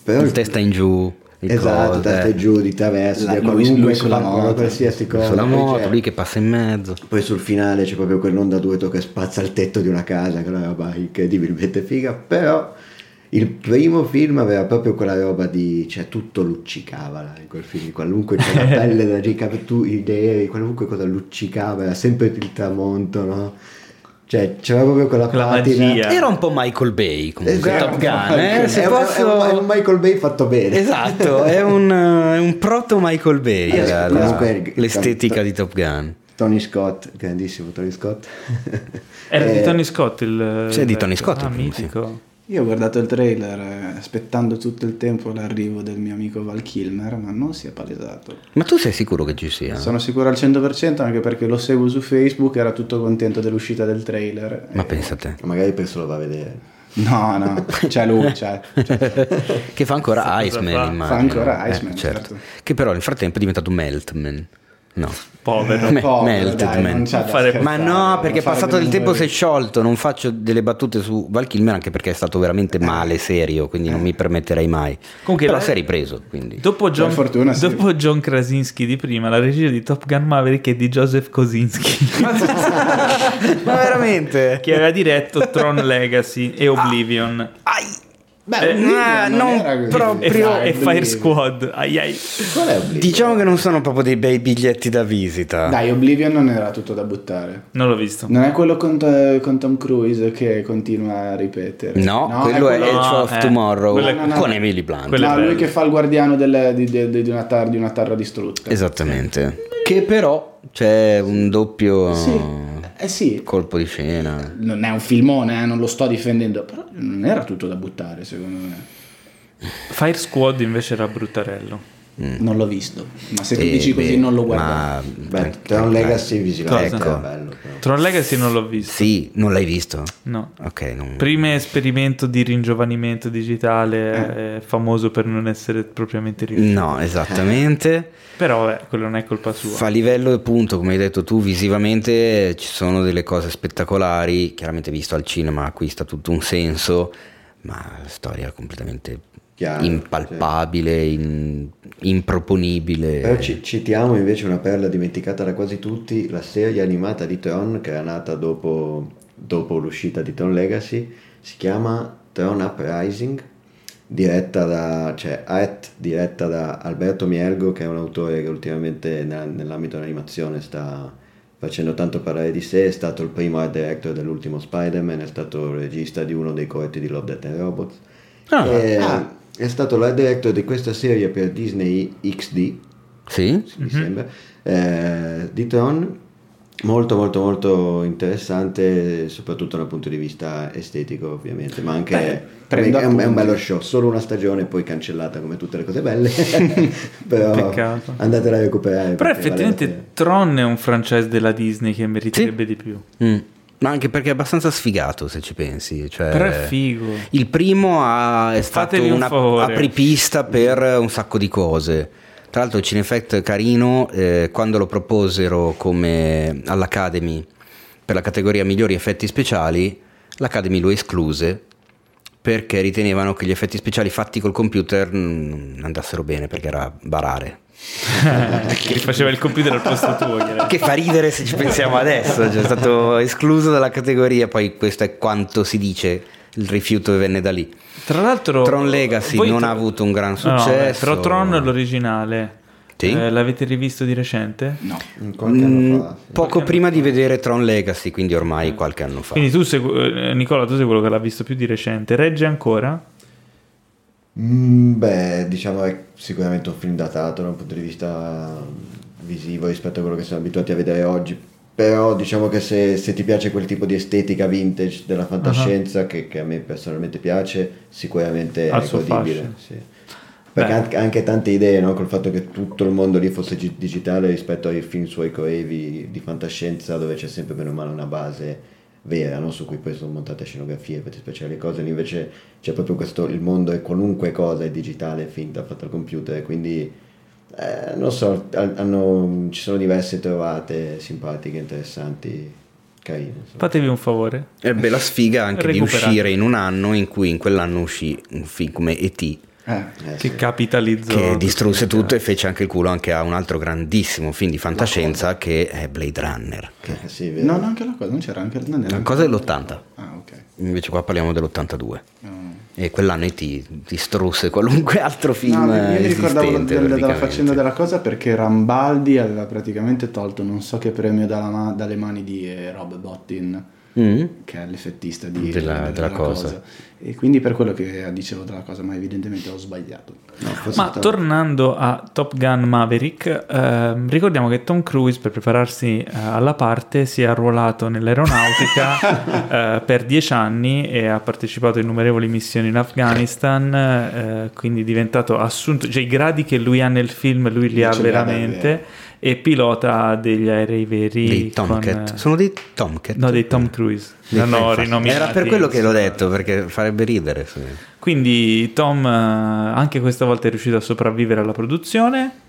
però Il testa in giù, esatto coso, testa eh. giù di traverso La- lui- qualunque lui sulla moto. qualsiasi cosa sulla moto, c'è- lui che passa in mezzo. poi sul finale c'è proprio quell'onda d'urto che spazza il tetto di una casa, che è una roba incredibilmente figa, però il primo film aveva proprio quella roba di, cioè tutto luccicava là, in quel film, qualunque c'è la [laughs] pelle da giocare, tu idee, qualunque cosa luccicava, era sempre il tramonto, no? Cioè c'era proprio quella Quella patina. magia. Era un po' Michael Bay comunque, Esatto. Top Gun. Eh? Se è, un- posso... è un, è un Michael Bay fatto bene. Esatto, [laughs] è un, eh, è un proto Michael Bay Eh, la- comunque l'estetica di Top Gun. Tony Scott, grandissimo Tony Scott. Era di Eh, Tony Scott il... Sì, è di Tony Scott, Ah, il primo, sì. Io ho guardato il trailer eh, aspettando tutto il tempo l'arrivo del mio amico Val Kilmer, ma non si è palesato. Ma tu sei sicuro che ci sia? Sono sicuro al 100% anche perché lo seguo su Facebook, era tutto contento dell'uscita del trailer. Ma E- pensa a te. Magari penso lo va a vedere. No, no, c'è lui, c'è. c'è. [laughs] Che fa ancora Iceman, fa? immagino. Fa ancora Eh, Iceman, certo. certo. Che però nel frattempo è diventato Meltman. No. Povero. Me- Povero, melted dai, man. Fare- Ma no, perché fare passato del tempo si è sciolto. Non faccio delle battute su Val Kilmer anche perché è stato veramente male, serio. Quindi non mi permetterei mai. Comunque, Però la- si è ripreso. Quindi. Dopo John, fortuna, sì. dopo John Krasinski di prima, la regia di Top Gun Maverick è di Joseph Kosinski, [laughs] Ma veramente? che aveva diretto Tron Legacy e Oblivion. Ai. Beh, Eh, Oblivion ah, non non così. E, proprio- e Fire. Squad. Ai ai. È? Diciamo che non sono proprio dei bei biglietti da visita. Dai, Oblivion non era tutto da buttare. Non l'ho visto. Non è quello con, con Tom Cruise che continua a ripetere. No, quello è, quello- Edge no, of eh, Tomorrow quello è- No, no, no. con Emily Blunt. Quello è No, lui che fa il guardiano del- di, di- di una tar- di una terra distrutta. Esattamente. Che però c'è un doppio Sì. Eh sì, colpo di scena. non è un filmone, eh, non lo sto difendendo, però non era tutto da buttare, secondo me. Fire Squad invece era bruttarello. Non l'ho visto, ma se tu Eh, dici così beh, non lo guardo. Ma Beh, Tron Legacy visivamente Ecco. bello. Però. Tron Legacy non l'ho visto. Sì, non l'hai visto? No. Ok, non... Primo esperimento di ringiovanimento digitale, è famoso per non essere propriamente riuscito. No, esattamente. [laughs] Però vabbè, quello non è colpa sua. Fa livello appunto, come hai detto tu, visivamente ci sono delle cose spettacolari, chiaramente visto al cinema acquista tutto un senso, ma la storia è completamente Chiaro, impalpabile, in- improponibile. Però ci- citiamo invece una perla dimenticata da quasi tutti, la serie animata di Tron che era nata dopo, dopo l'uscita di Tron Legacy, si chiama Tron Uprising, diretta da, cioè, at, diretta da Alberto Mielgo che è un autore che ultimamente nella- nell'ambito dell'animazione sta facendo tanto parlare di sé, è stato il primo art director dell'ultimo Spider-Man, è stato il regista di uno dei corti di Love, Death and Robots. Ah. E- Ah. È stato l'art director di questa serie per Disney XD, Sì? mi sembra, eh, di Tron, molto molto molto interessante, soprattutto dal punto di vista estetico ovviamente, ma anche Beh, è, un, è un bello show, solo una stagione poi cancellata come tutte le cose belle, [laughs] però Peccato. andatela a recuperare. Però vale la effettivamente pena. Tron è un franchise della Disney che meriterebbe di più. Mm. Ma anche perché è abbastanza sfigato se ci pensi. Cioè, Però è figo. Il primo ha- è stato Fatevi un una favore. apripista per un sacco di cose. Tra l'altro il Cinefect carino, eh, quando lo proposero come all'Academy per la categoria migliori effetti speciali, l'Academy lo escluse perché ritenevano che gli effetti speciali fatti col computer non andassero bene perché era barare. [laughs] che faceva il computer al posto tuo. Che fa ridere se ci pensiamo adesso, cioè è stato escluso dalla categoria, poi questo è quanto si dice, il rifiuto venne da lì. Tra l'altro, Tron Legacy non tra- ha avuto un gran No, no, successo. però Tron l'originale. Sì? eh, l'avete rivisto di recente? No. Qualche Mm, anno fa. sì. poco prima di vedere Tron Legacy, quindi ormai qualche anno fa. Quindi tu sei, eh, Nicola, tu sei quello che l'ha visto più di recente. Regge ancora? Mm, beh, diciamo è sicuramente un film datato da un punto di vista visivo rispetto a quello che siamo abituati a vedere oggi. Però diciamo che se, se ti piace quel tipo di estetica vintage della fantascienza, che, che a me personalmente piace, sicuramente è godibile. sì. Perché anche, anche tante idee, no? col fatto che tutto il mondo lì fosse gi- digitale rispetto ai film suoi coevi di fantascienza dove c'è sempre meno male una base vera, no? su cui poi sono montate scenografie, effetti speciali, cose, invece c'è proprio questo, il mondo è qualunque cosa è digitale, è finta, fatta al computer, quindi eh, non so, ha- hanno- ci sono diverse trovate simpatiche, interessanti, carine. Fatevi un favore. Ebbe la sfiga anche di uscire in un anno in cui in quell'anno uscì un film come E.T. Eh. Eh, Che sì. capitalizzò. che tutto distrusse il tutto e fece anche il culo anche a un altro grandissimo film di fantascienza che è Blade Runner. Eh, sì, vero. No, no, anche la cosa, non c'era anche non La cosa dell'80, Ah, ok. invece qua parliamo dell'82. No. E quell'anno E.T. distrusse qualunque [laughs] altro film No, io mi ricordavo del- della faccenda della cosa perché Rambaldi aveva praticamente tolto non so che premio dalla dalle mani di eh, Rob Bottin, Mm? che è l'effettista di, Della- della cosa. E quindi per quello che dicevo della cosa, ma evidentemente ho sbagliato. No, Ma sta- tornando a Top Gun Maverick, ehm, ricordiamo che Tom Cruise per prepararsi eh, alla parte si è arruolato nell'aeronautica [laughs] eh, per dieci anni e ha partecipato a innumerevoli missioni in Afghanistan, eh, quindi è diventato assunto, cioè i gradi che lui ha nel film lui li li ha veramente davvero. E pilota degli aerei veri. Dei con, Tomcat. eh, Sono dei Tomcat. No, dei Tom Cruise. Dei- rinominati. Era per quello che l'ho detto, perché farebbe ridere. sì. Quindi Tom eh, anche questa volta è riuscito a sopravvivere alla produzione.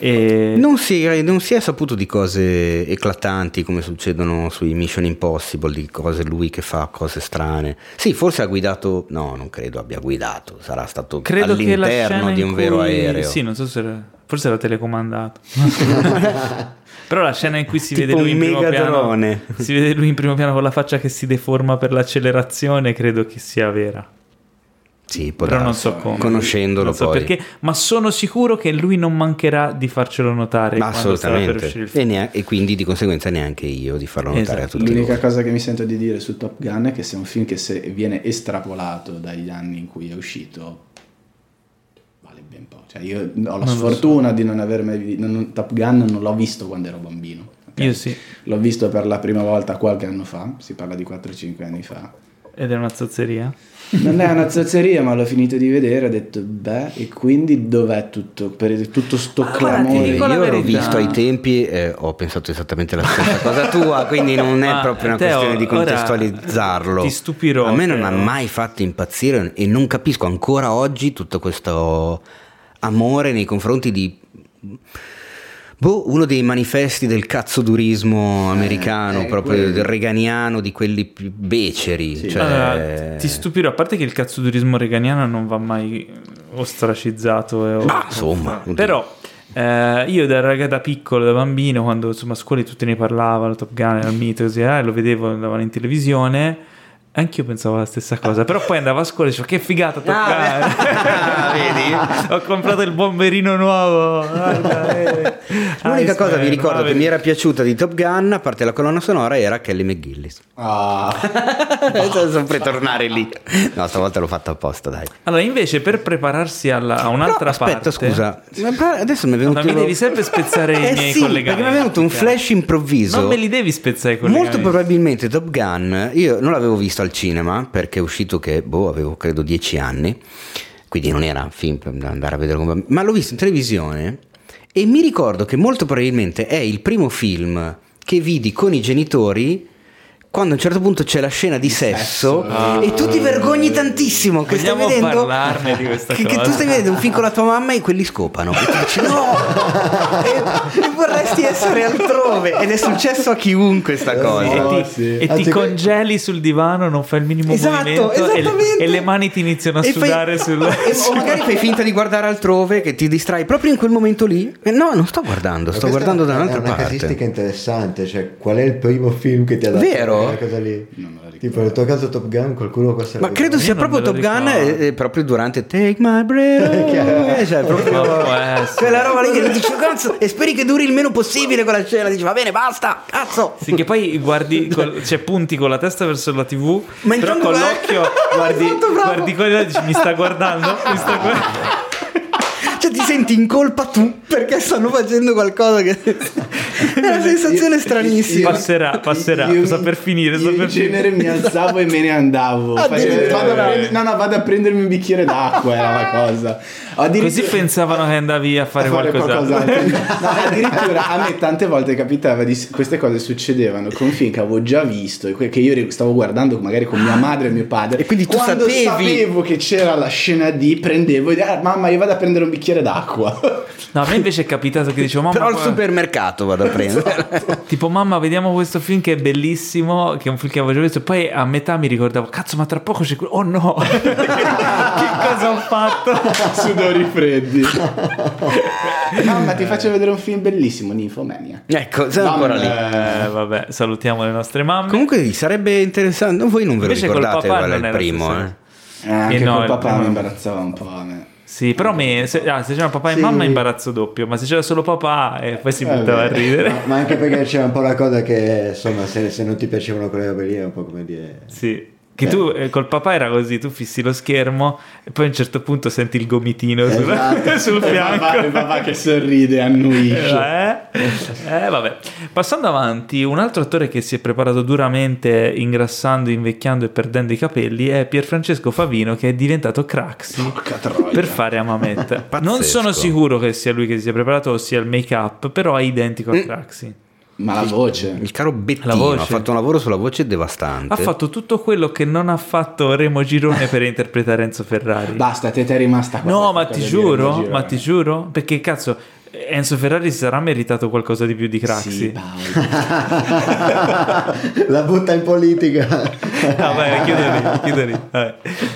E... Non si, è, non si, è saputo di cose eclatanti come succedono sui Mission Impossible, di cose lui che fa cose strane. Sì, forse ha guidato, no, non credo abbia guidato, sarà stato credo all'interno di un cui... vero aereo. Sì, non so se era, forse era telecomandato. [laughs] Però la scena in cui si vede lui in primo piano, si vede lui in primo piano con la faccia che si deforma per l'accelerazione, credo che sia vera. Sì, però non so come. Conoscendolo non so poi. perché, ma sono sicuro che lui non mancherà di farcelo notare. Ma assolutamente. E, neanche, e, quindi di conseguenza neanche io di farlo notare esatto. a tutti. L'unica voi. cosa che mi sento di dire su Top Gun è che se è un film che se viene estrapolato dagli anni in cui è uscito po'. Cioè io ho la non sfortuna so. di non aver mai visto Top Gun non l'ho visto quando ero bambino. Okay? Io sì. L'ho visto per la prima volta qualche anno fa, si parla di 4-5 anni fa. Ed è una zozzeria? Non è una [laughs] zozzeria, ma l'ho finito di vedere. Ho detto, beh, e quindi dov'è tutto? Per tutto sto ah, clamore? Io l'ho visto ai tempi e ho pensato esattamente la stessa [laughs] cosa tua. Quindi non è proprio una Teo, questione di contestualizzarlo. Ti stupirò. A me non ha mai fatto impazzire e non capisco ancora oggi tutto questo amore nei confronti di Boh, uno dei manifesti del cazzodurismo americano, eh, proprio quello. del reganiano, di quelli più beceri. Sì. Cioè... Allora, ti stupirò, a parte che il cazzodurismo reganiano non va mai ostracizzato. Eh, Ma insomma. Però... Eh, io da ragazzo da piccolo, da bambino, quando insomma a scuola tutti ne parlavano, Top Gun era il mito, così, eh, lo vedevo, andavano in televisione Anch'io pensavo la stessa cosa, però poi andavo a scuola e dicevo che figata toccare. [laughs] Ah, vedi? [laughs] Ho comprato il bomberino nuovo. Guarda, [laughs] eh. L'unica cosa mi ricordo che mi era piaciuta di Top Gun, a parte la colonna sonora, era Kelly McGillis. Ah. Devo sempre tornare lì. No, stavolta l'ho fatto apposta, dai. Allora, invece, per prepararsi alla, a un'altra però, aspetta, parte... scusa, adesso mi è venuto... Ma mi devi sempre spezzare eh i miei sì, collegamenti. perché mi è venuto un flash improvviso. Non me li devi spezzare i collegamenti. Molto probabilmente Top Gun, io non l'avevo visto al cinema perché è uscito che, boh, avevo credo dieci anni, quindi non era film per andare a vedere. Ma l'ho visto in televisione e mi ricordo che molto probabilmente è il primo film che vidi con i genitori quando a un certo punto c'è la scena di sesso, sesso. e tu ti vergogni tantissimo che Vogliamo stai vedendo parlarne di questa che, cosa che tu stai vedendo un film con la tua mamma e quelli scopano. E tu dici no e, e, vorresti essere altrove. Ed è successo a chiunque questa cosa. E ti, sì. e ti congeli sul divano non fai il minimo esatto, movimento e, e, le mani ti iniziano a e sudare fai, sul [laughs] o magari fai finta di guardare altrove che ti distrai proprio in quel momento lì. No non sto guardando sto guardando da un'altra parte. è una casistica interessante cioè qual è il primo film che ti ha dato vero? Cosa lì. Tipo nel tuo caso Top Gun qualcuno questo ma credo sia proprio Top Gun e, e proprio durante Take My Breath [laughs] cioè proprio quella roba lì che dici cazzo e speri che duri il meno possibile quella scena. Dici va bene basta cazzo. Sì che poi guardi col, cioè punti con la testa verso la tv ma però con l'occhio [laughs] guardi, guardi quello e dici mi sta guardando mi sta guardando [laughs] ti senti in colpa tu perché stanno facendo qualcosa che [laughs] è una sensazione io, stranissima. Passerà passerà io, sta per finire io in genere mi alzavo e me ne andavo. Facevo, vado prendere, no no vado a prendermi un bicchiere d'acqua era la cosa così pensavano che andavi a fare, a fare qualcos'altro, [laughs] no, addirittura a me tante volte capitava di queste cose succedevano con film che avevo già visto che io stavo guardando magari con mia madre e mio padre. E quindi tu quando sapevi? sapevo che c'era la scena di prendevo e dicevo ah, mamma io vado a prendere un bicchiere d'acqua. No a me invece è capitato che dicevo mamma però al supermercato vado a [laughs] prendere. Esatto. tipo mamma vediamo questo film che è bellissimo che è un film che avevo già visto. Poi a metà mi ricordavo cazzo ma tra poco c'è quello oh no. [laughs] Che cosa ho fatto sudori freddi [laughs] mamma ti faccio vedere un film bellissimo Ninfomania ecco siamo ancora lì eh, vabbè salutiamo le nostre mamme comunque sarebbe interessante voi non ve lo Invece ricordate qual è il primo eh? Eh, anche eh no, col papà mi imbarazzava un po' a me sì, però me, se, ah, se c'era papà e sì. mamma imbarazzo doppio, ma se c'era solo papà e eh, poi si buttava a ridere. Ma, ma, anche perché c'era un po' la cosa che insomma se, se non ti piacevano quelle robe lì è un po' come dire... Sì. Che eh. tu eh, col papà era così, tu fissi lo schermo e poi a un certo punto senti il gomitino esatto. [laughs] sul, sul fianco. Papà, il papà che sorride, annuisce. Eh? eh, vabbè. Passando avanti, un altro attore che si è preparato duramente ingrassando, invecchiando e perdendo i capelli è Pierfrancesco Favino che è diventato Craxi per fare Amamet. [laughs] non sono sicuro che sia lui che si sia preparato o sia il make up, però è identico a mm. Craxi. Ma la voce. Il caro Bettino ha fatto un lavoro sulla voce devastante. Ha fatto tutto quello che non ha fatto Remo Girone per interpretare Enzo Ferrari. Basta, te, te è rimasta qua. No, ma ti giuro, ma ti giuro, perché cazzo, Enzo Ferrari si sarà meritato qualcosa di più di Craxi. Sì, Paolo. [laughs] La butta in politica. Ah, vai, chiudili, chiudili. Vabbè.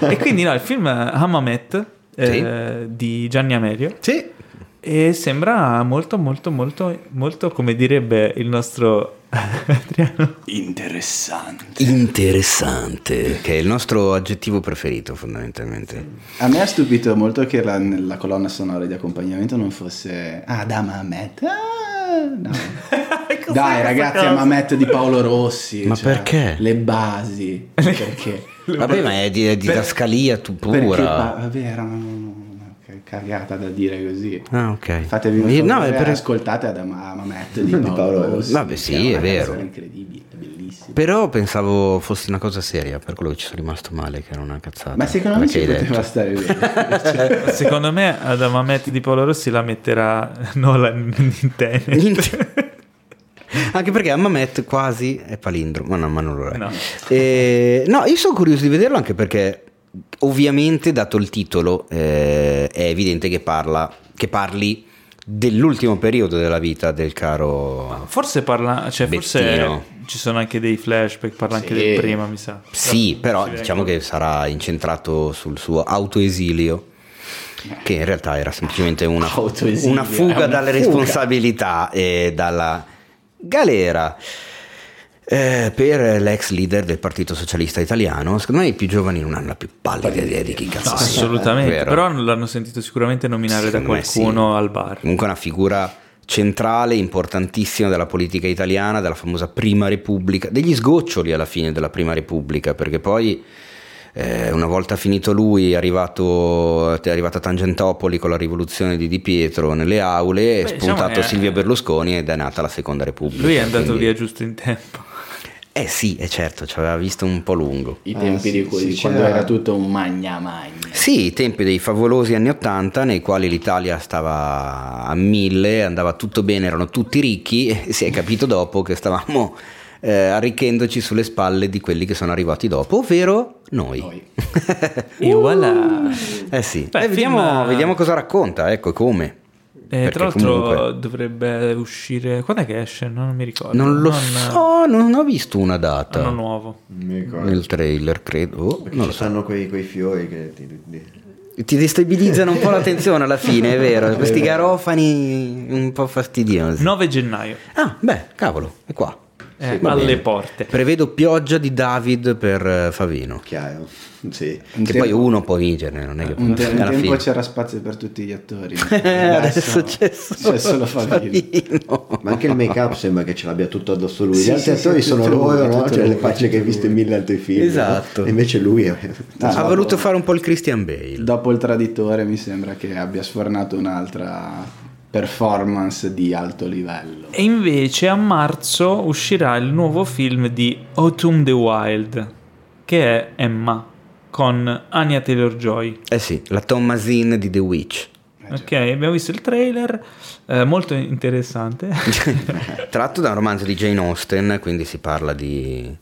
E quindi no, il film Hamamet eh, di Gianni Amelio Sì. E sembra molto molto molto molto come direbbe il nostro [laughs] Adriano Interessante. Interessante, che è il nostro aggettivo preferito fondamentalmente. A me ha stupito molto che la, la colonna sonora di accompagnamento non fosse Ah, da Mamet. Ah, no. [laughs] Dai, ragazzi, è Mamet di Paolo Rossi. Ma cioè, perché? Le basi. [laughs] Perché? Vabbè, ma è di, è didascalia tu Perché? pura. pa- vabbè, era una una cagata da dire così. Ah, ok. Fatevi un favore no, è per- ascoltate Adam Mamet di [laughs] Di Paolo, Rossi. Vabbè, sì, una è vero. incredibile, bellissima. Però pensavo fosse una cosa seria, per quello che ci sono rimasto male, che era una cazzata. Ma secondo me ci poteva stare bene. [laughs] secondo me ad Amamet di Paolo Rossi la metterà Nolan in Niente. Anche perché Amamet quasi è palindromo, ma no, ma non lo è. No. Eh, no, io sono curioso di vederlo anche perché ovviamente dato il titolo eh, è evidente che parla che parli dell'ultimo periodo della vita del caro forse parla cioè forse ci sono anche dei flashback parla anche Sì. del prima mi sa Sì, però Ci diciamo vengo. che sarà incentrato sul suo autoesilio, che in realtà era semplicemente una, una fuga una dalle fuga. responsabilità e dalla galera. Eh, per l'ex leader del Partito Socialista Italiano, secondo me i più giovani non hanno la più pallida idea di chi cazzo No, sia. assolutamente Vero? però l'hanno sentito sicuramente nominare da Secondo sì. qualcuno al bar Comunque è una figura centrale, importantissima della politica italiana, della famosa Prima Repubblica, degli sgoccioli alla fine della Prima Repubblica, perché poi eh, una volta finito lui è arrivato, è arrivata Tangentopoli con la rivoluzione di Di Pietro nelle aule, è Beh, spuntato diciamo Silvio Berlusconi ed è nata la Seconda Repubblica. lui è andato quindi- via giusto in tempo Eh sì, è certo, ci aveva visto un po' lungo. I Ah, tempi sì, di cui, sì, di quando c'era- era tutto un magna magna. Sì, i tempi dei favolosi anni Ottanta nei quali l'Italia stava a mille, andava tutto bene, erano tutti ricchi e si è capito dopo che stavamo eh, arricchendoci sulle spalle di quelli che sono arrivati dopo, ovvero noi. Noi. [laughs] e voilà Eh sì, Beh, Eh, vediamo, film- vediamo cosa racconta, ecco come. Eh, Perché tra l'altro comunque- dovrebbe uscire quando è che esce? non mi ricordo Non lo so, non ho visto una data anno nuovo Non mi ricordo. nel trailer, credo. Oh, Perché non ci lo so. stanno quei, quei fiori che ti, ti- Ti destabilizzano un po' l'attenzione alla fine, è vero? Questi garofani un po' fastidiosi. 9 gennaio Ah, beh, cavolo, è qua. Eh, alle porte Prevedo pioggia di David per eh, Favino. Chiaro. Sì. Che tempo- poi uno può vincere, non è che Un, te- un alla tempo fine. c'era spazio per tutti gli attori. [laughs] Eh, adesso c'è solo, c'è solo Favino. Favino. Ma anche il make up sembra che ce l'abbia tutto addosso lui. Sì, Gli altri sì, attori sì, sono loro, no? Cioè le lui, facce che hai visto in mille altri film. no? Esatto. E invece lui è... Ah, ha voluto fare un po' il Christian Bale. Dopo il traditore mi sembra che abbia sfornato un'altra performance di alto livello. E invece a marzo uscirà il nuovo film di Autumn the Wild, che è Emma, con Anya Taylor-Joy. Eh sì, la Thomasin di The Witch. Ok, abbiamo visto il trailer, eh, molto interessante. [laughs] Tratto da un romanzo di Jane Austen, quindi si parla di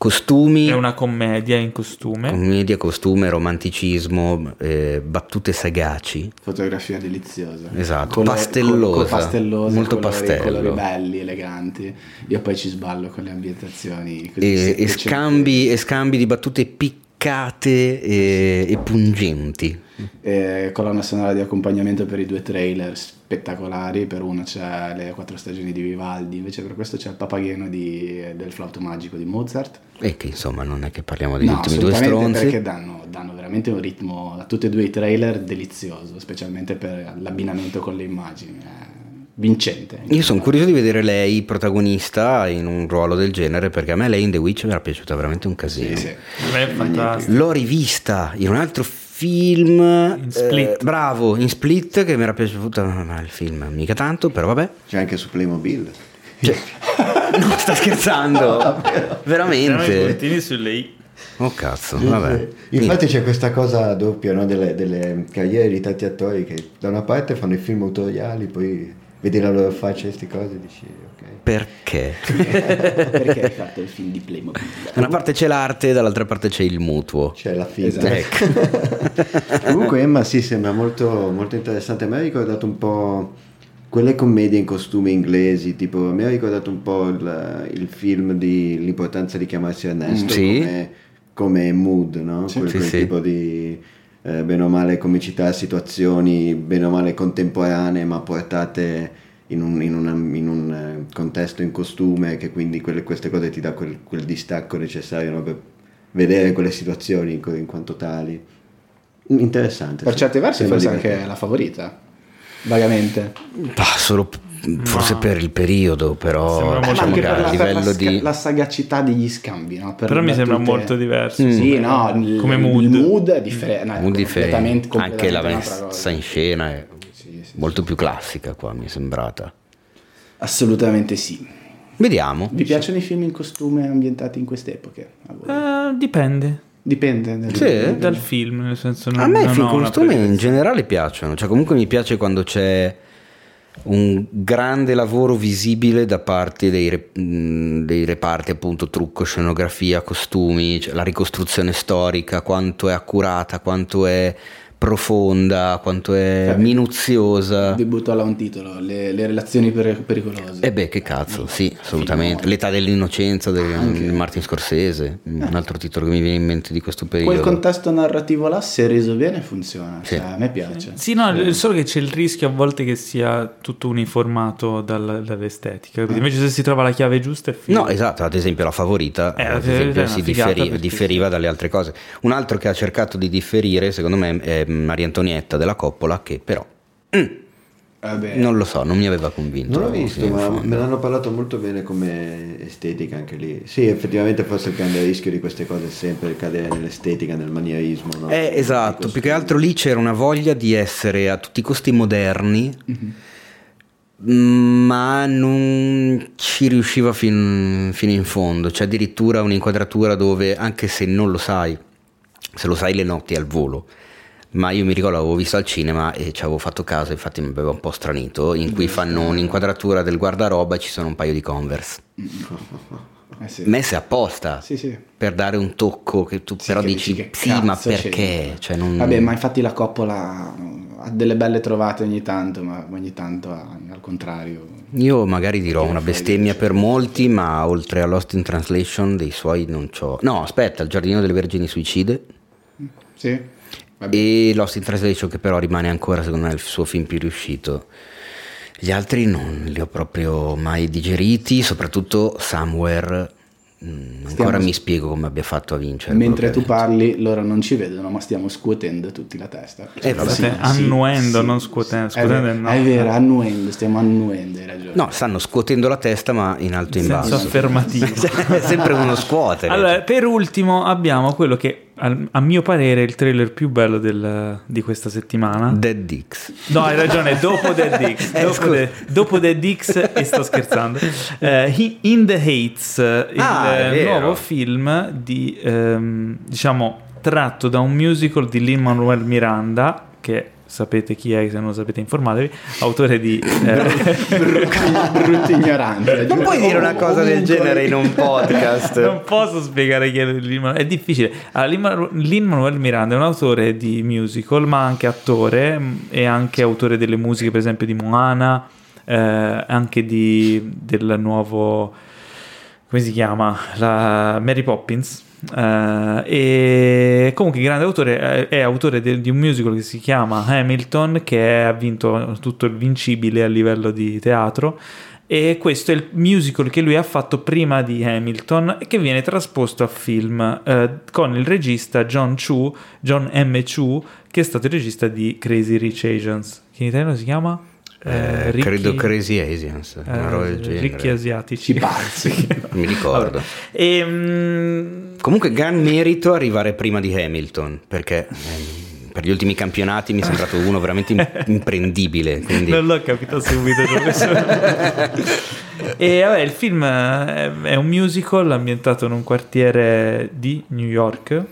costumi, è una commedia in costume. commedia, costume, romanticismo, eh, battute sagaci. Fotografia deliziosa. Esatto, pastellosa, col- pastellosa, molto colori, pastello. colori belli, eleganti. Io poi ci sballo con le ambientazioni così E, e scambi, e scambi di battute piccate e, e pungenti. E colonna sonora di accompagnamento per i due trailer spettacolari. Per uno c'è le quattro stagioni di Vivaldi, invece per questo c'è il papageno di- del flauto magico di Mozart. E che insomma non è che parliamo degli No, ultimi due stronzi. perché danno, danno veramente un ritmo a tutti e due i trailer delizioso, specialmente per l'abbinamento con le immagini. È vincente. Io sono curioso di vedere lei protagonista in un ruolo del genere perché a me lei in The Witch mi era piaciuta veramente un casino. Sì, sì. L'ho rivista in un altro film. In Split. eh, bravo, in Split che mi era piaciuto. Ma il film mica tanto, però vabbè. C'è anche su Playmobil. Cioè, [laughs] non sta scherzando. [laughs] I Veramente. puntini sulle i. Oh cazzo, vabbè. Infatti c'è questa cosa doppia no? delle, delle carriere di tanti attori che da una parte fanno i film autoriali, poi vedi la loro faccia e queste cose e dici ok. Perché? [laughs] Perché hai fatto il film di Playmobil? Da una parte c'è l'arte, dall'altra parte c'è il mutuo. C'è la finta. Esatto. Ecco. [laughs] Comunque Emma sì, sembra molto, molto interessante. A me ha ricordato un po' quelle commedie in costumi inglesi, tipo mi ha ricordato un po' il, il film di l'importanza di chiamarsi Ernesto Sì. come, come mood, no? Sì. quel, Sì, quel sì. tipo di eh, bene o male comicità, situazioni bene o male contemporanee ma portate in un, in una- in un, eh, contesto in costume che quindi quelle- queste cose ti dà quel, quel distacco necessario no? per vedere quelle situazioni in, in quanto tali. Interessante. Per sì. certi versi forse anche la favorita. Vagamente. Ah, solo forse No. per il periodo, però diciamo anche che per la, per livello la, sca- di... la sagacità degli scambi, no? Per Però mi sembra battute- molto diverso. Mm. Sì, no, il, Come il mood. mood è differente. no, un completamente- differente. Anche la completamente messa in scena è Sì, sì, molto più classica qua, mi è sembrata. Assolutamente sì. Vediamo. Vi piacciono i film in costume ambientati in queste epoche? Eh, dipende Dipende. nel- Sì. nel- dal film, nel senso non, A me i film ho una costumi in generale piacciono, cioè comunque mi piace quando c'è un grande lavoro visibile da parte dei, re- mh, dei reparti appunto trucco, scenografia, costumi, cioè la ricostruzione storica, quanto è accurata, quanto è profonda, quanto è Vabbè. minuziosa. Debutto là un titolo, le, le relazioni per- pericolose. E beh, che cazzo, sì, assolutamente. L'età dell'innocenza di Anche. Martin Scorsese, un altro titolo che mi viene in mente di questo Quel periodo. contesto narrativo là, se reso bene, funziona. Sì. Cioè, a me piace. Sì, no, il- solo che c'è il rischio a volte che sia tutto uniformato dal- dall'estetica. capito? Invece se si trova la chiave giusta è figo. No, esatto, ad esempio la favorita, Eh, ad esempio, si una figata differi- perché differiva dalle altre cose. Un altro che ha cercato di differire, secondo me, è Maria Antonietta della Coppola, che però Vabbè. non lo so, non mi aveva convinto. Non l'ho visto, ma fondo. me l'hanno parlato molto bene come estetica anche lì. Sì, effettivamente forse il grande rischio di queste cose è sempre cadere nell'estetica, nel manierismo. No? Eh, esatto, più che altro lì c'era una voglia di essere a tutti i costi moderni, ma non ci riusciva fin- fino in fondo. C'è addirittura un'inquadratura dove, anche se non lo sai, se lo sai le notti al volo. Ma io mi ricordo, l'avevo visto al cinema e ci avevo fatto caso, infatti mi aveva un po' stranito, in cui fanno un'inquadratura del guardaroba e ci sono un paio di Converse, [laughs] Eh sì. messe apposta Sì, sì. per dare un tocco che tu però che dici, che sì, ma perché? Cioè, non... Vabbè, ma infatti la coppola ha delle belle trovate ogni tanto, ma ogni tanto ha- al contrario. Io magari dirò una bestemmia per molti, ma oltre a Lost in Translation dei suoi non c'ho... No, aspetta, Il Giardino delle Vergini Suicide Sì? Vabbè. e Lost in Translation che però rimane ancora secondo me il suo film più riuscito. Gli altri non li ho proprio mai digeriti, soprattutto Somewhere. mm, ancora Stiamo- mi spiego come abbia fatto a vincere. Mentre tu parli, loro non ci vedono, ma stiamo scuotendo tutti la testa. Eh, vabbè. State annuendo, non scuotendo. È Scuotendo vero, no. è vero, annuendo, stiamo annuendo, hai ragione. No, stanno scuotendo la testa ma in alto e in basso. affermativo. [laughs] è sempre uno scuotere. Allora, per ultimo abbiamo quello che a mio parere il trailer più bello del- di questa settimana. Dead Dix. No, hai ragione, dopo Dead X. [laughs] Eh, dopo. The- dopo Dead X, e sto scherzando. He- In the Hates, il Ah, è eh, nuovo film di, ehm, diciamo, tratto da un musical di Lin-Manuel Miranda, che sapete chi è, se non lo sapete informatevi, autore di... [laughs] eh, Brutto ignorante. Non puoi dire una cosa del genere in un podcast. Non posso spiegare chi è Lin-Manuel, è difficile. Allora, Lin- Lin-Manuel Miranda è un autore di musical, ma anche attore mh, e anche autore delle musiche, per esempio, di Moana, eh, anche di, del nuovo, come si chiama? La Mary Poppins. Eh, e comunque grande autore è, è autore de- di un musical che si chiama Hamilton che ha vinto tutto il vincibile a livello di teatro e questo è il musical che lui ha fatto prima di Hamilton e che viene trasposto a film eh, con il regista John Chu, John M. Chu, che è stato il regista di Crazy Rich Asians, che in italiano si chiama? Eh, Ricchi- credo Crazy Asians, eh, una roba del genere. Ricchi asiatici. pazzi. [laughs] Mi ricordo. Vabbè. E, mm, Comunque gran merito arrivare prima di Hamilton, perché ehm, per gli ultimi campionati mi è sembrato uno veramente im- [laughs] imprendibile. Quindi... Non l'ho capito subito. [laughs] e vabbè, il film è un musical ambientato in un quartiere di New York.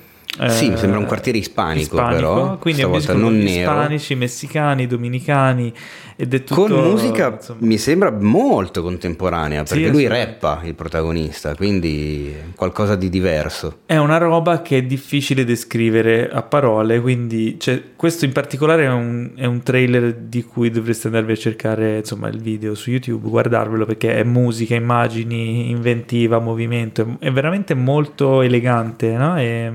Sì, mi sembra un eh, quartiere ispanico, però, quindi mescolo non nero. ispanici, messicani, dominicani ed è tutto Con musica insomma. mi sembra molto contemporanea, Sì, perché lui assolutamente. rappa il protagonista, quindi qualcosa di diverso. È una roba che è difficile descrivere a parole, quindi cioè, questo in particolare è un, è un trailer di cui dovreste andarvi a cercare insomma, il video su YouTube, guardarvelo perché è musica, immagini, inventiva, movimento, è, è veramente molto elegante, no? E-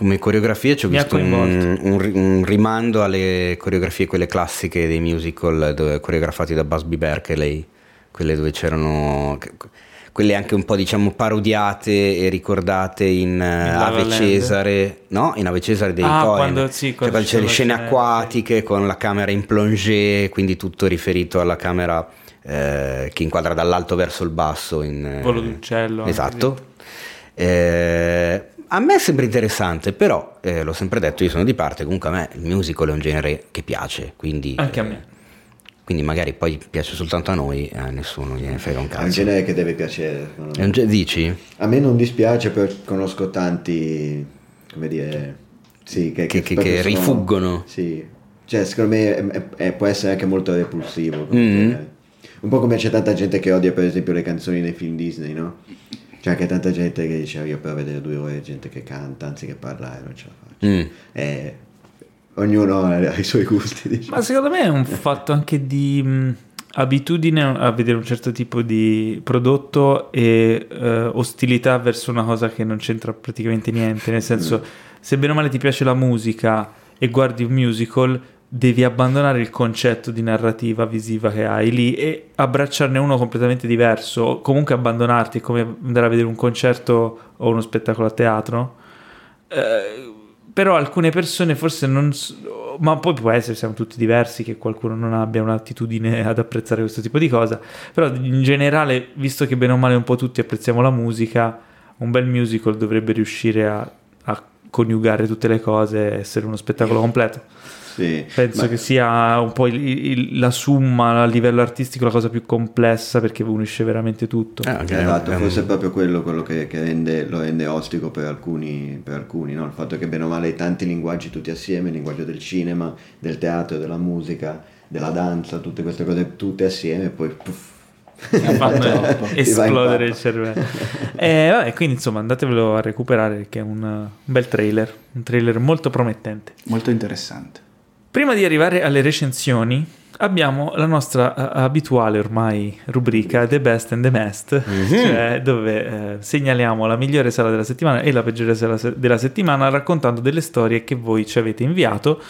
Come coreografie ci ho Mi visto un, un un rimando alle coreografie, quelle classiche dei musical dove- coreografati da Busby Berkeley, quelle dove c'erano... Quelle anche un po' diciamo parodiate e ricordate in, eh, La La Ave. Cesare, no? In Ave Cesare dei Ah, Coen. quando- sì, Cioè, quando quando ci c'è le scene acquatiche con la camera in plongée, quindi tutto riferito alla camera eh, che inquadra dall'alto verso il basso. In, eh, Volo d'uccello, anche Esatto. Eh, a me sembra interessante, però eh, l'ho sempre detto, io sono di parte, comunque a me il musical è un genere che piace, quindi, Anche a eh, me. quindi magari poi piace soltanto a noi, a nessuno gliene frega un È un cazzo. genere che deve piacere. ge- dici? A me non dispiace, però conosco tanti, come dire, sì, che, Che- che- che rifuggono. Sì, cioè secondo me è- è- è- può essere anche molto repulsivo. Mm. genere. Un po' come c'è tanta gente che odia per esempio le canzoni nei film Disney, no? C'è anche tanta gente che dice "Ah, io per vedere due ore gente che canta anziché parlare non ce la faccio. Mm. Eh, ognuno ha i suoi gusti, diciamo. Ma secondo me è un fatto anche di mh, abitudine a vedere un certo tipo di prodotto e eh, ostilità verso una cosa che non c'entra praticamente niente. Nel senso, se bene o male ti piace la musica e guardi un musical, devi abbandonare il concetto di narrativa visiva che hai lì e abbracciarne uno completamente diverso. Comunque abbandonarti, come andare a vedere un concerto o uno spettacolo a teatro. Eh, però alcune persone forse non ma poi può essere siamo tutti diversi che qualcuno non abbia un'attitudine [laughs] ad apprezzare questo tipo di cosa però in generale visto che bene o male un po' tutti apprezziamo la musica un bel musical dovrebbe riuscire a, a coniugare tutte le cose e essere uno spettacolo completo Sì, penso ma- che sia un po' il- il- la summa a livello artistico la cosa più complessa perché unisce veramente tutto Eh, ok, Esatto, forse è proprio quello, quello che, che rende- lo rende ostico per alcuni, per alcuni no? il fatto che bene o male hai tanti linguaggi tutti assieme, il linguaggio del cinema, del teatro, della musica, della danza, tutte queste cose tutte assieme e poi puff, fanno [laughs] esplodere il cervello. [laughs] E vabbè, quindi insomma andatevelo a recuperare perché è un, un bel trailer, un trailer molto promettente. Molto interessante. Prima di arrivare alle recensioni abbiamo la nostra eh, abituale ormai rubrica The Best and the Mest, cioè dove eh, segnaliamo la migliore sala della settimana e la peggiore sala se- della settimana raccontando delle storie che voi ci avete inviato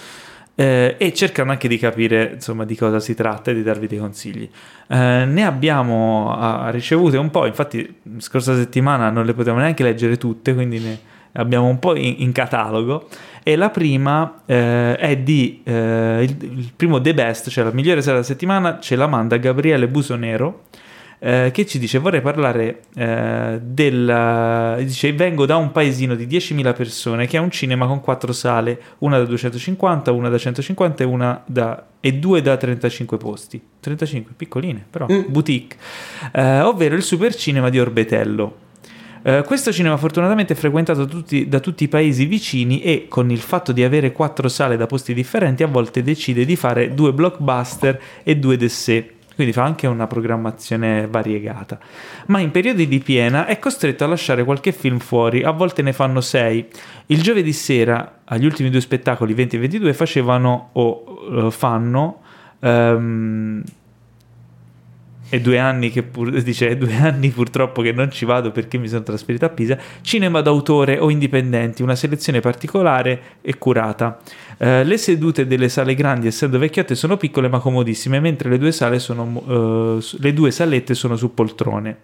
eh, e cercando anche di capire insomma di cosa si tratta e di darvi dei consigli. Eh, ne abbiamo ah, ricevute un po', infatti scorsa settimana non le potevamo neanche leggere tutte, quindi ne abbiamo un po' in, in catalogo. E la prima eh, è di eh, il, il primo The Best, cioè la migliore sera della settimana, ce la manda Gabriele Busonero. eh, che ci dice vorrei parlare eh, del dice vengo da un paesino di 10.000 persone che ha un cinema con quattro sale una da 250 una da 150 e una da e due da 35 posti. 35 piccoline però boutique. Eh, ovvero il super cinema di Orbetello eh, questo cinema fortunatamente è frequentato tutti- da tutti i paesi vicini e con il fatto di avere quattro sale da posti differenti a volte decide di fare due blockbuster e due d'essè. Quindi fa anche una programmazione variegata. Ma in periodi di piena è costretto a lasciare qualche film fuori, a volte ne fanno sei. Il giovedì sera, agli ultimi due spettacoli 20 e 22, facevano o eh, fanno ehm, è due anni che pur, dice due anni purtroppo che non ci vado perché mi sono trasferito a Pisa cinema d'autore o indipendenti una selezione particolare e curata Eh, le sedute delle sale grandi essendo vecchiotte sono piccole ma comodissime mentre le due sale sono eh, le due salette sono su poltrone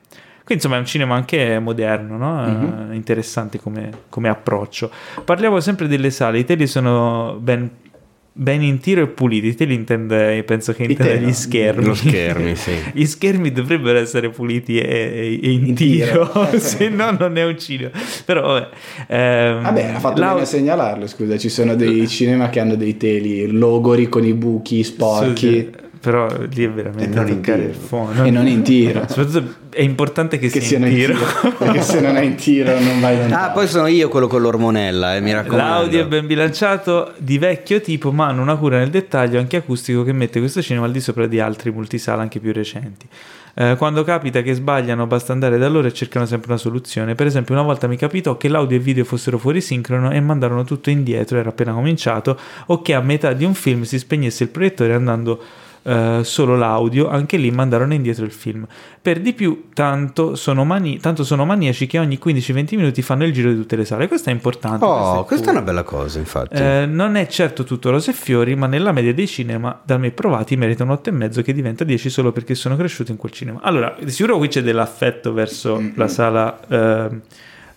quindi insomma è un cinema anche moderno, no? Eh, interessante come, come approccio. Parliamo sempre delle sale, i teli sono ben, ben in tiro e puliti, i teli intende, penso che intenda gli schermi. Schermi, sì. [laughs] Gli schermi dovrebbero essere puliti e, e in, In tiro, tiro. [laughs] se no non è un cinema. Però vabbè. ehm, Vabbè, ha fatto la- bene a segnalarlo, scusa, ci sono dei cinema che hanno dei teli logori con i buchi sporchi. Sì, sì. Però lì è veramente E non in tiro. il fondo. E non in tiro. [laughs] Soprattutto è importante che, Che sia in tiro. perché se non è in tiro non vai lontano. Ah, poi sono io quello con l'ormonella, eh, mi raccomando. L'audio è ben bilanciato, di vecchio tipo, ma hanno una cura nel dettaglio anche acustico che mette questo cinema al di sopra di altri multisala anche più recenti. Eh, quando capita che sbagliano basta andare da loro e cercano sempre una soluzione. Per esempio una volta mi capitò che l'audio e il video fossero fuori sincrono e mandarono tutto indietro, era appena cominciato, o che a metà di un film si spegnesse il proiettore andando eh, solo l'audio, anche lì mandarono indietro il film. Per di più, tanto sono, mani- tanto sono maniaci che ogni 15-20 minuti fanno il giro di tutte le sale. Questo è importante. Oh, questo questa è una bella cosa, infatti. Eh, non è certo tutto rose e fiori, ma nella media dei cinema da me provati merita un 8,5 che diventa 10 solo perché sono cresciuto in quel cinema. Allora, di sicuro qui c'è dell'affetto verso la sala eh,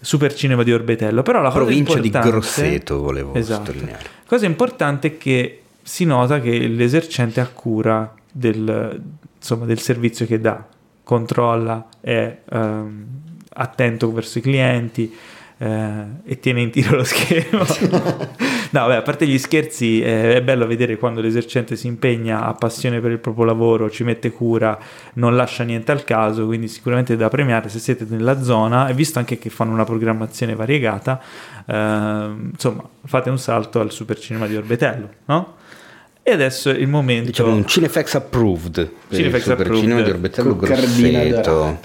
Super Cinema di Orbetello, però la Provincia di Grosseto, volevo Esatto. sottolineare. Cosa importante è che si nota che l'esercente ha cura del, insomma, del servizio che dà, controlla, è ehm, attento verso i clienti eh, e tiene in tiro lo schermo. [laughs] no, beh, a parte gli scherzi, eh, è bello vedere quando l'esercente si impegna, ha passione per il proprio lavoro, ci mette cura, non lascia niente al caso, quindi sicuramente è da premiare se siete nella zona e visto anche che fanno una programmazione variegata, ehm, insomma, fate un salto al Super Cinema di Orbetello, no? E adesso è il momento... Diciamo un Cinefax approved. per Cinefax il Super approved. Cinema di Orbetello Coccardina Grosseto.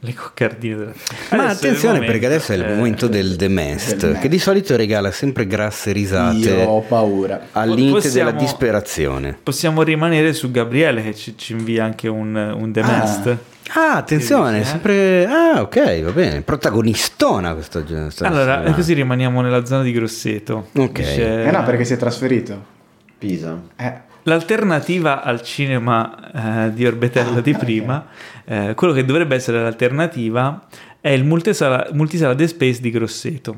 Le coccardine della... Ma attenzione momento, perché adesso è il eh, momento del The Mest, del che di solito regala sempre grasse risate Io ho paura. al limite Possiamo- della disperazione. Possiamo rimanere su Gabriele che ci, ci invia anche un, un The Ah. Mest. Ah, attenzione, dici, eh? sempre... Ah, ok, va bene. Protagonistona questa questa Allora, così rimaniamo nella zona di Grosseto. Ok. Dice- Eh no, perché si è trasferito. Pisa. Eh. L'alternativa al cinema eh, di Orbetello di [laughs] prima, eh, quello che dovrebbe essere l'alternativa, è il multisala, multisala The Space di Grosseto.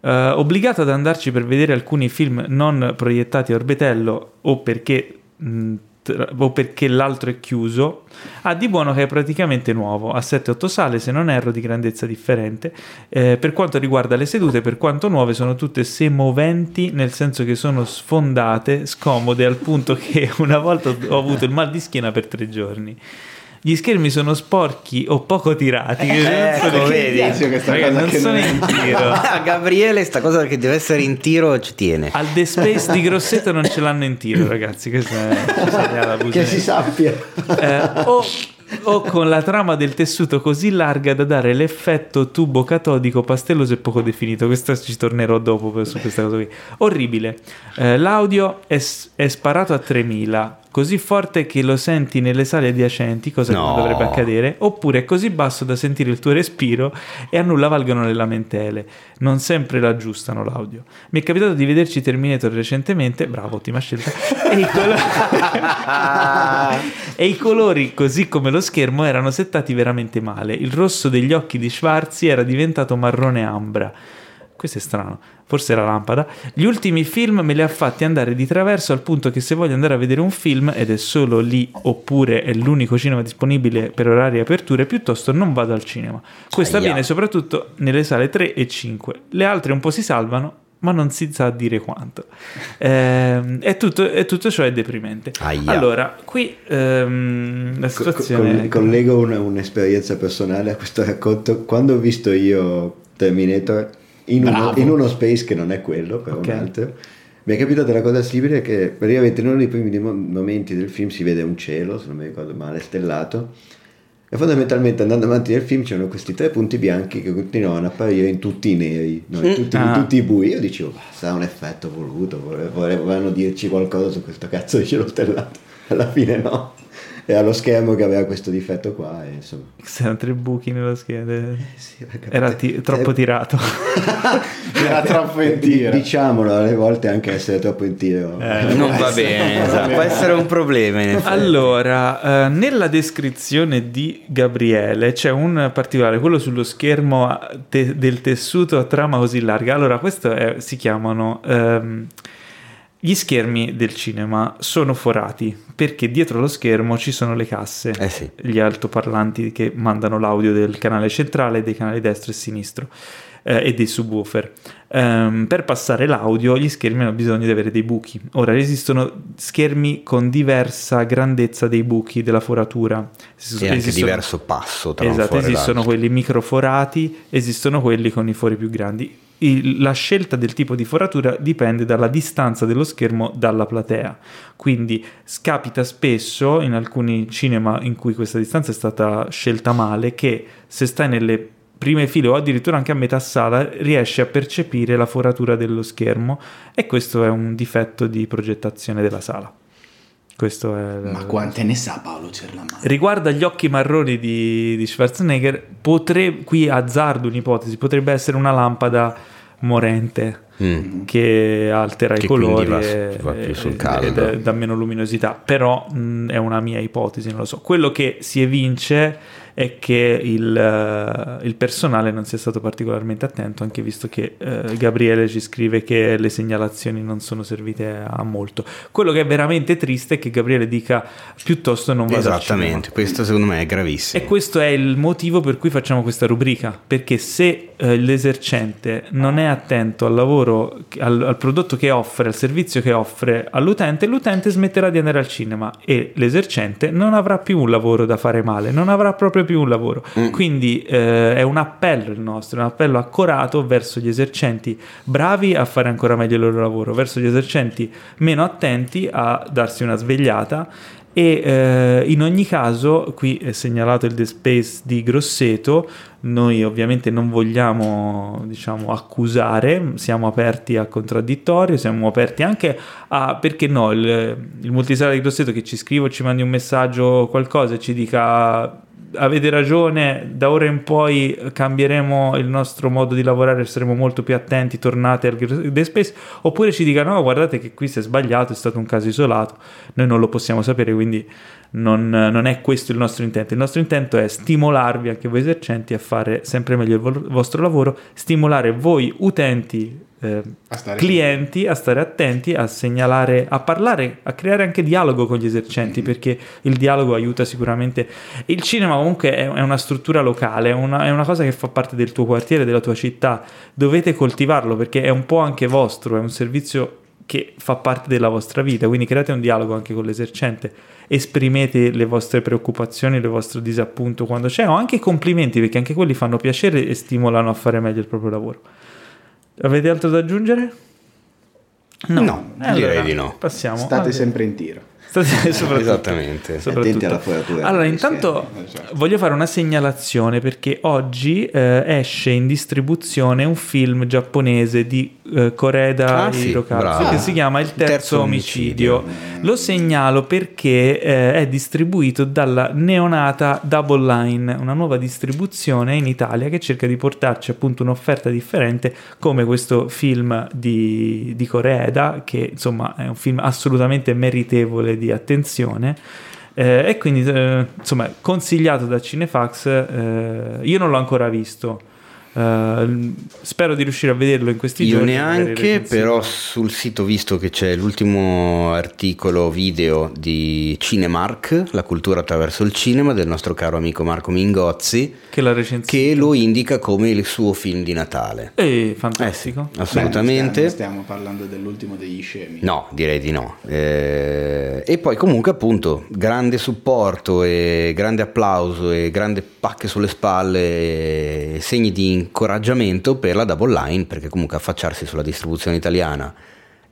Eh, obbligato ad andarci per vedere alcuni film non proiettati a Orbetello o perché, mh, tra- o perché l'altro è chiuso, ha di buono che è praticamente nuovo, ha 7-8 sale se non erro di grandezza differente. Eh, per quanto riguarda le sedute, per quanto nuove, sono tutte semoventi, nel senso che sono sfondate, scomode, al punto che [laughs] una volta ho avuto il mal di schiena per tre giorni. Gli schermi sono sporchi o poco tirati. sono- ecco, vedi? Piace questa Ragazzi, non che sono in tiro. [laughs] Ah, Gabriele, sta cosa che deve essere in tiro ci tiene. Al The Space di Grosseto non ce l'hanno in tiro, ragazzi. Questa è [laughs] Che si sappia. Eh, o, o con la trama del tessuto così larga da dare l'effetto tubo catodico pastelloso e poco definito. Questa ci tornerò dopo su questa cosa qui. Orribile. Eh, l'audio è, è sparato a 3000, così forte che lo senti nelle sale adiacenti, cosa che No. non dovrebbe accadere, oppure è così basso da sentire il tuo respiro e a nulla valgono le lamentele. Non sempre l'aggiustano l'audio. Mi è capitato di vederci Terminator recentemente, bravo, ottima scelta, e i, colo- [laughs] e i colori, così come lo schermo, erano settati veramente male. Il rosso degli occhi di Schwarzi era diventato marrone ambra. Questo è strano, forse era lampada. Gli ultimi film me li ha fatti andare di traverso al punto che se voglio andare a vedere un film ed è solo lì oppure è l'unico cinema disponibile per orari e aperture, piuttosto non vado al cinema. Questo Aia. avviene soprattutto nelle sale 3 e 5. Le altre un po' si salvano, ma non si sa dire quanto. Ehm, e, tutto, e tutto ciò è deprimente. Aia. Allora, qui ehm, la Co- situazione... co- collego una- un'esperienza personale a questo racconto. Quando ho visto io Terminator in uno, in uno space che non è quello, però Ok. un altro, mi è capitata una cosa simile che praticamente in uno dei primi mo- momenti del film si vede un cielo, se non mi ricordo male, stellato. E fondamentalmente andando avanti nel film c'erano questi tre punti bianchi che continuavano a apparire in tutti i neri, no? in, tutti, in Ah. tutti i bui. Io dicevo, "Ma sarà un effetto voluto, vole- vole- volevano dirci qualcosa su questo cazzo di cielo stellato. Alla fine no. [laughs] E allo schermo che aveva questo difetto qua, e insomma. C'erano tre buchi nello schermo. Sì, perché- Era ti- troppo Eh, tirato. [laughs] Era troppo in tiro. Diciamolo, alle volte anche essere troppo in tiro. Eh, Non va bene, esatto. può essere un problema. Allora, eh, nella descrizione di Gabriele c'è un particolare, quello sullo schermo a- te- del tessuto a trama così larga. Allora, questo è- si chiamano... ehm, gli schermi del cinema sono forati perché dietro lo schermo ci sono le casse, Eh sì. gli altoparlanti che mandano l'audio del canale centrale dei canali destro e sinistro. eh, e dei subwoofer. Um, per passare l'audio gli schermi hanno bisogno di avere dei buchi. Ora esistono schermi con diversa grandezza dei buchi della foratura. Esistono, e anche esistono, diverso passo tra esatto, esistono quelli microforati, esistono quelli con i fori più grandi. Il, la scelta del tipo di foratura dipende dalla distanza dello schermo dalla platea. Quindi capita spesso in alcuni cinema in cui questa distanza è stata scelta male che se stai nelle prime file o addirittura anche a metà sala riesce a percepire la foratura dello schermo e questo è un difetto di progettazione della sala. Questo è Ma quante ne sa Paolo Cerlamano? Riguardo agli occhi marroni di, di Schwarzenegger, potre, qui azzardo un'ipotesi, potrebbe essere una lampada morente mm. che altera che i colori va, e, va più sul caldo. e dà meno luminosità, però mh, mm, è una mia ipotesi, non lo so. Quello che si evince è che il, uh, il, personale non sia stato particolarmente attento, anche visto che uh, Gabriele ci scrive che le segnalazioni non sono servite a molto. Quello che è veramente triste è che Gabriele dica piuttosto non vado Esattamente, questo secondo me è gravissimo. E questo è il motivo per cui facciamo questa rubrica, perché se uh, l'esercente non è attento al lavoro, al, al prodotto che offre, al servizio che offre all'utente, l'utente smetterà di andare al cinema e l'esercente non avrà più un lavoro da fare male, non avrà proprio più un lavoro. Mm. Quindi eh, è un appello il nostro, un appello accorato verso gli esercenti bravi a fare ancora meglio il loro lavoro, verso gli esercenti meno attenti a darsi una svegliata e eh, in ogni caso qui è segnalato il The Space di Grosseto noi ovviamente non vogliamo diciamo accusare siamo aperti a contraddittorio siamo aperti anche a perché no il, il multisala di Grosseto che ci scrive o ci mandi un messaggio o qualcosa e ci dica avete ragione, da ora in poi cambieremo il nostro modo di lavorare, saremo molto più attenti, tornate al Day Space, oppure ci dicano no, guardate che qui si è sbagliato, è stato un caso isolato, noi non lo possiamo sapere, quindi non, non, è questo il nostro intento. Il nostro intento è stimolarvi anche voi esercenti a fare sempre meglio il vostro lavoro, stimolare voi utenti eh, a clienti a stare attenti, a segnalare, a parlare, a creare anche dialogo con gli esercenti, mm-hmm. perché il dialogo aiuta sicuramente. Il cinema comunque è, è una struttura locale, è una, è una, cosa che fa parte del tuo quartiere, della tua città, dovete coltivarlo perché è un po' anche vostro, è un servizio che fa parte della vostra vita, quindi create un dialogo anche con l'esercente, esprimete le vostre preoccupazioni, il vostro disappunto quando c'è, o anche complimenti, perché anche quelli fanno piacere e stimolano a fare meglio il proprio lavoro. Avete altro da aggiungere? No, no allora, direi di no. Passiamo. State allora. sempre in tiro. soprattutto, Esattamente. Soprattutto. Allora, intanto esatto. voglio fare una segnalazione perché oggi eh, esce in distribuzione un film giapponese di eh, Koreda ah, Hirokazu sì, che si chiama Il terzo, terzo omicidio. omicidio. Lo segnalo perché eh, è distribuito dalla neonata Double Line, una nuova distribuzione in Italia che cerca di portarci appunto un'offerta differente come questo film di, di Koreda che insomma è un film assolutamente meritevole di attenzione. Eh, e quindi eh, insomma consigliato da Cinefax eh, io non l'ho ancora visto Uh, spero di riuscire a vederlo in questi Io giorni. Io neanche, però sul sito visto che c'è l'ultimo articolo video di Cinemark, la cultura attraverso il cinema, del nostro caro amico Marco Mingozzi, che, che lo indica come il suo film di Natale. Eh, fantastico. Eh, assolutamente. Beh, stiamo, stiamo, parlando dell'ultimo degli scemi. No, direi di no. Eh, e poi comunque appunto grande supporto e grande applauso e grande pacche sulle spalle e segni di incoraggiamento per la double line perché comunque affacciarsi sulla distribuzione italiana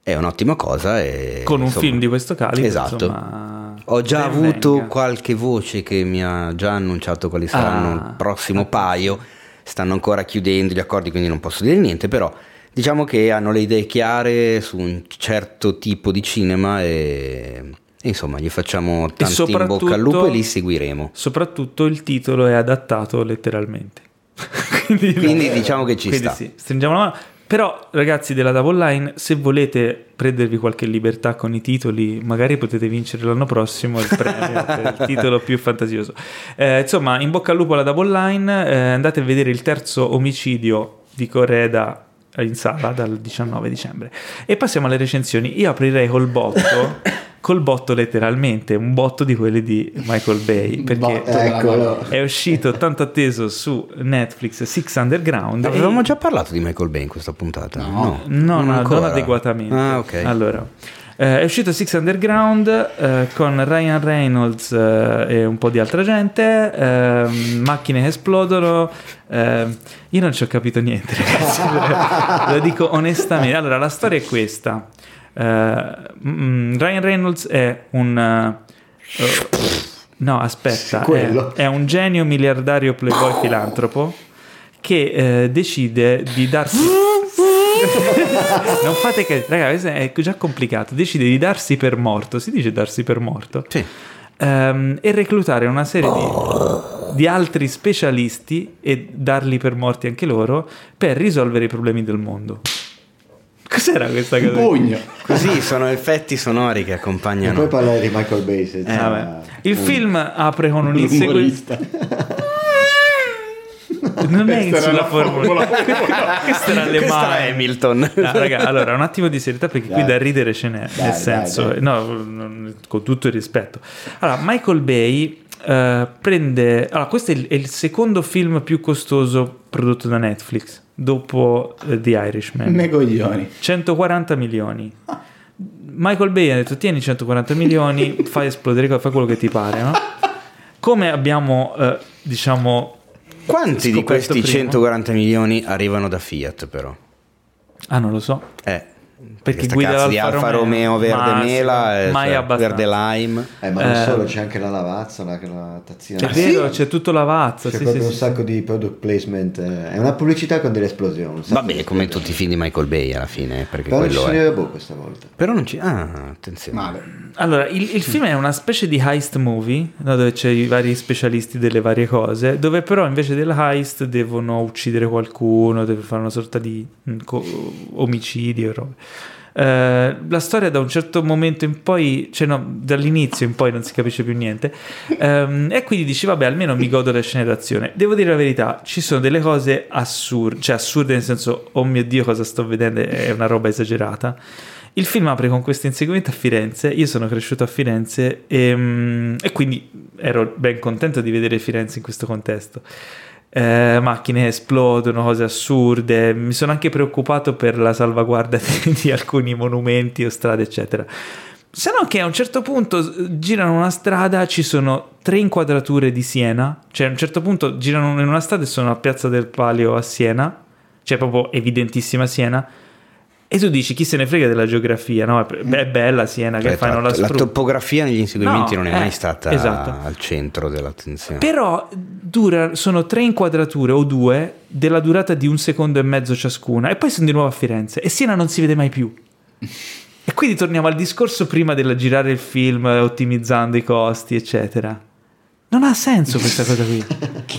è un'ottima cosa. E, Con un insomma, film di questo calibro. Esatto. Insomma, Ho già avuto venga. qualche voce che mi ha già annunciato quali saranno ah, il prossimo ah, paio. Stanno ancora chiudendo gli accordi, quindi non posso dire niente, però diciamo che hanno le idee chiare su un certo tipo di cinema e insomma gli facciamo tanti in bocca al lupo e li seguiremo. Soprattutto il titolo è adattato letteralmente. [laughs] quindi, quindi diciamo che ci quindi sta. Sì, stringiamo la mano. Però, ragazzi della Double Line, se volete prendervi qualche libertà con i titoli, magari potete vincere l'anno prossimo il premio [laughs] per il titolo più fantasioso. Eh, insomma, in bocca al lupo alla Double Line, eh, andate a vedere il terzo omicidio di Coreda in sala dal 19 dicembre. E passiamo alle recensioni. Io aprirei col botto [laughs] col botto letteralmente, un botto di quelli di Michael Bay, [laughs] perché Eccolo. Madonna. è uscito tanto atteso su Netflix Six Underground. Avevamo e- già parlato di Michael Bay in questa puntata? No. No, no, ancora. non adeguatamente. Ah, ok. Allora, eh, è uscito Six Underground eh, con Ryan Reynolds eh, e un po' di altra gente, ehm, macchine che esplodono. ehm, io non ci ho capito niente, ragazzi. [laughs] Lo dico onestamente. Allora, la storia è questa. Eh, mm, Ryan Reynolds è un... eh, eh, no, aspetta. È, è un genio miliardario playboy filantropo che eh, decide di darsi [laughs] non fate che raga questo è già complicato decide di darsi per morto si dice darsi per morto Sì. Ehm, e reclutare una serie di, di altri specialisti e darli per morti anche loro per risolvere i problemi del mondo cos'era questa Un cosa? pugno. Così sono effetti sonori che E poi accompagnano. parlare di Michael Bay. Eh, il film apre con un inseguimento non è Questa era sulla la formula Formula [laughs] queste erano le Questo era mani Hamilton. No, raga, allora un attimo di serietà perché qui Dai. da ridere ce n'è, Dai, nel senso, dai, dai. no, con tutto il rispetto. Allora, Michael Bay eh, prende, allora questo è il, è il secondo film più costoso prodotto da Netflix dopo eh, The Irishman. Megoglioni. 140 milioni. Michael Bay ha detto tieni 140 milioni, [laughs] fai esplodere, fai quello che ti pare, no? Come abbiamo, eh, diciamo... Quanti di questi prima. 140 milioni arrivano da Fiat però? Ah, non lo so. Eh, Perché guida cazzo di l'Alfa Alfa Romeo. Romeo verde Ma mela, eh, mai cioè, abbastanza. verde lime. Eh, ma non Eh, solo, c'è anche la lavazza, la, la tazzina. È Ah, vero, sì? c'è tutto lavazzo. C'è sì, proprio sì, un sì. sacco di product placement. eh, È una pubblicità con delle esplosioni. Vabbè, come tutti i film di Michael Bay alla fine, perché Però non ci quello è. robot questa volta. Però non ci... Ah, attenzione. Male. Allora, il, il film è una specie di heist movie, no, dove c'è i vari specialisti delle varie cose, dove però invece del heist devono uccidere qualcuno, deve fare una sorta di mm, co- omicidio e robe. Eh, la storia da un certo momento in poi, cioè no, dall'inizio in poi non si capisce più niente, Ehm, e quindi dici, vabbè, almeno mi godo le scene d'azione. Devo dire la verità, ci sono delle cose assurde, cioè assurde nel senso, oh mio Dio, cosa sto vedendo, è una roba esagerata. Il film apre con questo inseguimento a Firenze. Io sono cresciuto a Firenze e, mm, e quindi ero ben contento di vedere Firenze in questo contesto. Eh, macchine esplodono, cose assurde. Mi sono anche preoccupato per la salvaguardia [laughs] di, alcuni monumenti o strade, eccetera. Se no, che a un certo punto girano una strada, ci sono tre inquadrature di Siena. Cioè, a un certo punto girano in una strada e sono a Piazza del Palio a Siena, cioè proprio evidentissima Siena. E tu dici, chi se ne frega della geografia, no? È bella Siena, che fai, non la la, la topografia negli inseguimenti No, non è eh, mai stata esatto. al centro dell'attenzione. Però dura, sono tre inquadrature o due della durata di un secondo e mezzo ciascuna e poi sono di nuovo a Firenze e Siena non si vede mai più. E quindi torniamo al discorso prima del girare il film eh, ottimizzando i costi, eccetera. Non ha senso questa [laughs] cosa qui.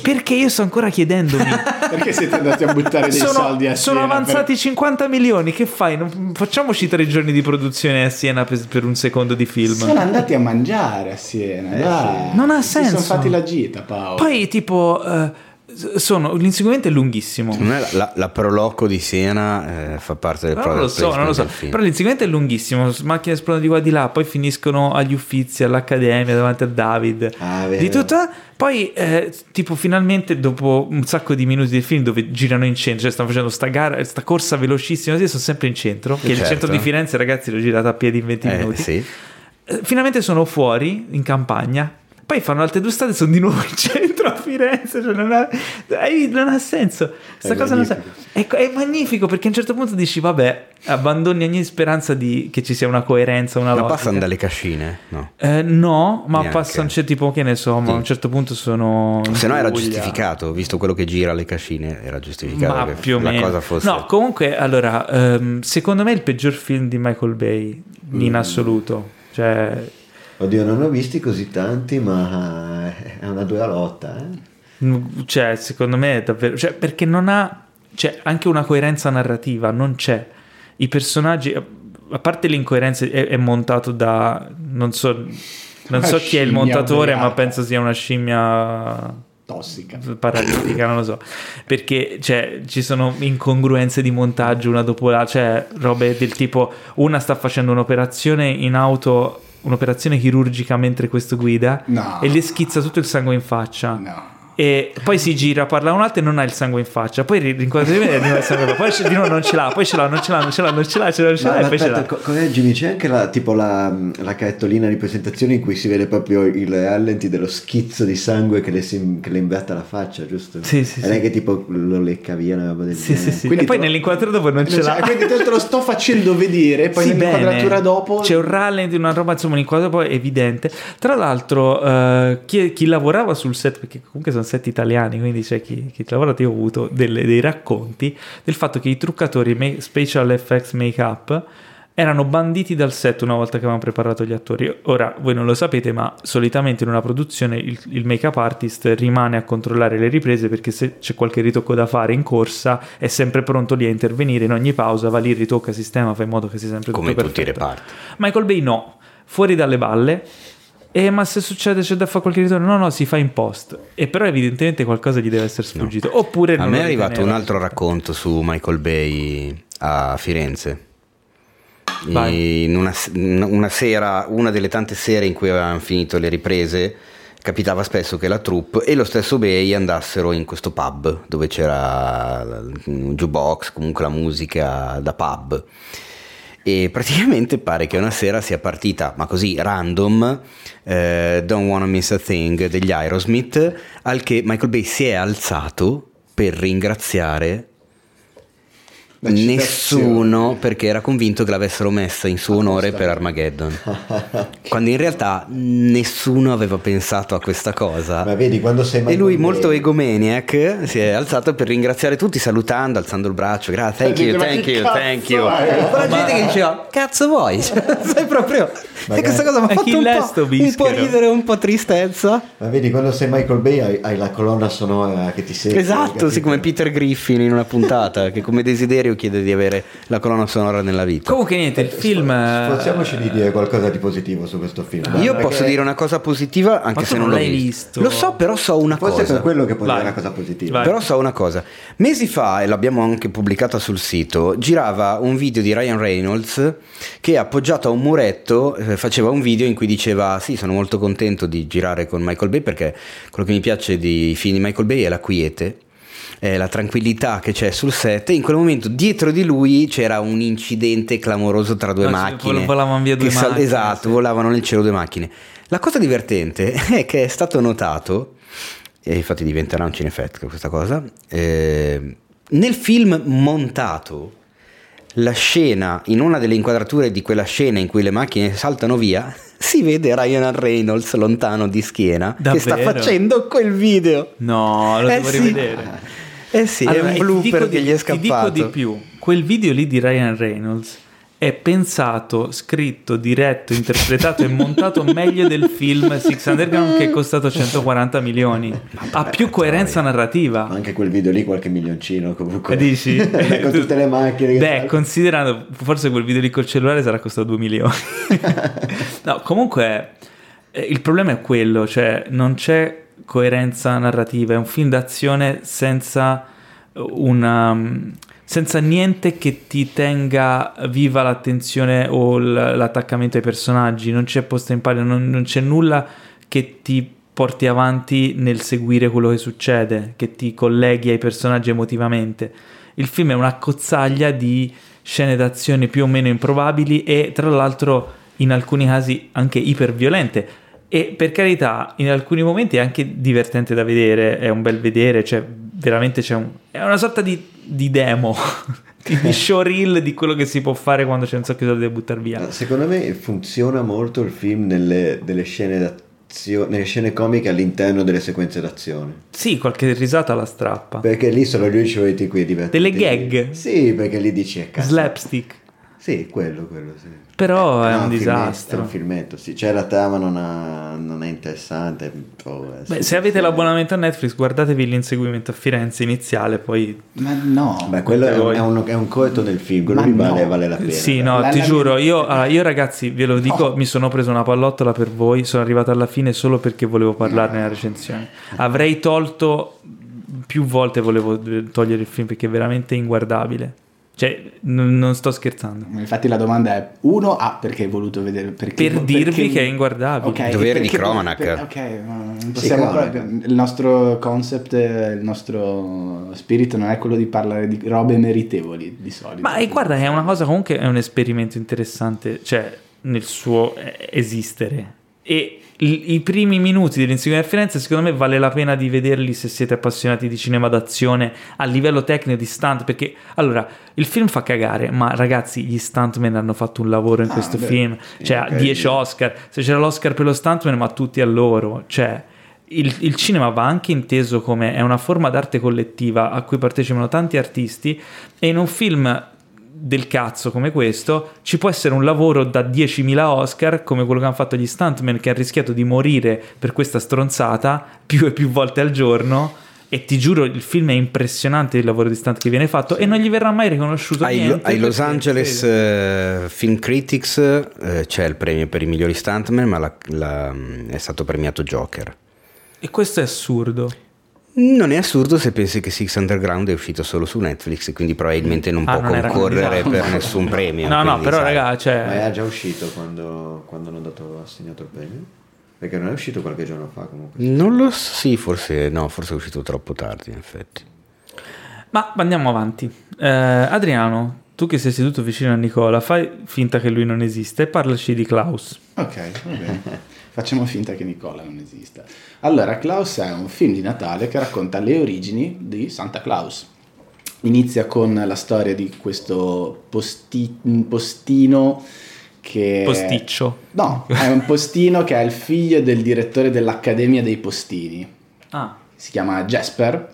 Perché io sto ancora chiedendomi. [laughs] Perché siete andati a buttare dei soldi Sono, a sono Siena avanzati 50 milioni. Che fai? Non- facciamoci tre giorni di produzione a Siena per, per un secondo di per- film. Sono andati a mangiare a Siena. dai. Non ha Si senso. sono fatti la gita, Paolo. Poi, tipo, eh, sono, l'inseguimento è lunghissimo. Secondo me la, la, la Proloco di Siena eh, fa parte del Però non lo so, non lo so. Però l'inseguimento è lunghissimo. Macchine esplodono di qua e di là, poi finiscono agli uffizi, all'accademia, davanti a David. Ah, vero. di tutto. Poi, eh, tipo, finalmente, dopo un sacco di minuti del film dove girano in centro, cioè stanno facendo sta gara, sta corsa velocissima, sì, sono sempre in centro. Che il Certo. centro di Firenze, ragazzi, l'ho girato a piedi in 20 Eh, minuti. sì. Eh, Finalmente sono fuori, in campagna. Poi fanno altre due strade e sono di nuovo in centro a Firenze. Cioè non, ha, non ha senso. Questa È cosa non sa- magnifico. è, è magnifico perché a un certo punto dici, vabbè, abbandoni ogni speranza di, che ci sia una coerenza, una Ma logica. passano dalle cascine? No. Eh, no, ma Neanche. passano, c'è tipo che ne so, ma a un certo punto sono. Se no era giustificato, visto quello che gira alle cascine, era giustificato Ma che più o meno. cosa fosse... No, comunque, allora, ehm, secondo me è il peggior film di Michael Bay in Mm. assoluto. Cioè, Oddio, non ho visti così tanti, ma è una dura lotta. Eh? Mm, Cioè, secondo me è davvero. Cioè, perché non ha. C'è anche una coerenza narrativa, non c'è. I personaggi. A parte l'incoerenza, è, è montato da. Non so. Non so chi è il montatore, ma ubriaca. penso sia una scimmia Tossica. paralitica, non lo so. Perché cioè, ci sono incongruenze di montaggio una dopo l'altra, cioè robe del tipo una sta facendo un'operazione in auto un'operazione chirurgica mentre questo guida No. e le schizza tutto il sangue in faccia. No. E poi si gira, parla a un altro e non ha il sangue in faccia. Poi ri- rinquadra di me e di nuovo il sangue in faccia. Poi di nuovo non ce l'ha, poi ce l'ha, non ce l'ha, non ce l'ha, non ce l'ha, ce l'ha, non ce l'ha, Ma e poi ce aspetta, l'ha. co- correggimi, c'è anche la, tipo la, la cartolina di presentazione in cui si vede proprio il rallenti dello schizzo di sangue che le, si- che le inverte la faccia, giusto? Sì, sì, E non è sì. che tipo lo lecca via una roba del Sì, sì, genere. sì. Quindi e poi lo- nell'inquadratura dopo non ce Non l'ha. c'è- Quindi te te lo sto facendo vedere, poi Sì, nell'inquadratura bene. dopo... c'è un rallenti, una roba insomma, un inquadratura poi evidente. Tra l'altro, eh, chi, chi lavorava sul set, perché comunque sono set italiani, quindi c'è chi, chi lavorava, io ho avuto delle- dei racconti del fatto che i truccatori special effects make-up erano banditi dal set una volta che avevano preparato gli attori. Ora, voi non lo sapete, ma solitamente in una produzione il, il make-up artist rimane a controllare le riprese perché se c'è qualche ritocco da fare in corsa è sempre pronto lì a intervenire in ogni pausa, va lì, ritocca, sistema, fa in modo che sia sempre Come tutto tutti i reparti. Michael Bay no, fuori dalle balle. E ma se succede c'è da fare qualche ritorno? No, no, si fa in post. E però evidentemente qualcosa gli deve essere sfuggito. Oppure A me è arrivato un altro racconto su Michael Bay a Firenze. Vai. In una, una sera, una delle tante sere in cui avevano finito le riprese, capitava spesso che la troupe e lo stesso Bay andassero in questo pub dove c'era un jukebox, comunque la musica da pub. E praticamente pare che una sera sia partita, ma così random, eh, Don't Wanna Miss a Thing degli Aerosmith, al che Michael Bay si è alzato per ringraziare. Nessuno perché era convinto che l'avessero messa in suo onore per Armageddon. Quando in realtà nessuno aveva pensato a questa cosa. Ma vedi, quando sei E lui, molto egomaniac, si è alzato per ringraziare tutti, salutando, alzando il braccio. Grazie, thank you, Ma thank you, thank you. poi la gente che diceva, cazzo vuoi? [laughs] Cioè, sei proprio. E questa cosa mi ha Ma fatto chi un po', un po' ridere, un po' tristezza. Ma vedi, quando sei Michael Bay hai, hai la colonna sonora che ti segue. Esatto, sì, come Peter Griffin in una puntata, che come desiderio chiede di avere la colonna sonora nella vita. Comunque niente, il film... eh, Sforziamoci di dire qualcosa di positivo su questo film. Io Perché posso dire una cosa positiva anche Ma se non non l'ho visto. visto. Lo so, però so una Forse cosa. per quello che puoi Vai. dire una cosa positiva. Vai. Però so una cosa, mesi fa, e l'abbiamo anche pubblicata sul sito, girava un video di Ryan Reynolds che appoggiato a un muretto eh, faceva un video in cui diceva sì sono molto contento di girare con Michael Bay perché quello che mi piace di film di Michael Bay è la quiete. È la tranquillità che c'è sul set e in quel momento dietro di lui c'era un incidente clamoroso tra due No, sì, macchine vol- volavano via due che sal- macchine, esatto sì. volavano nel cielo due macchine la cosa divertente [laughs] è che è stato notato e infatti diventerà un cinefact questa cosa. eh, nel film montato, la scena, in una delle inquadrature di quella scena in cui le macchine saltano via, [laughs] si vede Ryan Reynolds lontano di schiena che sta Davvero? facendo quel video. No, lo Eh devo sì. rivedere. Eh sì, Allora, è un ti dico blooper che di- gli è Ti dico scappato. di più, quel video lì di Ryan Reynolds è pensato, scritto, diretto, interpretato e montato [laughs] meglio del film Six Underground che è costato [laughs] 140 milioni. Ha più coerenza narrativa. Ma anche quel video lì qualche milioncino comunque. Dici? [laughs] con tutte le macchine. che Beh, saltano. considerando, forse quel video lì col cellulare sarà costato 2 milioni. no, comunque eh, il problema è quello, cioè non c'è coerenza narrativa, è un film d'azione senza una senza niente che ti tenga viva l'attenzione o l'attaccamento ai personaggi, non c'è posta in palio, non, non c'è nulla che ti porti avanti nel seguire quello che succede, che ti colleghi ai personaggi emotivamente. Il film è una cozzaglia di scene d'azione più o meno improbabili e tra l'altro in alcuni casi anche iperviolente. E per carità, in alcuni momenti è anche divertente da vedere, è un bel vedere, cioè veramente c'è un... è una sorta di, di demo, [laughs] di showreel di quello che si può fare quando c'è un sacco di soldi da buttare via. Secondo me funziona molto il film nelle, delle scene d'azione, nelle scene comiche all'interno delle sequenze d'azione. Sì, qualche risata la strappa. Perché lì sono gli unici momenti è divertente. Delle gag? Sì, perché lì dici è cazzo. Slapstick. Sì, quello, quello, sì. Però è No, un filmetto, disastro. È un filmetto, sì. Cioè la trama non, ha- non è interessante. oh, è Beh, se avete l'abbonamento a Netflix, guardatevi l'inseguimento a Firenze iniziale, poi... Ma no. Beh, quello è, voi. è un, è un corto del film, quello vale, no. vale la pena. Sì, no, La- ti la- giuro, io, allora, io ragazzi, ve lo dico, mi sono preso una pallottola per voi, sono arrivato alla fine solo perché volevo parlarne nella recensione. Avrei tolto, più volte volevo togliere il film perché è veramente inguardabile. Cioè, n- non sto scherzando. Infatti la domanda è, uno, ah, perché hai voluto vedere? Perché, Per dirvi che è inguardabile. Ok, Dovere di perché- Cronac. per- ok, non possiamo proprio- il nostro concept, il nostro spirito non è quello di parlare di robe meritevoli di solito. Ma eh, guarda, è una cosa comunque, è un esperimento interessante, cioè nel suo eh, esistere. E i, primi minuti dell'Inseguimento a Firenze, secondo me, vale la pena di vederli se siete appassionati di cinema d'azione a livello tecnico di stunt. Perché allora il film fa cagare, ma ragazzi, gli stuntman hanno fatto un lavoro in Ah, questo beh, film. Cioè, ok. 10 Oscar. Se c'era l'Oscar per lo stuntman, ma tutti a loro. Cioè. Il, il cinema va anche inteso come è una forma d'arte collettiva a cui partecipano tanti artisti e in un film del cazzo come questo ci può essere un lavoro da 10.000 Oscar come quello che hanno fatto gli stuntman che ha rischiato di morire per questa stronzata più e più volte al giorno. E ti giuro il film è impressionante il lavoro di stunt che viene fatto e non gli verrà mai riconosciuto Ai, niente ai Los Angeles eh, Film Critics eh, c'è il premio per i migliori stuntman, ma la- la- è stato premiato Joker. e questo è assurdo Non è assurdo se pensi che Six Underground è uscito solo su Netflix, quindi probabilmente non Ah, può non concorrere per nessun premio. no no però sai. raga Ma era cioè già uscito quando, quando hanno dato, assegnato il premio? Perché non è uscito qualche giorno fa comunque. Non lo so, sì, forse no, forse è uscito troppo tardi, in effetti. ma andiamo avanti Eh, Adriano tu che sei seduto vicino a Nicola fai finta che lui non esiste e parlaci di Klaus Ok, va bene. [laughs] Facciamo finta che Nicola non esista. Allora, Klaus è un film di Natale che racconta le origini di Santa Claus. Inizia con la storia di questo posti- postino che... posticcio No, è un postino che è il figlio del direttore dell'Accademia dei Postini. ah Si chiama Jasper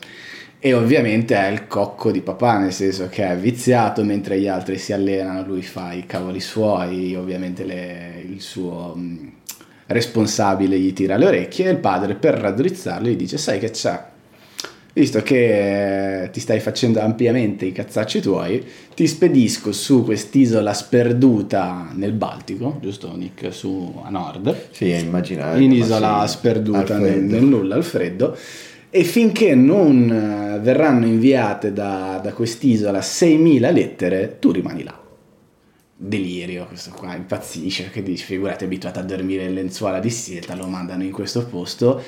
e ovviamente è il cocco di papà, nel senso che è viziato mentre gli altri si allenano, lui fa i cavoli suoi, ovviamente le- il suo mh, responsabile gli tira le orecchie e il padre per raddrizzarlo gli dice sai che c'è, visto che ti stai facendo ampiamente i cazzacci tuoi, ti spedisco su quest'isola sperduta nel Baltico, giusto Nick, su a nord, Sì, è immaginare. in isola sperduta nel, nel nulla, al freddo. E finché non eh, verranno inviate da, da quest'isola 6.000 lettere, tu rimani là. Delirio, questo qua impazzisce, che dici, figurati, è abituato a dormire in lenzuola di seta, lo mandano in questo posto,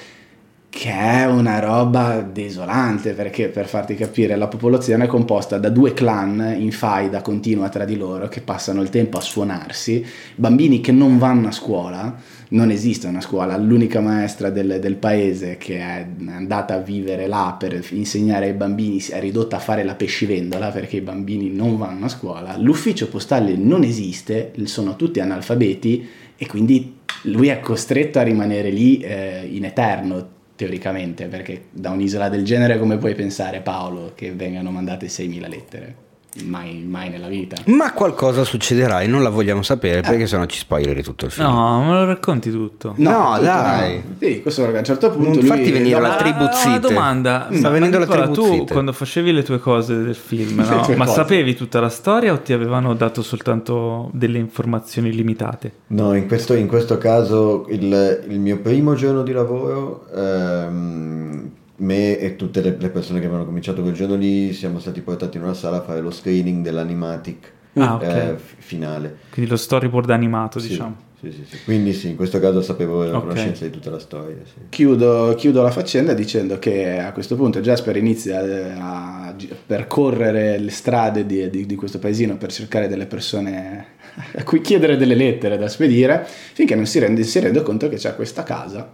che è una roba desolante, perché per farti capire, la popolazione è composta da due clan in faida continua tra di loro, che passano il tempo a suonarsi, bambini che non vanno a scuola, non esiste una scuola, l'unica maestra del, del paese che è andata a vivere là per insegnare ai bambini è ridotta a fare la pescivendola perché i bambini non vanno a scuola, l'ufficio postale non esiste, sono tutti analfabeti e quindi lui è costretto a rimanere lì eh, in eterno teoricamente perché da un'isola del genere come puoi pensare Paolo che vengano mandate 6.000 lettere? Mai, mai nella vita. Ma qualcosa succederà e non la vogliamo sapere perché sennò ci spoileri tutto il film. no me lo racconti tutto No, tutto dai. no. Sì, questo a un certo punto Non venire no, la ma- tribù zitte. Una domanda, Sta Ma venendo la tribù tu quando facevi le tue cose del film, [laughs] no? ma cose. sapevi tutta la storia o ti avevano dato soltanto delle informazioni limitate? No, in questo, in questo caso il, il mio primo giorno di lavoro, ehm, me e tutte le, le persone che avevano cominciato quel giorno lì siamo stati portati in una sala a fare lo screening dell'animatic Ah, ok. eh, fi- finale. Quindi lo storyboard animato, Sì, diciamo. sì, sì, sì. Quindi sì, in questo caso sapevo a Ok. conoscenza di tutta la storia. Sì. Chiudo, chiudo la faccenda dicendo che a questo punto Jasper inizia eh, a gi- percorrere le strade di, di- di questo paesino per cercare delle persone [laughs] a cui chiedere delle lettere da spedire, finché non si rende, si rende conto che c'è questa casa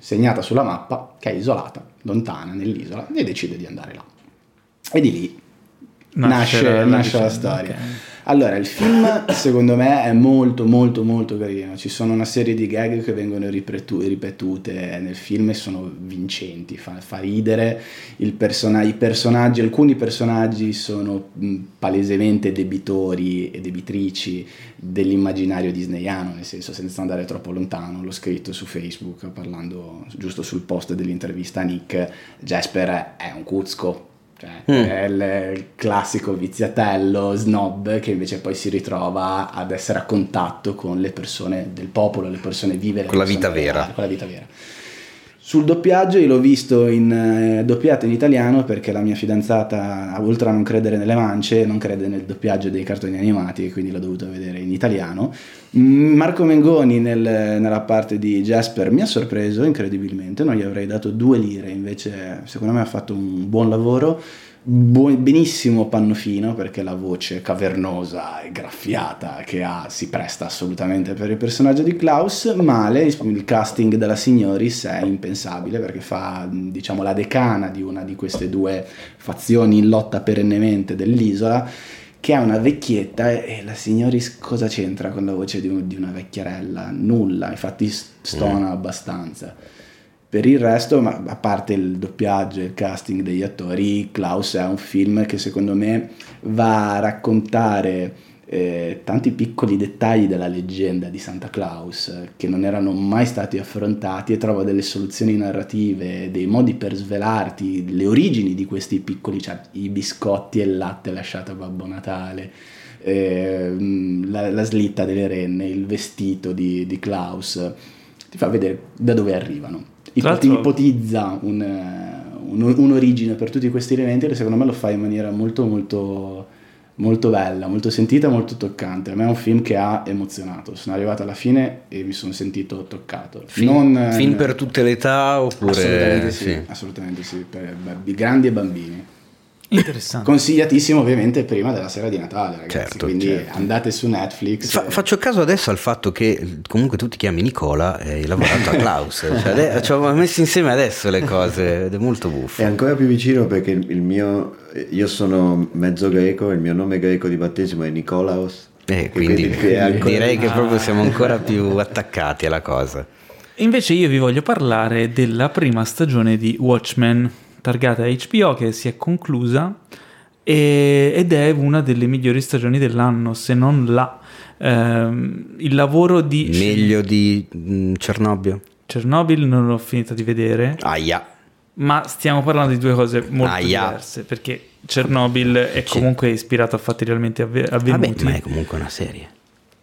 segnata sulla mappa che è isolata, lontana nell'isola, e decide di andare là. E di lì nasce, la- la nasce la storia. ok. Allora, il film secondo me è molto molto molto carino, ci sono una serie di gag che vengono ripetu- ripetute nel film e sono vincenti, fa, fa ridere, persona- i personaggi, alcuni personaggi sono palesemente debitori e debitrici dell'immaginario disneyano, nel senso senza andare troppo lontano, l'ho scritto su Facebook parlando giusto sul post dell'intervista a Nick, Jasper è un cuzco, cioè, Mm. è il, classico viziatello, snob, che invece poi si ritrova ad essere a contatto con le persone del popolo, le persone vive. le Con la persone vita vera. Con la vita vera. Sul doppiaggio io l'ho visto in, eh, doppiato in italiano perché la mia fidanzata, oltre a non credere nelle mance, non crede nel doppiaggio dei cartoni animati quindi l'ho dovuto vedere in italiano. Mm, Marco Mengoni nel- nella parte di Jasper mi ha sorpreso incredibilmente, non gli avrei dato due lire, invece secondo me ha fatto un buon lavoro. Buon- benissimo Pannofino perché la voce cavernosa e graffiata che ha si presta assolutamente per il personaggio di Klaus. Male il casting della Signoris è impensabile perché fa diciamo la decana di una di queste due fazioni in lotta perennemente dell'isola che è una vecchietta e la Signoris cosa c'entra con la voce di, un- di una vecchierella? Nulla, infatti stona abbastanza. Per il resto, ma a parte il doppiaggio e il casting degli attori, Klaus è un film che secondo me va a raccontare eh, tanti piccoli dettagli della leggenda di Santa Claus eh, che non erano mai stati affrontati e trova delle soluzioni narrative, dei modi per svelarti le origini di questi piccoli, cioè i biscotti e il latte lasciato a Babbo Natale. ehm, la, la slitta delle renne, il vestito di, di Klaus, ti fa vedere da dove arrivano. L'altro- ipotizza un, un- un'origine per tutti questi elementi e secondo me lo fa in maniera molto molto molto bella, molto sentita, molto toccante. A me è un film che ha emozionato. Sono arrivato alla fine e mi sono sentito toccato. Film, Non, film per tutte le età oppure... Assolutamente sì, sì. assolutamente sì, per grandi e bambini. Interessante. Consigliatissimo ovviamente prima della sera di Natale, ragazzi. Certo, quindi certo. andate su Netflix. Fa- faccio caso adesso al fatto che comunque tu ti chiami Nicola e hai lavorato a Klaus. [laughs] Cioè, ci ho messo insieme adesso le cose ed è molto buffo. È ancora più vicino perché il mio, io sono mezzo greco, il mio nome greco di battesimo è Nicolaos. Eh, quindi è ancora- direi che proprio siamo ancora [laughs] più attaccati alla cosa. Invece io vi voglio parlare della prima stagione di Watchmen, targata HBO, che si è conclusa e- ed è una delle migliori stagioni dell'anno, se non la. Ehm, il lavoro di Meglio di mm, Cernobbio? Chernobyl non l'ho finita di vedere, Aia. ma stiamo parlando di due cose molto Aia. diverse, perché Chernobyl è Sì. comunque ispirato a fatti realmente avve- Vabbè, avvenuti. ma è comunque una serie.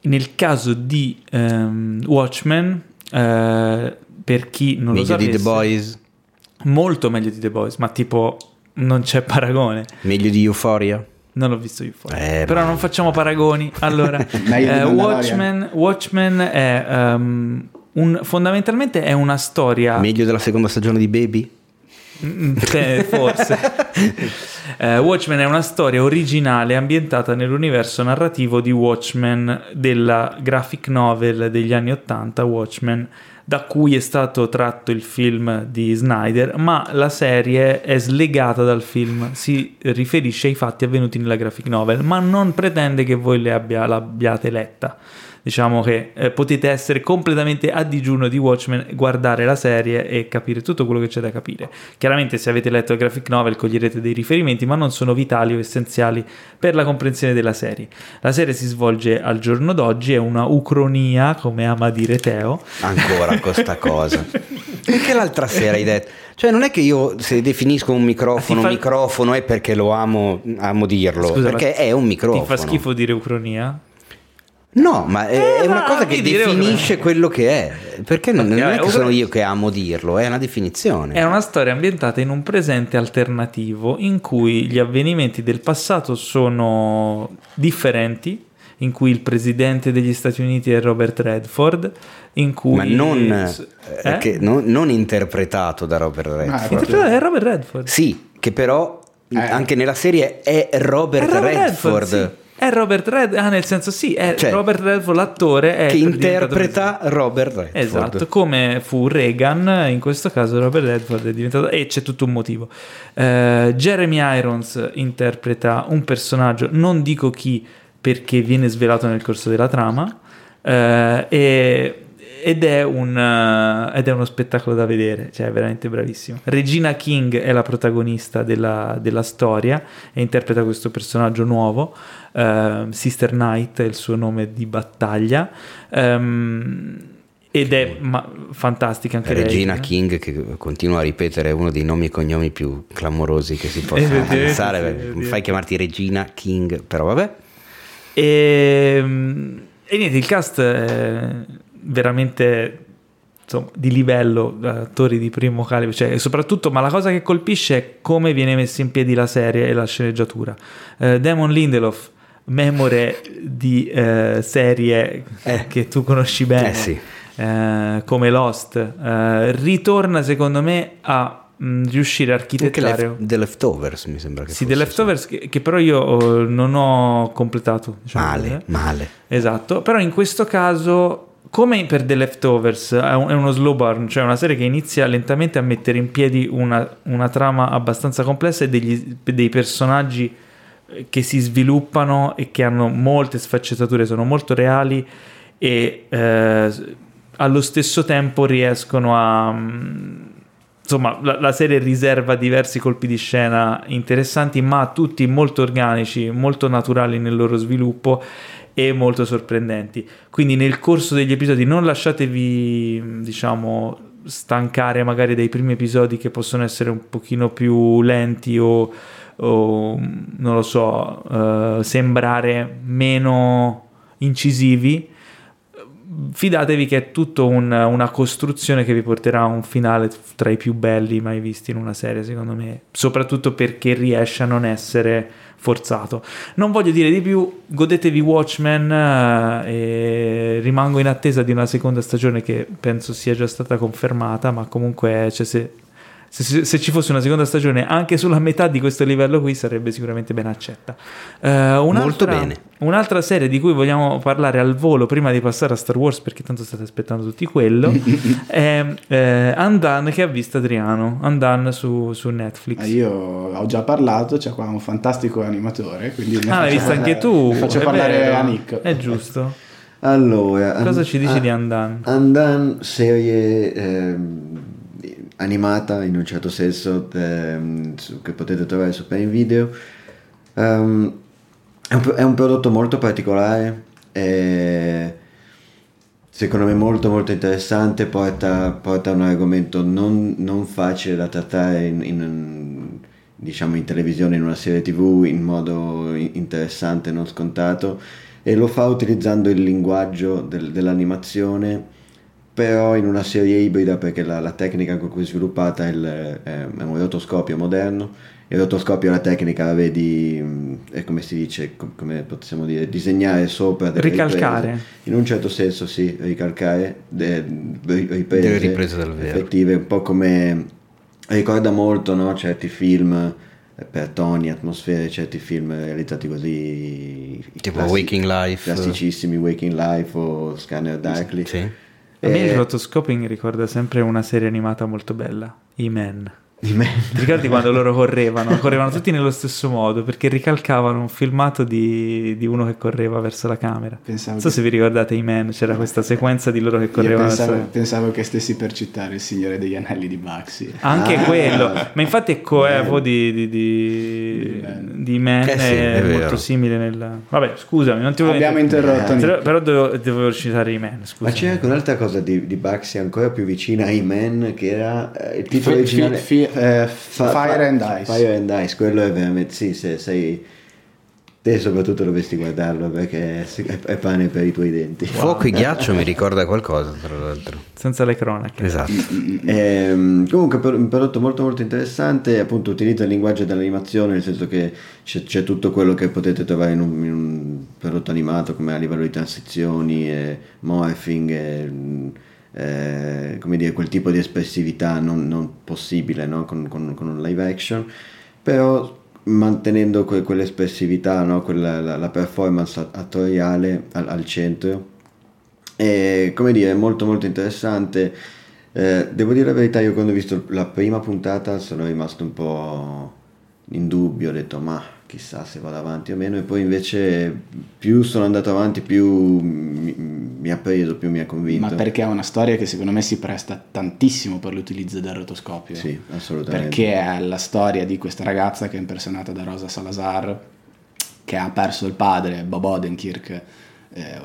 Nel caso di ehm, Watchmen, eh, per chi non lo Meglio di sapesse, The Boys? Molto meglio di The Boys, ma tipo non c'è paragone. Meglio di Euphoria? Non l'ho visto fuori. Eh, Però ma- non facciamo paragoni. Allora, [laughs] eh. Watchmen, Watchmen è ehm, un- fondamentalmente è una storia. Meglio della seconda stagione di Baby? Mm, eh, forse. [laughs] Eh, Watchmen è una storia originale ambientata nell'universo narrativo di Watchmen della graphic novel degli anni 80, Watchmen, da cui è stato tratto il film di Snyder, ma la serie è slegata dal film, si riferisce ai fatti avvenuti nella graphic novel, ma non pretende che voi abbia- l'abbiate letta. Diciamo che eh, potete essere completamente a digiuno di Watchmen, guardare la serie e capire tutto quello che c'è da capire. Chiaramente se avete letto il graphic novel coglierete dei riferimenti, ma non sono vitali o essenziali per la comprensione della serie. La serie si svolge al giorno d'oggi, è una ucronia, come ama dire Teo. Ancora con sta cosa. [laughs] Perché l'altra sera hai detto... Cioè non è che io se definisco un microfono Ti fa- microfono è perché lo amo, amo dirlo, Scusa, perché è un microfono. Ti fa schifo dire ucronia? No, ma è, è una cosa che definisce quello che è. Perché non, non è che sono io che amo dirlo, è una definizione. È una storia ambientata in un presente alternativo in cui gli avvenimenti del passato sono differenti, in cui il presidente degli Stati Uniti è Robert Redford, in cui... Ma non, Eh? eh, che- non- non interpretato da Robert Redford. Ah, Interpretato è Robert Redford. Sì, che però Eh. anche nella serie è Robert, È Robert Redford, sì. È Robert Redford, ah nel senso sì, è Cioè, Robert Redford l'attore che interpreta Robert Redford. Esatto, come fu Reagan, in questo caso Robert Redford è diventato e c'è tutto un motivo. Eh, Jeremy Irons interpreta un personaggio, non dico chi perché viene svelato nel corso della trama eh, e- ed, è un, eh, ed è uno spettacolo da vedere, cioè è veramente bravissimo. Regina King è la protagonista della, della storia e interpreta questo personaggio nuovo. Eh, Sister Knight è il suo nome di battaglia. ehm, ed è ma- fantastica anche Regina lei. King che continua a ripetere uno dei nomi e cognomi più clamorosi che si possano [laughs] Effettivamente pensare. sì. Fai chiamarti Regina King, però vabbè. E, e niente, il cast è veramente insomma, di livello, attori di primo calibro, cioè, soprattutto, ma la cosa che colpisce è come viene messa in piedi la serie e la sceneggiatura. Uh, Damon Lindelof, memore di uh, serie eh. che tu conosci bene, eh sì. uh, come Lost, ritorna secondo me a mh, riuscire a architettare lef- The Leftovers mi sembra che sì, fosse The Leftovers che, che, però io oh, non ho completato diciamo male, così. male esatto però in questo caso come per The Leftovers è uno slow burn cioè una serie che inizia lentamente a mettere in piedi una, una trama abbastanza complessa e degli, dei personaggi che si sviluppano e che hanno molte sfaccettature sono molto reali e eh, allo stesso tempo riescono a insomma, la, la, serie riserva diversi colpi di scena interessanti, ma tutti molto organici, molto naturali nel loro sviluppo e molto sorprendenti. Quindi nel corso degli episodi non lasciatevi, diciamo, stancare magari dai primi episodi che possono essere un pochino più lenti o, o non lo so, uh, sembrare meno incisivi fidatevi che è tutto un, una costruzione che vi porterà a un finale tra i più belli mai visti in una serie, secondo me, soprattutto perché riesce a non essere forzato. Non voglio dire di più, godetevi Watchmen eh, rimango in attesa di una seconda stagione che penso sia già stata confermata, ma comunque cioè, se se, se, ci fosse una seconda stagione anche sulla metà di questo livello qui sarebbe sicuramente ben accetta. Uh, Molto bene. Un'altra serie di cui vogliamo parlare al volo prima di passare a Star Wars, perché tanto state aspettando tutti quello, [laughs] è eh, Undone che ha visto Adriano, Undone su, su Netflix. Ah, io ho già parlato, c'è qua un fantastico animatore, quindi... Ah, l'hai visto anche tu? Faccio parlare vero. a Nick. È giusto. Allora, cosa ci dici di Undone? Undone, serie... Eh, animata in un certo senso ehm, che potete trovare su Prime Video. Um, è, un, è, un, prodotto molto particolare, e secondo me molto molto interessante, porta, porta un argomento non, non, facile da trattare in, in, diciamo in televisione, in una serie tv in modo interessante, non scontato e lo fa utilizzando il linguaggio del, dell'animazione però in una serie ibrida perché la, la tecnica con cui è sviluppata è, il, è, è, un rotoscopio moderno. Il rotoscopio la tecnica la vedi, è come si dice, come possiamo dire, disegnare sopra delle Ricalcare. Riprese. In un certo senso sì, ricalcare de, riprese, delle riprese dal vero. effettive, un po' come ricorda molto no? certi film eh, per toni, atmosfere, certi film realizzati così tipo classi, Waking Life classicissimi Waking Life o Scanner Darkly sì a me il rotoscoping ricorda sempre una serie animata molto bella, I-Man. Ti ricordi quando loro correvano? Correvano tutti nello stesso modo perché ricalcavano un filmato di, di uno che correva verso la camera. Pensavo non so che... se vi ricordate i Man, c'era questa sequenza di loro che correvano. Pensavo, verso... pensavo, che stessi per citare il Signore degli Anelli di Baxi. Anche ah, quello, ma infatti è coevo di, di, di, di Man, eh sì, è, è molto simile nel... Vabbè, scusami, non ti volevo... Abbiamo interrotto. Eh, però dovevo, dovevo, citare i Man, Ma c'è anche un'altra cosa di, di Baxi ancora più vicina ai Man che era eh, il titolo originale... Fi, fi, eh, Fire and Ice. Fire and Ice, quello è veramente, sì, se sei... Te soprattutto dovresti guardarlo perché è pane per i tuoi denti. Fuoco e ghiaccio mi ricorda qualcosa, tra l'altro. Senza le cronache. Esatto. Ehm, comunque un prodotto molto molto interessante, appunto utilizza il linguaggio dell'animazione, nel senso che c'è, c'è tutto quello che potete trovare in un, in un, prodotto animato, come a livello di transizioni, e morphing, e, eh, come dire, quel tipo di espressività non, non possibile no? con, con, con, un live action, però mantenendo que, quell'espressività, no? Quella, la, la, performance attoriale al, al, centro. E come dire, molto molto interessante. Eh, devo dire la verità, io quando ho visto la prima puntata sono rimasto un po' in dubbio, ho detto ma chissà se vado avanti o meno e poi invece più sono andato avanti più mi, mi ha preso, più mi ha convinto. Ma perché è una storia che secondo me si presta tantissimo per l'utilizzo del rotoscopio. Sì, assolutamente. Perché è la storia di questa ragazza che è impersonata da Rosa Salazar che ha perso il padre, Bob Odenkirk, eh,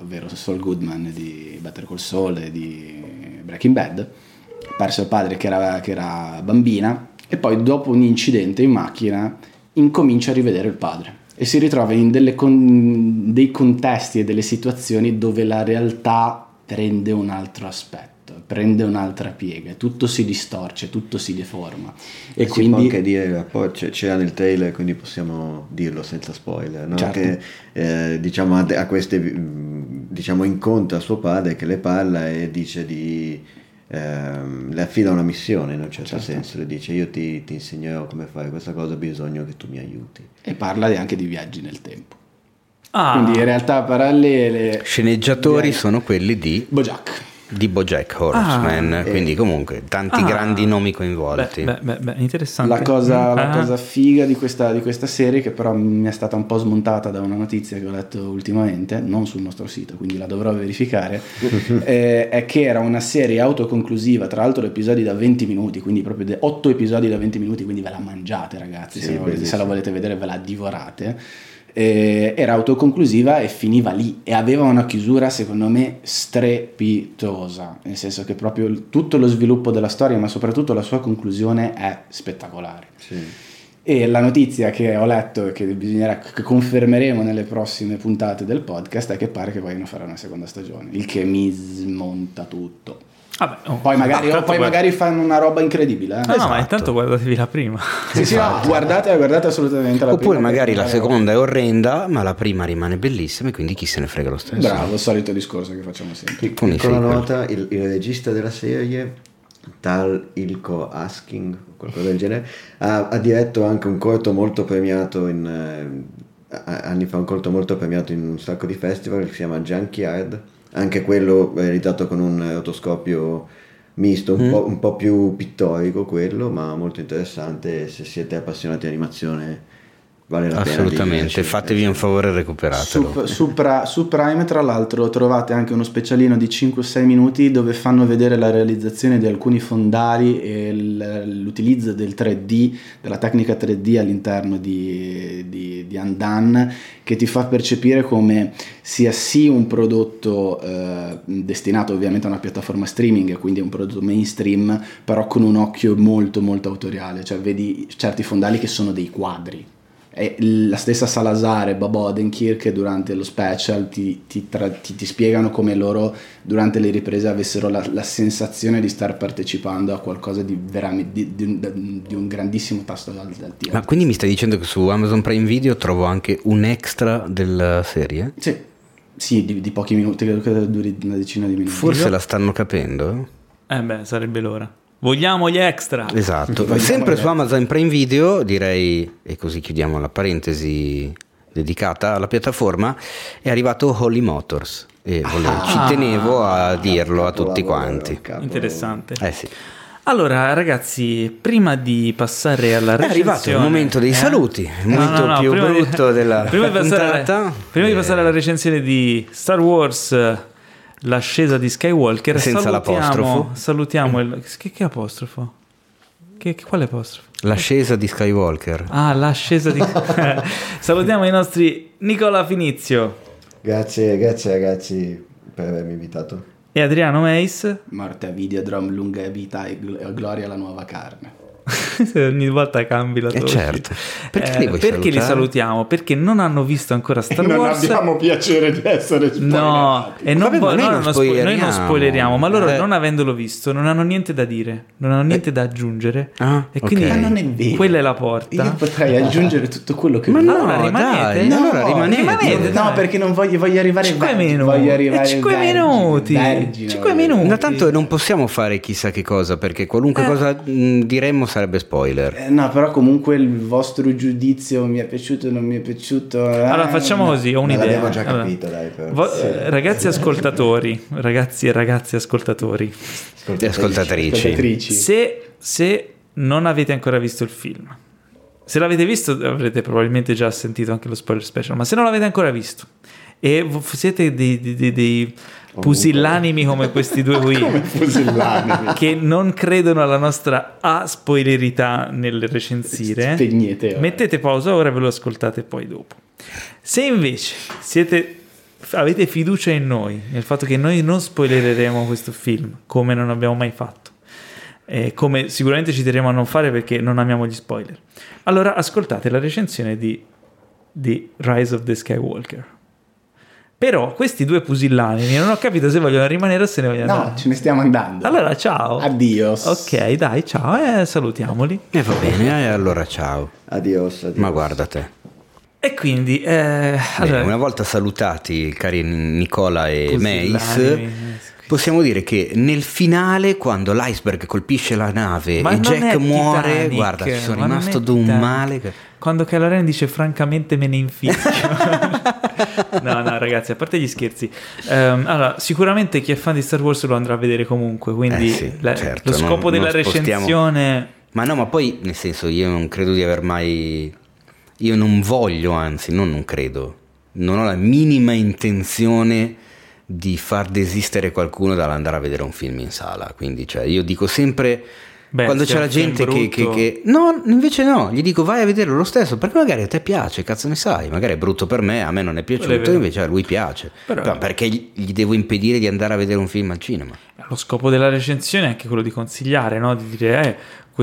ovvero Saul Goodman di Better Call Saul e di Breaking Bad, ha perso il padre che era, che era bambina e poi dopo un incidente in macchina incomincia a rivedere il padre e si ritrova in con- dei contesti e delle situazioni dove la realtà prende un altro aspetto. prende un'altra piega, tutto si distorce, tutto si deforma. E, E si quindi può anche dire, poi c'era nel trailer, quindi possiamo dirlo senza spoiler, no? Certo. che eh, diciamo, a, a queste mh, diciamo, incontra suo padre che le parla e dice di ehm, le affida una missione in un certo Certo. senso, le dice io ti, ti insegnerò come fare questa cosa, ho bisogno che tu mi aiuti. e parla anche di viaggi nel tempo. Ah, Quindi in realtà parallele... Sceneggiatori sono quelli di, Bojack. Di Bojack Horseman, Ah, eh. quindi comunque tanti Ah. grandi nomi coinvolti. beh, beh, beh, interessante. La cosa, la Ah. cosa figa di questa, di questa serie, che però mi è stata un po' smontata da una notizia che ho letto ultimamente, non sul nostro sito, quindi la dovrò verificare, [laughs] eh, è che era una serie autoconclusiva, tra l'altro episodi da 20 minuti, quindi proprio 8 episodi da 20 minuti, quindi ve la mangiate ragazzi, se, Sì, la volete, se la volete vedere ve la divorate. Eh, era autoconclusiva e finiva lì e aveva una chiusura secondo me strepitosa nel senso che proprio tutto lo sviluppo della storia ma soprattutto la sua conclusione è spettacolare Sì. e la notizia che ho letto e che bisognerà che confermeremo nelle prossime puntate del podcast è che pare che vogliono fare una seconda stagione, il che mi smonta tutto. Vabbè, oh. Poi magari, tanto poi guarda- magari fanno una roba incredibile. eh. No, no, ma Esatto. intanto guardatevi la prima. Sì, sì, no, guardate, guardate assolutamente la Oppure prima, magari la perché- seconda è orrenda, ma la prima rimane bellissima e quindi chi se ne frega lo stesso. Bravo, il solito discorso che facciamo sempre. Con Piccola nota, il, il regista della serie, tal Ilko Asking, qualcosa del genere, ha, ha diretto anche un corto molto premiato in... eh, anni fa un corto molto premiato in un sacco di festival che si chiama Junkyard, anche quello realizzato con un rotoscopio misto, un, po', un po' più pittorico quello, ma molto interessante se siete appassionati di animazione vale la pena. di Assolutamente, fatevi un favore e recuperatelo. Su, su Pra- su Prime, tra l'altro, trovate anche uno specialino di 5-6 minuti dove fanno vedere la realizzazione di alcuni fondali e il- l'utilizzo del 3D, della tecnica 3D all'interno di, di, di Undone, che ti fa percepire come sia sì un prodotto eh, destinato ovviamente a una piattaforma streaming, quindi è un prodotto mainstream, però con un occhio molto molto autoriale, cioè vedi certi fondali che sono dei quadri. E la stessa Salazar e Bob Odenkirk durante lo special ti, ti tra- ti- ti spiegano come loro durante le riprese avessero la, la sensazione di star partecipando a qualcosa di veramente di, di un, di un grandissimo tasto dal, dal tiro. Ma quindi mi stai dicendo che su Amazon Prime Video trovo anche un extra della serie? Sì, sì di, di pochi minuti, credo che duri una decina di minuti. Forse la stanno capendo? Eh beh, sarebbe l'ora. Vogliamo gli extra. Esatto. Vogliamo Sempre su Amazon Prime Video, direi, e così chiudiamo la parentesi dedicata alla piattaforma, è arrivato Holly Motors. E volevo- ci tenevo a dirlo a tutti quanti. Interessante. Eh sì. Allora, ragazzi, prima di passare alla È recensione... arrivato il momento dei Eh? saluti, il No, momento no, no, più prima di- brutto della prima di passare, puntata. prima di Eh, passare alla recensione di Star Wars, l'ascesa di Skywalker, Senza salutiamo, l'apostrofo. salutiamo il... Che, che apostrofo? Che, che- quale apostrofo? L'ascesa di Skywalker. Ah, l'ascesa di... [laughs] salutiamo i nostri Nicola Finizio Grazie, grazie ragazzi per avermi invitato. e Adriano Meis. Morte a Videodrome, lunga vita e e gloria alla nuova carne. [laughs] Ogni volta cambi la Eh, tua certo. voce. Perché li vuoi perché li salutare? salutiamo? Perché non hanno visto ancora Star non Wars. abbiamo piacere di essere No, e non Vabbè, vo- noi no, non non spo- noi non spoileriamo. spoileriamo, ma loro Eh. non avendolo visto non hanno niente da dire, non hanno niente da aggiungere. Ah, e quindi ok. Ma non è vero. quella è la porta. Io potrei aggiungere tutto quello che Ma vuoi. no, Allora rimanete? dai, No, allora rimanete. rimanete. No, perché non voglio, voglio arrivare Cinque vergine, minuti. Voglio arrivare Cinque vergine, minuti. vergine, Cinque voglio- minuti. Ma tanto non possiamo fare chissà che cosa, perché qualunque cosa mh, diremmo sarebbe spoiler. Eh, no, però comunque il vostro giudizio mi è piaciuto, non mi è piaciuto. eh, Allora facciamo no. così, ho un'idea. l'abbiamo già Allora, capito, dai. però. vo- Sì. ragazzi ascoltatori, ragazzi e ragazze ascoltatori, E ascoltatrici. Ascoltatrici. se, se non avete ancora visto il film, se l'avete visto avrete probabilmente già sentito anche lo spoiler special, ma se non l'avete ancora visto e siete dei, dei- dei- dei pusillanimi come questi due [laughs] qui, che non credono alla nostra aspoilerità nel recensire, Spegnete ora. mettete pausa ora e ve lo ascoltate poi dopo. Se invece siete, avete fiducia in noi, nel fatto che noi non spoilereremo questo film come non abbiamo mai fatto, e come sicuramente ci terremo a non fare perché non amiamo gli spoiler, allora ascoltate la recensione di, di Rise of the Skywalker. Però questi due pusillanimi non ho capito se vogliono rimanere o se ne vogliono No, andare. ce ne stiamo andando. Allora, ciao. Addio. Ok, dai, ciao e salutiamoli. E va bene, e allora ciao. Adios, adios. Ma guarda te. E quindi, eh, Bene, allora, una volta salutati cari Nicola e eh, possiamo dire che nel finale, quando l'iceberg colpisce la nave Ma e Jack muore, Titanic, guarda, ci sono rimasto d'un male. che- Quando Kylo dice francamente me ne infischio. [laughs] no, no, ragazzi, a parte gli scherzi. Ehm, allora, sicuramente chi è fan di Star Wars lo andrà a vedere comunque, quindi Eh sì, la- certo, lo scopo non- della non recensione... Ma no, ma poi, nel senso, io non credo di aver mai... Io non voglio, anzi, non non credo. Non ho la minima intenzione di far desistere qualcuno dall'andare a vedere un film in sala. Quindi, cioè, io dico sempre... Beh, quando c'è la gente che, che- che- No, invece no, gli dico vai a vederlo lo stesso, perché magari a te piace, cazzo ne sai, magari è brutto per me, a me non è piaciuto, invece a lui piace. Però- Però perché gli, gli devo impedire di andare a vedere un film al cinema? Lo scopo della recensione è anche quello di consigliare, no? Di dire, eh,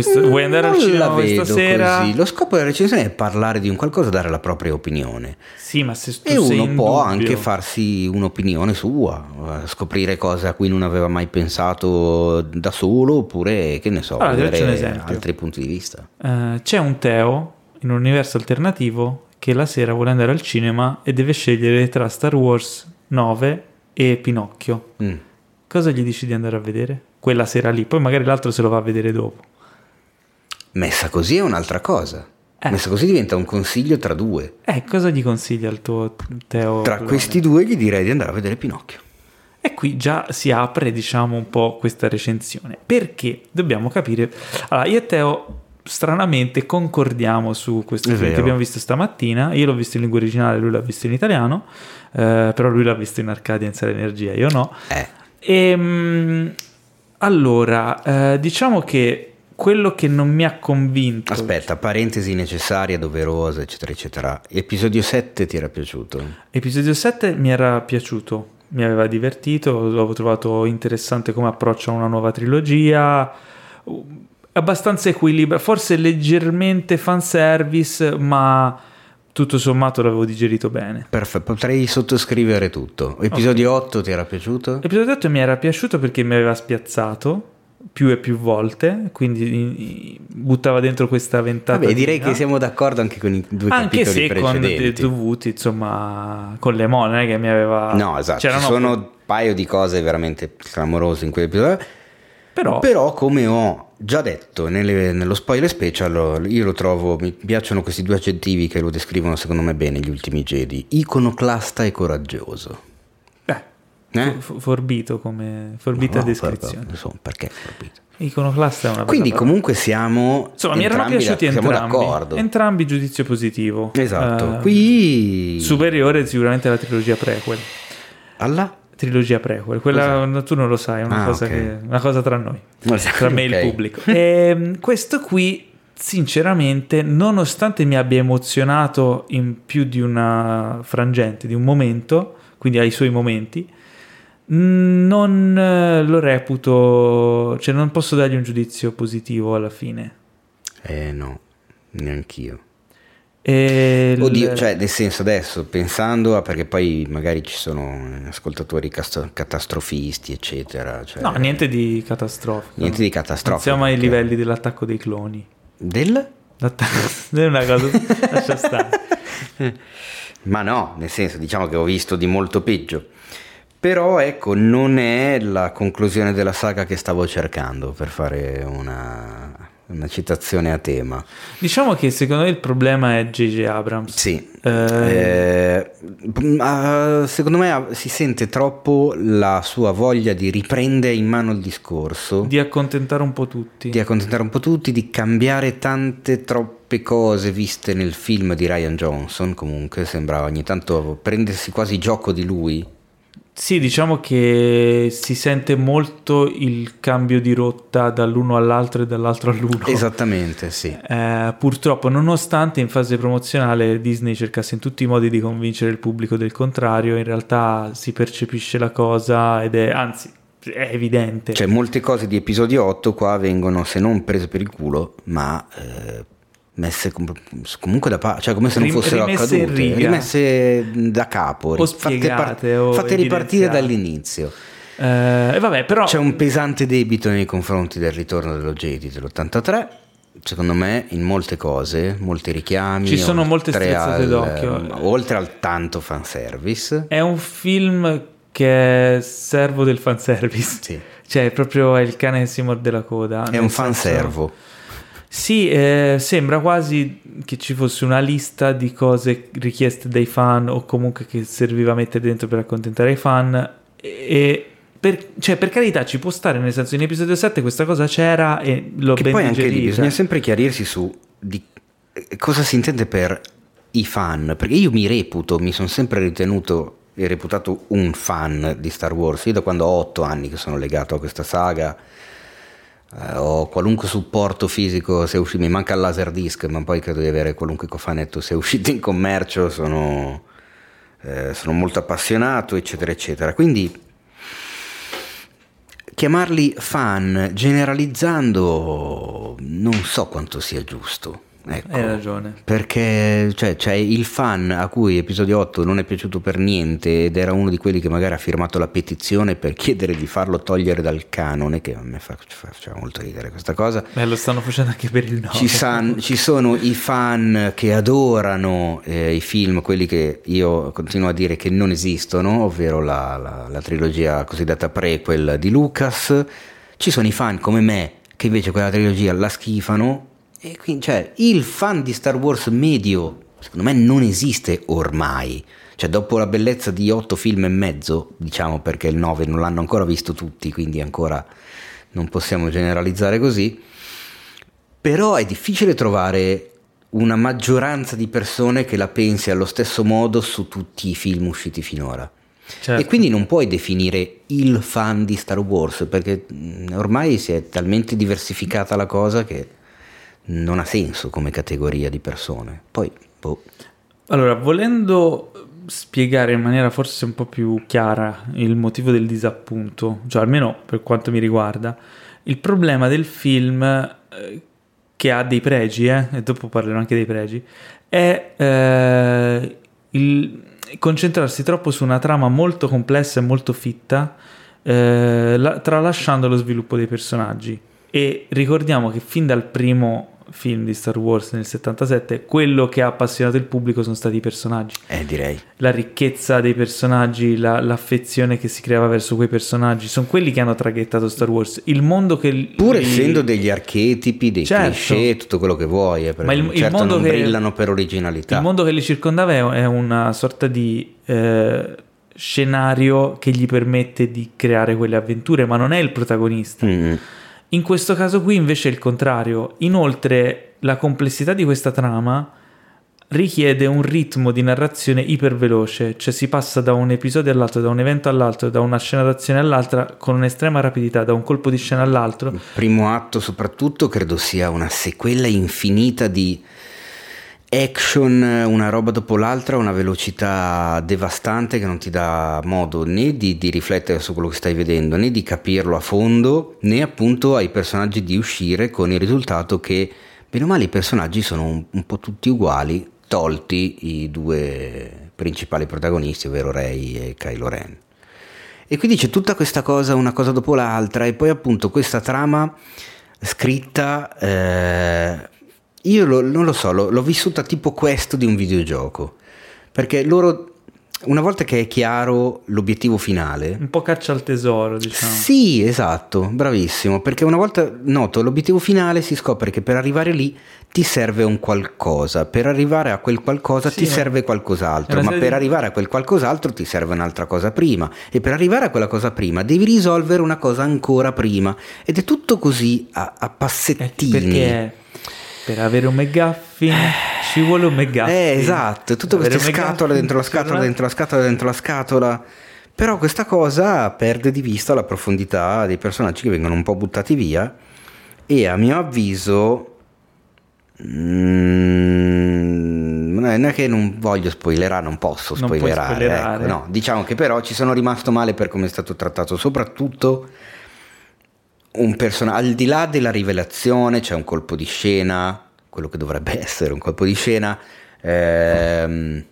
questo- vuoi andare al Non cinema la questa vedo sera? così. Lo scopo della recensione è parlare di un qualcosa, dare la propria opinione. Sì, ma se tu E uno può dubbio- anche farsi un'opinione sua, eh, scoprire cose a cui non aveva mai pensato da solo, oppure che ne so, Allora, vedere altri punti di vista. Eh, c'è un Teo in un universo alternativo che la sera vuole andare al cinema e deve scegliere tra Star Wars 9 e Pinocchio. Mm. Cosa gli dici di andare a vedere? Quella sera lì, poi magari l'altro se lo va a vedere dopo. Messa così è un'altra cosa. Eh. Messa così diventa un consiglio tra due. Eh, cosa gli consiglia il tuo Teo? Tra Pelone? questi due gli direi di andare a vedere Pinocchio. E qui già si apre, diciamo, un po' questa recensione. Perché dobbiamo capire. Allora, io e Teo stranamente concordiamo su questo film che abbiamo visto stamattina. Io l'ho visto in lingua originale, lui l'ha visto in italiano. eh, però lui l'ha visto in Arcadia in Sala Energia, io no. Eh, Ehm, allora, eh, diciamo che quello che non mi ha convinto. aspetta, parentesi necessaria, doverosa, eccetera, eccetera. Episodio 7 ti era piaciuto? Episodio 7 mi era piaciuto, mi aveva divertito, l'avevo trovato interessante come approccio a una nuova trilogia, abbastanza equilibrato, forse leggermente fanservice, ma tutto sommato l'avevo digerito bene. Perfetto, potrei sottoscrivere tutto. Episodio 8 ti era piaciuto? L'episodio 8 mi era piaciuto perché mi aveva spiazzato più e più volte, quindi buttava dentro questa ventata. Vabbè, di- direi che siamo d'accordo anche con i due anche capitoli se con dei precedenti. dovuti, insomma, con le mo, non è che mi aveva... No, esatto, ci C'erano- sono un paio di cose veramente clamorose in quell'episodio. Però, Però, come ho già detto nelle- nello spoiler special, io lo trovo, mi piacciono questi due aggettivi che lo descrivono secondo me bene, gli ultimi Jedi, iconoclasta e coraggioso. Eh? forbito come forbita No, descrizione. per- insomma, perché forbito? Iconoclasta è una bella Quindi parola. comunque siamo Insomma, mi erano piaciuti da- entrambi. d'accordo. Entrambi giudizio positivo. esatto. Eh, Qui superiore sicuramente alla trilogia prequel. alla Trilogia prequel, quella no, tu non lo sai, è una, Ah, cosa, ok. che- una cosa tra noi, [laughs] Esatto, tra me e ok. il pubblico. Ehm, questo qui, sinceramente, nonostante mi abbia emozionato in più di una frangente, di un momento, quindi ai suoi momenti, non eh, lo reputo, cioè non posso dargli un giudizio positivo alla fine. Eh no, neanch'io. E Oddio, cioè nel senso adesso pensando a perché poi magari ci sono ascoltatori cast- catastrofisti eccetera, cioè, no, niente di catastrofico. niente di catastrofico. siamo ai perché- livelli dell'attacco dei cloni. Del? L'attacco [laughs] è una cosa, lascia stare. [laughs] Ma no, nel senso diciamo che ho visto di molto peggio. Però ecco, non è la conclusione della saga che stavo cercando per fare una, una citazione a tema. Diciamo che secondo me il problema è J.J. Abrams. Sì, Eh, Eh, ma, secondo me ah, si sente troppo la sua voglia di riprendere in mano il discorso, di, di accontentare un po' tutti. accontentare un po' tutti, di cambiare tante troppe cose viste nel film di Ryan Johnson. Comunque sembra ogni tanto prendersi quasi gioco di lui. Sì, diciamo che si sente molto il cambio di rotta dall'uno all'altro e dall'altro all'uno. Esattamente, sì. Eh, purtroppo, nonostante in fase promozionale Disney cercasse in tutti i modi di convincere il pubblico del contrario, in realtà si percepisce la cosa ed è, anzi, è evidente. Cioè, molte cose di episodio 8 qua vengono, se non prese per il culo, ma eh, messe com- comunque da parte, cioè come se non fossero rimesse accadute, rimesse da capo, O fatte, o fatte ripartire dall'inizio. Eh, e vabbè, però C'è un pesante debito nei confronti del ritorno dello Jedi dell'83. Secondo me, in molte cose, molti richiami. Ci sono molte strizzate al- d'occhio. Oltre al tanto fanservice. è un film che è servo del fanservice. Sì. Cioè, proprio è il cane che si morde la coda. È un senso- fanservo. Sì, eh, sembra quasi che ci fosse una lista di cose richieste dai fan o comunque che serviva a mettere dentro per accontentare i fan. E per, cioè, per carità, ci può stare, nel senso, in episodio 7 questa cosa c'era e l'ho Che ben poi anche lì bisogna sempre chiarirsi su di eh, cosa si intende per i fan, perché io mi reputo, mi sono sempre ritenuto e reputato un fan di Star Wars, io da quando ho otto anni che sono legato a questa saga, eh, ho qualunque supporto fisico, se usci- mi manca il laserdisc, ma poi credo di avere qualunque cofanetto sia uscito in commercio, sono, eh, sono molto appassionato, eccetera, eccetera. Quindi chiamarli fan generalizzando non so quanto sia giusto. Ecco. Hai ragione. Perché cioè, c'è il fan a cui episodio 8 non è piaciuto per niente ed era uno di quelli che magari ha firmato la petizione per chiedere di farlo togliere dal canone, che a me fa, fa- molto ridere questa cosa. Beh, lo stanno facendo anche per il 9. Ci, san- ci sono i fan che adorano eh, i film, quelli che io continuo a dire che non esistono, ovvero la, la- la trilogia cosiddetta prequel di Lucas. Ci sono i fan come me che invece quella trilogia la schifano. E quindi, cioè, il fan di Star Wars medio, secondo me, non esiste ormai. Cioè, dopo la bellezza di otto film e mezzo, diciamo perché il 9 non l'hanno ancora visto tutti, quindi ancora non possiamo generalizzare così. Però è difficile trovare una maggioranza di persone che la pensi allo stesso modo su tutti i film usciti finora. Certo. E quindi non puoi definire il fan di Star Wars perché mh, ormai si è talmente diversificata la cosa che non ha senso come categoria di persone. Poi, boh, Allora, volendo spiegare in maniera forse un po' più chiara il motivo del disappunto, cioè almeno per quanto mi riguarda, il problema del film, eh, che ha dei pregi, eh, e dopo parlerò anche dei pregi, è eh, il concentrarsi troppo su una trama molto complessa e molto fitta, eh, la- tralasciando lo sviluppo dei personaggi. E ricordiamo che fin dal primo film di Star Wars nel 77, quello che ha appassionato il pubblico sono stati i personaggi. eh, direi. La ricchezza dei personaggi, la- l'affezione che si creava verso quei personaggi, sono quelli che hanno traghettato Star Wars. Il mondo che... Pur li- essendo degli archetipi, dei Certo. cliché, tutto quello che vuoi, eh, Ma il- il certo mondo non che- brillano per originalità. Il mondo che li circondava è, è una sorta di eh, scenario che gli permette di creare quelle avventure, ma non è il protagonista. Mm. In questo caso qui invece è il contrario. Inoltre la complessità di questa trama richiede un ritmo di narrazione iperveloce, cioè si passa da un episodio all'altro, da un evento all'altro, da una scena d'azione all'altra con un'estrema rapidità, da un colpo di scena all'altro. Il primo atto soprattutto credo sia una sequela infinita di action, una roba dopo l'altra, una velocità devastante che non ti dà modo né di, di riflettere su quello che stai vedendo, né di capirlo a fondo, né appunto ai personaggi di uscire con il risultato che, bene o male, i personaggi sono un, un po' tutti uguali, tolti i due principali protagonisti, ovvero Rey e Kylo Ren. E quindi c'è tutta questa cosa, una cosa dopo l'altra, e poi appunto questa trama scritta, eh, io lo- non lo so, l'ho, l'ho vissuta tipo questo di un videogioco, perché loro, una volta che è chiaro l'obiettivo finale, Un po' caccia al tesoro, diciamo. sì, esatto, bravissimo, perché una volta noto l'obiettivo finale si scopre che per arrivare lì ti serve un qualcosa, per arrivare a quel qualcosa Sì, ti ma- serve qualcos'altro, ma per di- arrivare a quel qualcos'altro ti serve un'altra cosa prima. E per arrivare a quella cosa prima devi risolvere una cosa ancora prima. Ed è tutto così a, a Eh, passettini. perché per avere un McGuffin ci vuole un McGuffin. Eh, esatto, tutte queste scatole dentro la scatola, dentro la scatola, dentro la scatola. Però questa cosa perde di vista la profondità dei personaggi che vengono un po' buttati via e a mio avviso mm, non è non che non voglio spoilerare, non posso Non puoi spoilerare. spoilerare. ecco, no. Diciamo che però ci sono rimasto male per come è stato trattato, soprattutto un personaggio, al di là della rivelazione, c'è un colpo di scena quello che dovrebbe [laughs] essere un colpo di scena. Ehm,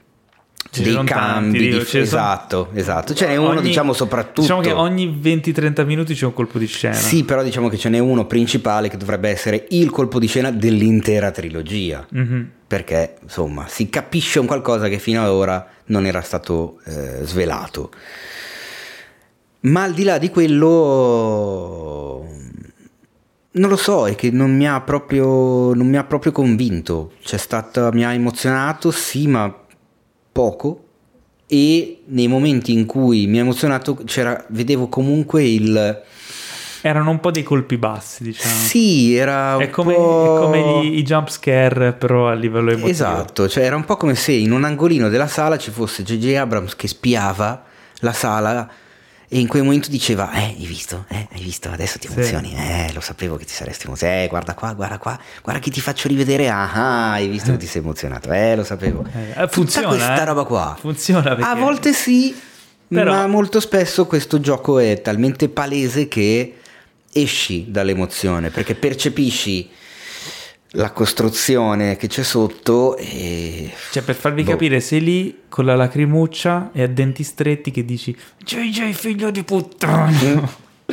dei cambi tanti, di- sono- esatto esatto ce n'è uno Ogni- diciamo soprattutto Diciamo che ogni 20-30 minuti c'è un colpo di scena. sì però diciamo che ce n'è uno principale che dovrebbe essere il colpo di scena dell'intera trilogia Mhm. perché insomma si capisce un qualcosa che fino ad ora non era stato eh, svelato. Ma al di là di quello, non lo so, è che non mi ha proprio, non mi ha proprio convinto. C'è stata, mi ha emozionato, sì, ma poco. E nei momenti in cui mi ha emozionato, c'era, vedevo comunque il. Erano un po' dei colpi bassi, diciamo. Sì, era un È come, po'... è come gli- i jump scare, però a livello emotivo. Esatto, cioè era un po' come se in un angolino della sala ci fosse J.J. Abrams che spiava la sala e in quel momento diceva, eh, hai visto, eh, hai visto, adesso ti Sì. emozioni, eh, lo sapevo che ti saresti emozionato, eh, guarda qua, guarda qua, guarda che ti faccio rivedere, ah, hai visto che ti sei emozionato, eh, lo sapevo. Eh, eh, funziona, Tutta questa eh. roba qua. Funziona perché- A volte sì, Però- ma molto spesso questo gioco è talmente palese che esci dall'emozione, perché percepisci la costruzione che c'è sotto e... Cioè, per farvi Boh. capire, sei lì con la lacrimuccia e a denti stretti che dici JJ figlio di puttana. [laughs]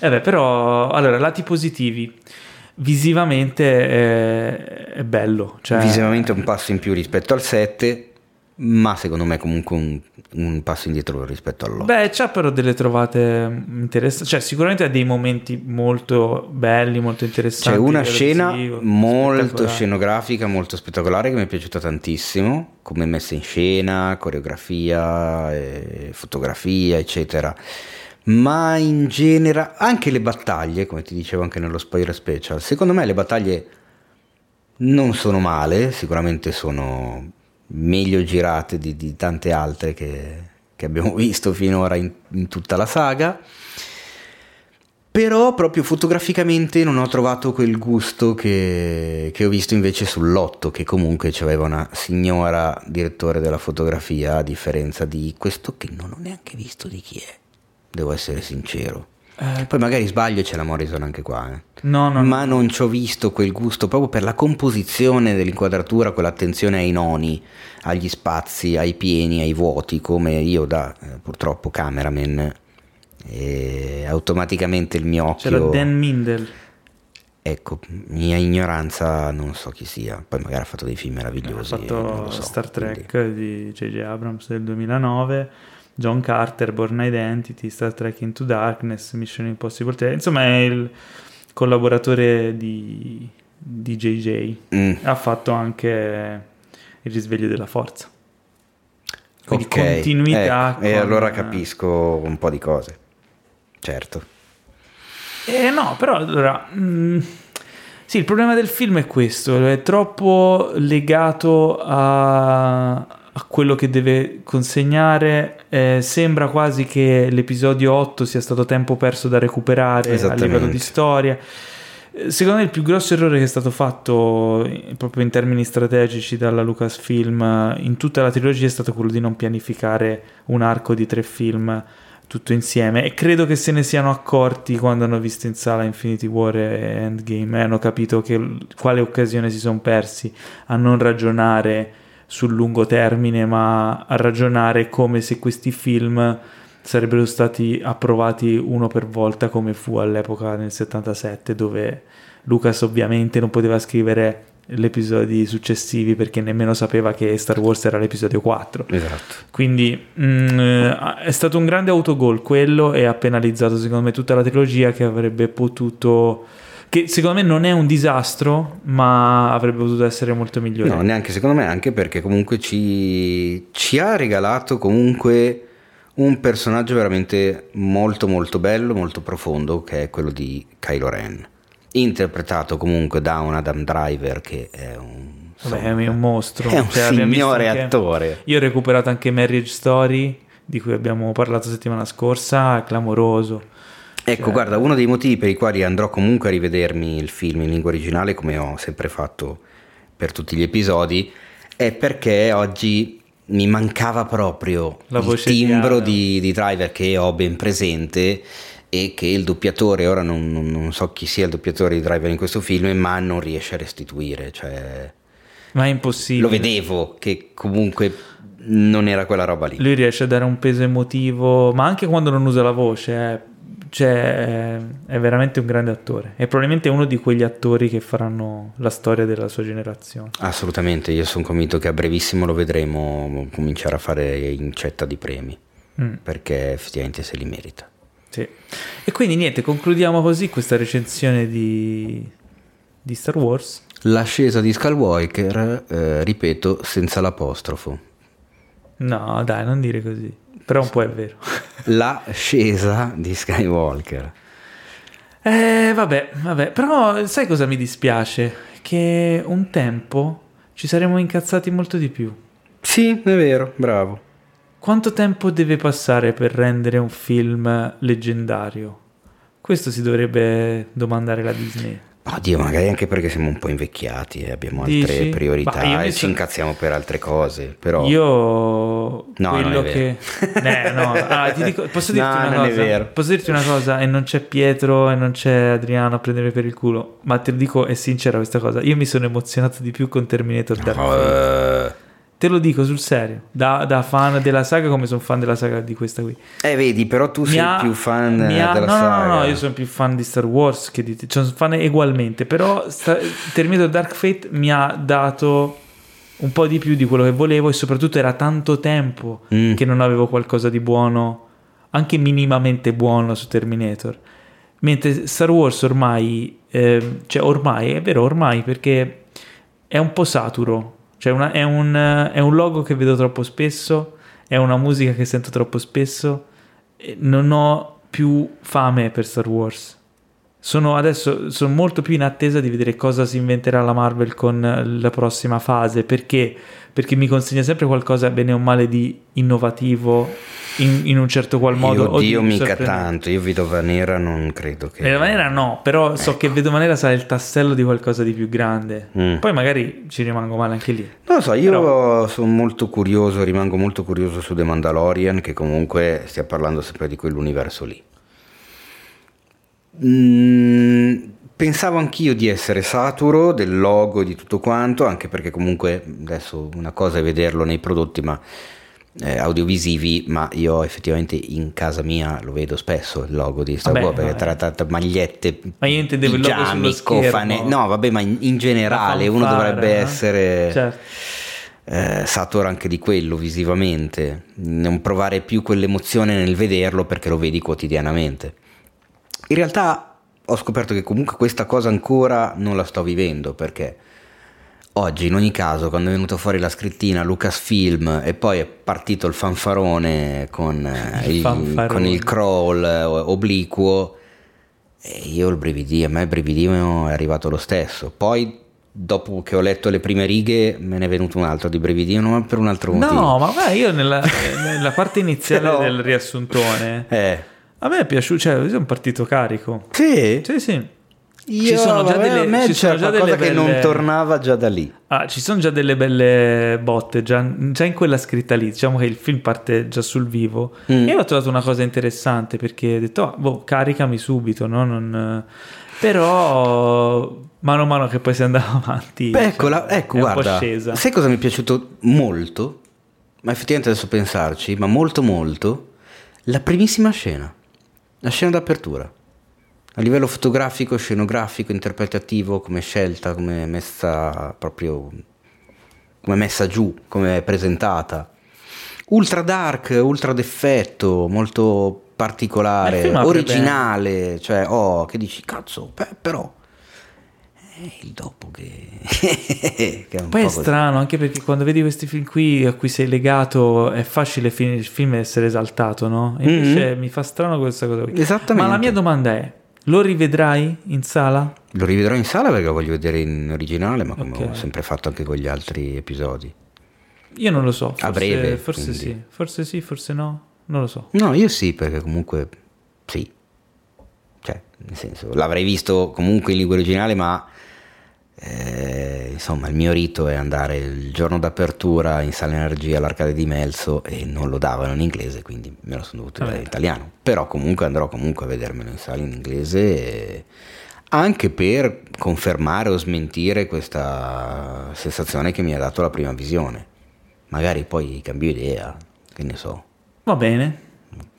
eh beh, però, allora, lati positivi. Visivamente è, è bello. Cioè, Visivamente un passo in più rispetto al 7, ma secondo me comunque un, un passo indietro rispetto all'8. Beh, c'ha però delle trovate interessanti. Cioè, sicuramente ha dei momenti molto belli, molto interessanti. C'è una scena molto scenografica, molto spettacolare che mi è piaciuta tantissimo, come messa in scena, coreografia, eh, fotografia, eccetera. Ma in genere anche le battaglie, come ti dicevo anche nello spoiler special, secondo me le battaglie non sono male, sicuramente sono meglio girate di, di tante altre che, che abbiamo [laughs] visto finora in, in tutta la saga. Però proprio fotograficamente non ho trovato quel gusto che, che ho visto invece sull'otto, che comunque c'aveva una signora direttore della fotografia, a differenza di questo che non ho neanche visto di chi è, devo essere sincero. Eh, Poi magari sbaglio e c'è la Morrison anche qua, eh. no, no, ma non ci ho visto quel gusto proprio per la composizione dell'inquadratura, quell'attenzione ai noni, agli spazi, ai pieni, ai vuoti, come io da eh, purtroppo cameraman e automaticamente il mio occhio C'era Dan Mindel. ecco mia ignoranza non so chi sia poi magari ha fatto dei film Ha meravigliosi non fatto so, Star quindi- Trek di J.J. Abrams del 2009, John Carter, Born Identity, Star Trek Into Darkness, Mission Impossible 3. Insomma, è il collaboratore di, di J.J. Mm, Ha fatto anche Il risveglio della forza. Quindi ok, continuità. ecco, e con- allora capisco un po' di cose certo Eh no, però allora... mm, sì, il problema del film è questo, è troppo legato a, a quello che deve consegnare. eh, sembra quasi che l'episodio 8 sia stato tempo perso da recuperare a livello di storia. Eh, Secondo me il più grosso errore che è stato fatto eh, proprio in termini strategici dalla Lucasfilm eh, in tutta la trilogia è stato quello di non pianificare un arco di tre film tutto insieme e credo che se ne siano accorti quando hanno visto in sala Infinity War e Endgame e hanno capito che quale occasione si sono persi a non ragionare sul lungo termine ma a ragionare come se questi film sarebbero stati approvati uno per volta come fu all'epoca nel 77 dove Lucas ovviamente non poteva scrivere gli episodi successivi perché nemmeno sapeva che Star Wars era l'episodio 4 esatto. Quindi mm, eh, è stato un grande autogol quello e ha penalizzato secondo me tutta la trilogia che avrebbe potuto che secondo me non è un disastro ma avrebbe potuto essere molto migliore No, neanche secondo me, anche perché comunque ci, ci ha regalato comunque un personaggio veramente molto molto bello, molto profondo, che è quello di Kylo Ren. Interpretato comunque da un Adam Driver che è un... Vabbè, è un mostro È un Cioè, signore attore. io ho recuperato anche Marriage Story di cui abbiamo parlato settimana scorsa è clamoroso Ecco, Cioè- guarda, uno dei motivi per i quali andrò comunque a rivedermi il film in lingua originale, come ho sempre fatto per tutti gli episodi, è perché oggi mi mancava proprio La il timbro di, di Driver che ho ben presente e che il doppiatore, ora non, non- non so chi sia il doppiatore di Driver in questo film, ma non riesce a restituire, cioè Ma è impossibile. lo vedevo che comunque non era quella roba lì. Lui riesce a dare un peso emotivo, ma anche quando non usa la voce, eh, cioè, è, è veramente un grande attore. È probabilmente uno di quegli attori che faranno la storia della sua generazione. Assolutamente, io sono convinto che a brevissimo lo vedremo cominciare a fare incetta di premi, Mm, perché effettivamente se li merita. sì. E quindi niente, concludiamo così questa recensione di, di Star Wars. L'ascesa di Skywalker, eh, ripeto, senza l'apostrofo. No, dai, non dire così. Però un po' è vero. [laughs] L'ascesa di Skywalker. Eh, vabbè, vabbè. Però sai cosa mi dispiace? Che un tempo ci saremmo incazzati molto di più. Sì, è vero, bravo. Quanto tempo deve passare per rendere un film leggendario? Questo si dovrebbe domandare la Disney. Oddio, magari anche perché siamo un po' invecchiati e abbiamo altre Dici? priorità Ma io mi e ci sono- incazziamo per altre cose, però... Io No, non quello è che. Eh, no. Ah, ti dico- posso dirti No, una non è cosa? vero. Posso dirti una cosa? E non c'è Pietro e non c'è Adriano a prendere per il culo. Ma te lo dico, è sincera questa cosa. Io mi sono emozionato di più con Terminator Dark Fate. Eh, Te lo dico sul serio. Da, da fan della saga, come sono fan della saga di questa qui. eh, vedi, però tu Mi sei ha- più fan ha- della no, no, saga. No, no, io sono più fan di Star Wars che di. Cioè, sono fan ugualmente. Però sta- Terminator Dark Fate mi ha dato un po' di più di quello che volevo e soprattutto era tanto tempo Mm. che non avevo qualcosa di buono, anche minimamente buono su Terminator. Mentre Star Wars ormai, ehm, cioè ormai, è vero ormai perché è un po' saturo, cioè una- è, un, è un logo che vedo troppo spesso, è una musica che sento troppo spesso, non ho più fame per Star Wars. Sono adesso sono molto più in attesa di vedere cosa si inventerà la Marvel con la prossima fase. Perché? Perché mi consegna sempre qualcosa, bene o male, di innovativo in, in un certo qual modo. o di Oddio, mica tanto. Io Vedova Nera non credo che... Vedova Nera no, però so Ecco. che Vedova Nera sarà il tassello di qualcosa di più grande. Mm. Poi magari ci rimango male anche lì. Non lo so, io Però- sono molto curioso, rimango molto curioso su The Mandalorian, che comunque stia parlando sempre di quell'universo lì. Mm, pensavo anch'io di essere saturo del logo e di tutto quanto, anche perché comunque adesso una cosa è vederlo nei prodotti ma, eh, audiovisivi, ma io effettivamente in casa mia lo vedo spesso il logo di Star Wars, perché tra, tra- tra magliette, Ma io intendevo pigiami, cofane, no vabbè ma in, in generale uno dovrebbe eh? essere Certo. eh, satura anche di quello visivamente, non provare più quell'emozione nel vederlo perché lo vedi quotidianamente. In realtà ho scoperto che comunque questa cosa ancora non la sto vivendo perché oggi in ogni caso quando è venuta fuori la scrittina Lucasfilm e poi è partito il fanfarone con, eh, Il il, fanfarone. con il crawl eh, obliquo e io il brividio, a me il brividino è arrivato lo stesso. Poi, dopo che ho letto le prime righe, me ne è venuto un altro di brividino, ma per un altro motivo. No, ma guarda, io nella, [laughs] nella parte iniziale Però- del riassuntone Eh. a me è piaciuto, cioè io sono un partito carico. Sì. Sì, sì. Io, Ci sono già vabbè, delle- a me già qualcosa che non belle- tornava già da lì. Ah, ci sono già delle belle botte, già, già in quella scritta lì, diciamo che il film parte già sul vivo. Mm. E io ho trovato una cosa interessante perché ho detto, ah, boh, caricami subito, no? Non- Però mano a mano che poi si andava [laughs] avanti... Beh, cioè, ecco, la- ecco, guarda, scesa. sai cosa mi è piaciuto molto? Ma effettivamente adesso pensarci, ma molto molto, la primissima scena, la scena d'apertura. A livello fotografico, scenografico, interpretativo, come scelta, come messa proprio come messa giù, come presentata. Ultra dark, ultra d'effetto, molto particolare, originale, cioè, oh, che dici, cazzo, beh, però è il dopo che, [laughs] che è un Poi è così. strano anche perché quando vedi questi film qui a cui sei legato è facile il film essere esaltato, no? E invece mi fa strano questa cosa qui. Esattamente. Ma la mia domanda è, lo rivedrai in sala? Lo rivedrò in sala perché lo voglio vedere in originale, ma come Ok. ho sempre fatto anche con gli altri episodi. Io non lo so. Forse, breve, Forse quindi. sì, forse sì, forse no. Non lo so. No, io sì, perché comunque sì. Cioè, nel senso, l'avrei visto comunque in lingua originale, ma Eh, insomma, il mio rito è andare il giorno d'apertura in sala energia all'arcade di Melzo e non lo davano in inglese, quindi me lo sono dovuto dire in italiano. Però comunque andrò comunque a vedermelo in sala in inglese e anche per confermare o smentire questa sensazione che mi ha dato la prima visione. Magari poi cambio idea, che ne so. Va bene.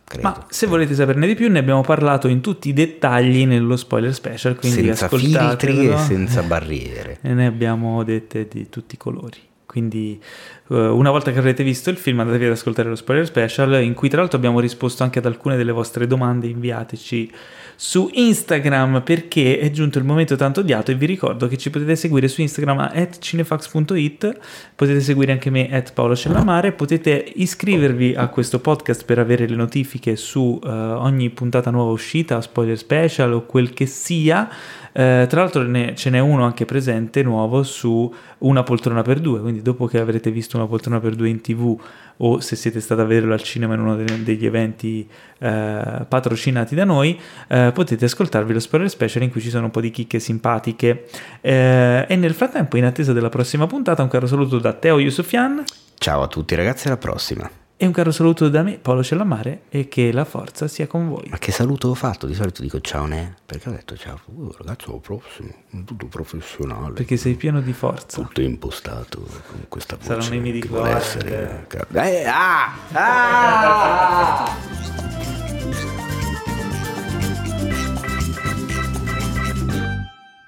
Credo. Ma se volete saperne di più, ne abbiamo parlato in tutti i dettagli nello spoiler special. Quindi senza filtri e senza [laughs] barriere. E ne abbiamo dette di tutti i colori. Quindi, eh, una volta che avrete visto il film, andatevi ad ascoltare lo spoiler special, in cui tra l'altro abbiamo risposto anche ad alcune delle vostre domande. Inviateci su Instagram perché è giunto il momento tanto odiato. E vi ricordo che ci potete seguire su Instagram a cinefax.it. Potete seguire anche me, at Paolo Cellamare. Potete iscrivervi a questo podcast per avere le notifiche su eh, ogni puntata nuova uscita, spoiler special o quel che sia. Eh, tra l'altro ne- ce n'è uno anche presente nuovo su una poltrona per due, quindi dopo che avrete visto una poltrona per due in tv o se siete stati a vederlo al cinema in uno de- degli eventi eh, patrocinati da noi, eh, potete ascoltarvi lo spoiler special in cui ci sono un po' di chicche simpatiche. Eh, e nel frattempo, in attesa della prossima puntata, un caro saluto da Teo Yusufian Ciao a tutti ragazzi, alla prossima. E un caro saluto da me, Paolo Cellamare, e che la forza sia con voi. Ma che saluto ho fatto? Di solito dico ciao ne, perché ho detto ciao, uh, ragazzi, alla prossima, tutto professionale. Perché sei pieno di forza. tutto impostato con questa voce Saranno i miei di che vuole essere eh, ah, ah!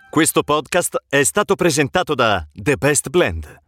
Questo podcast è stato presentato da The Best Blend,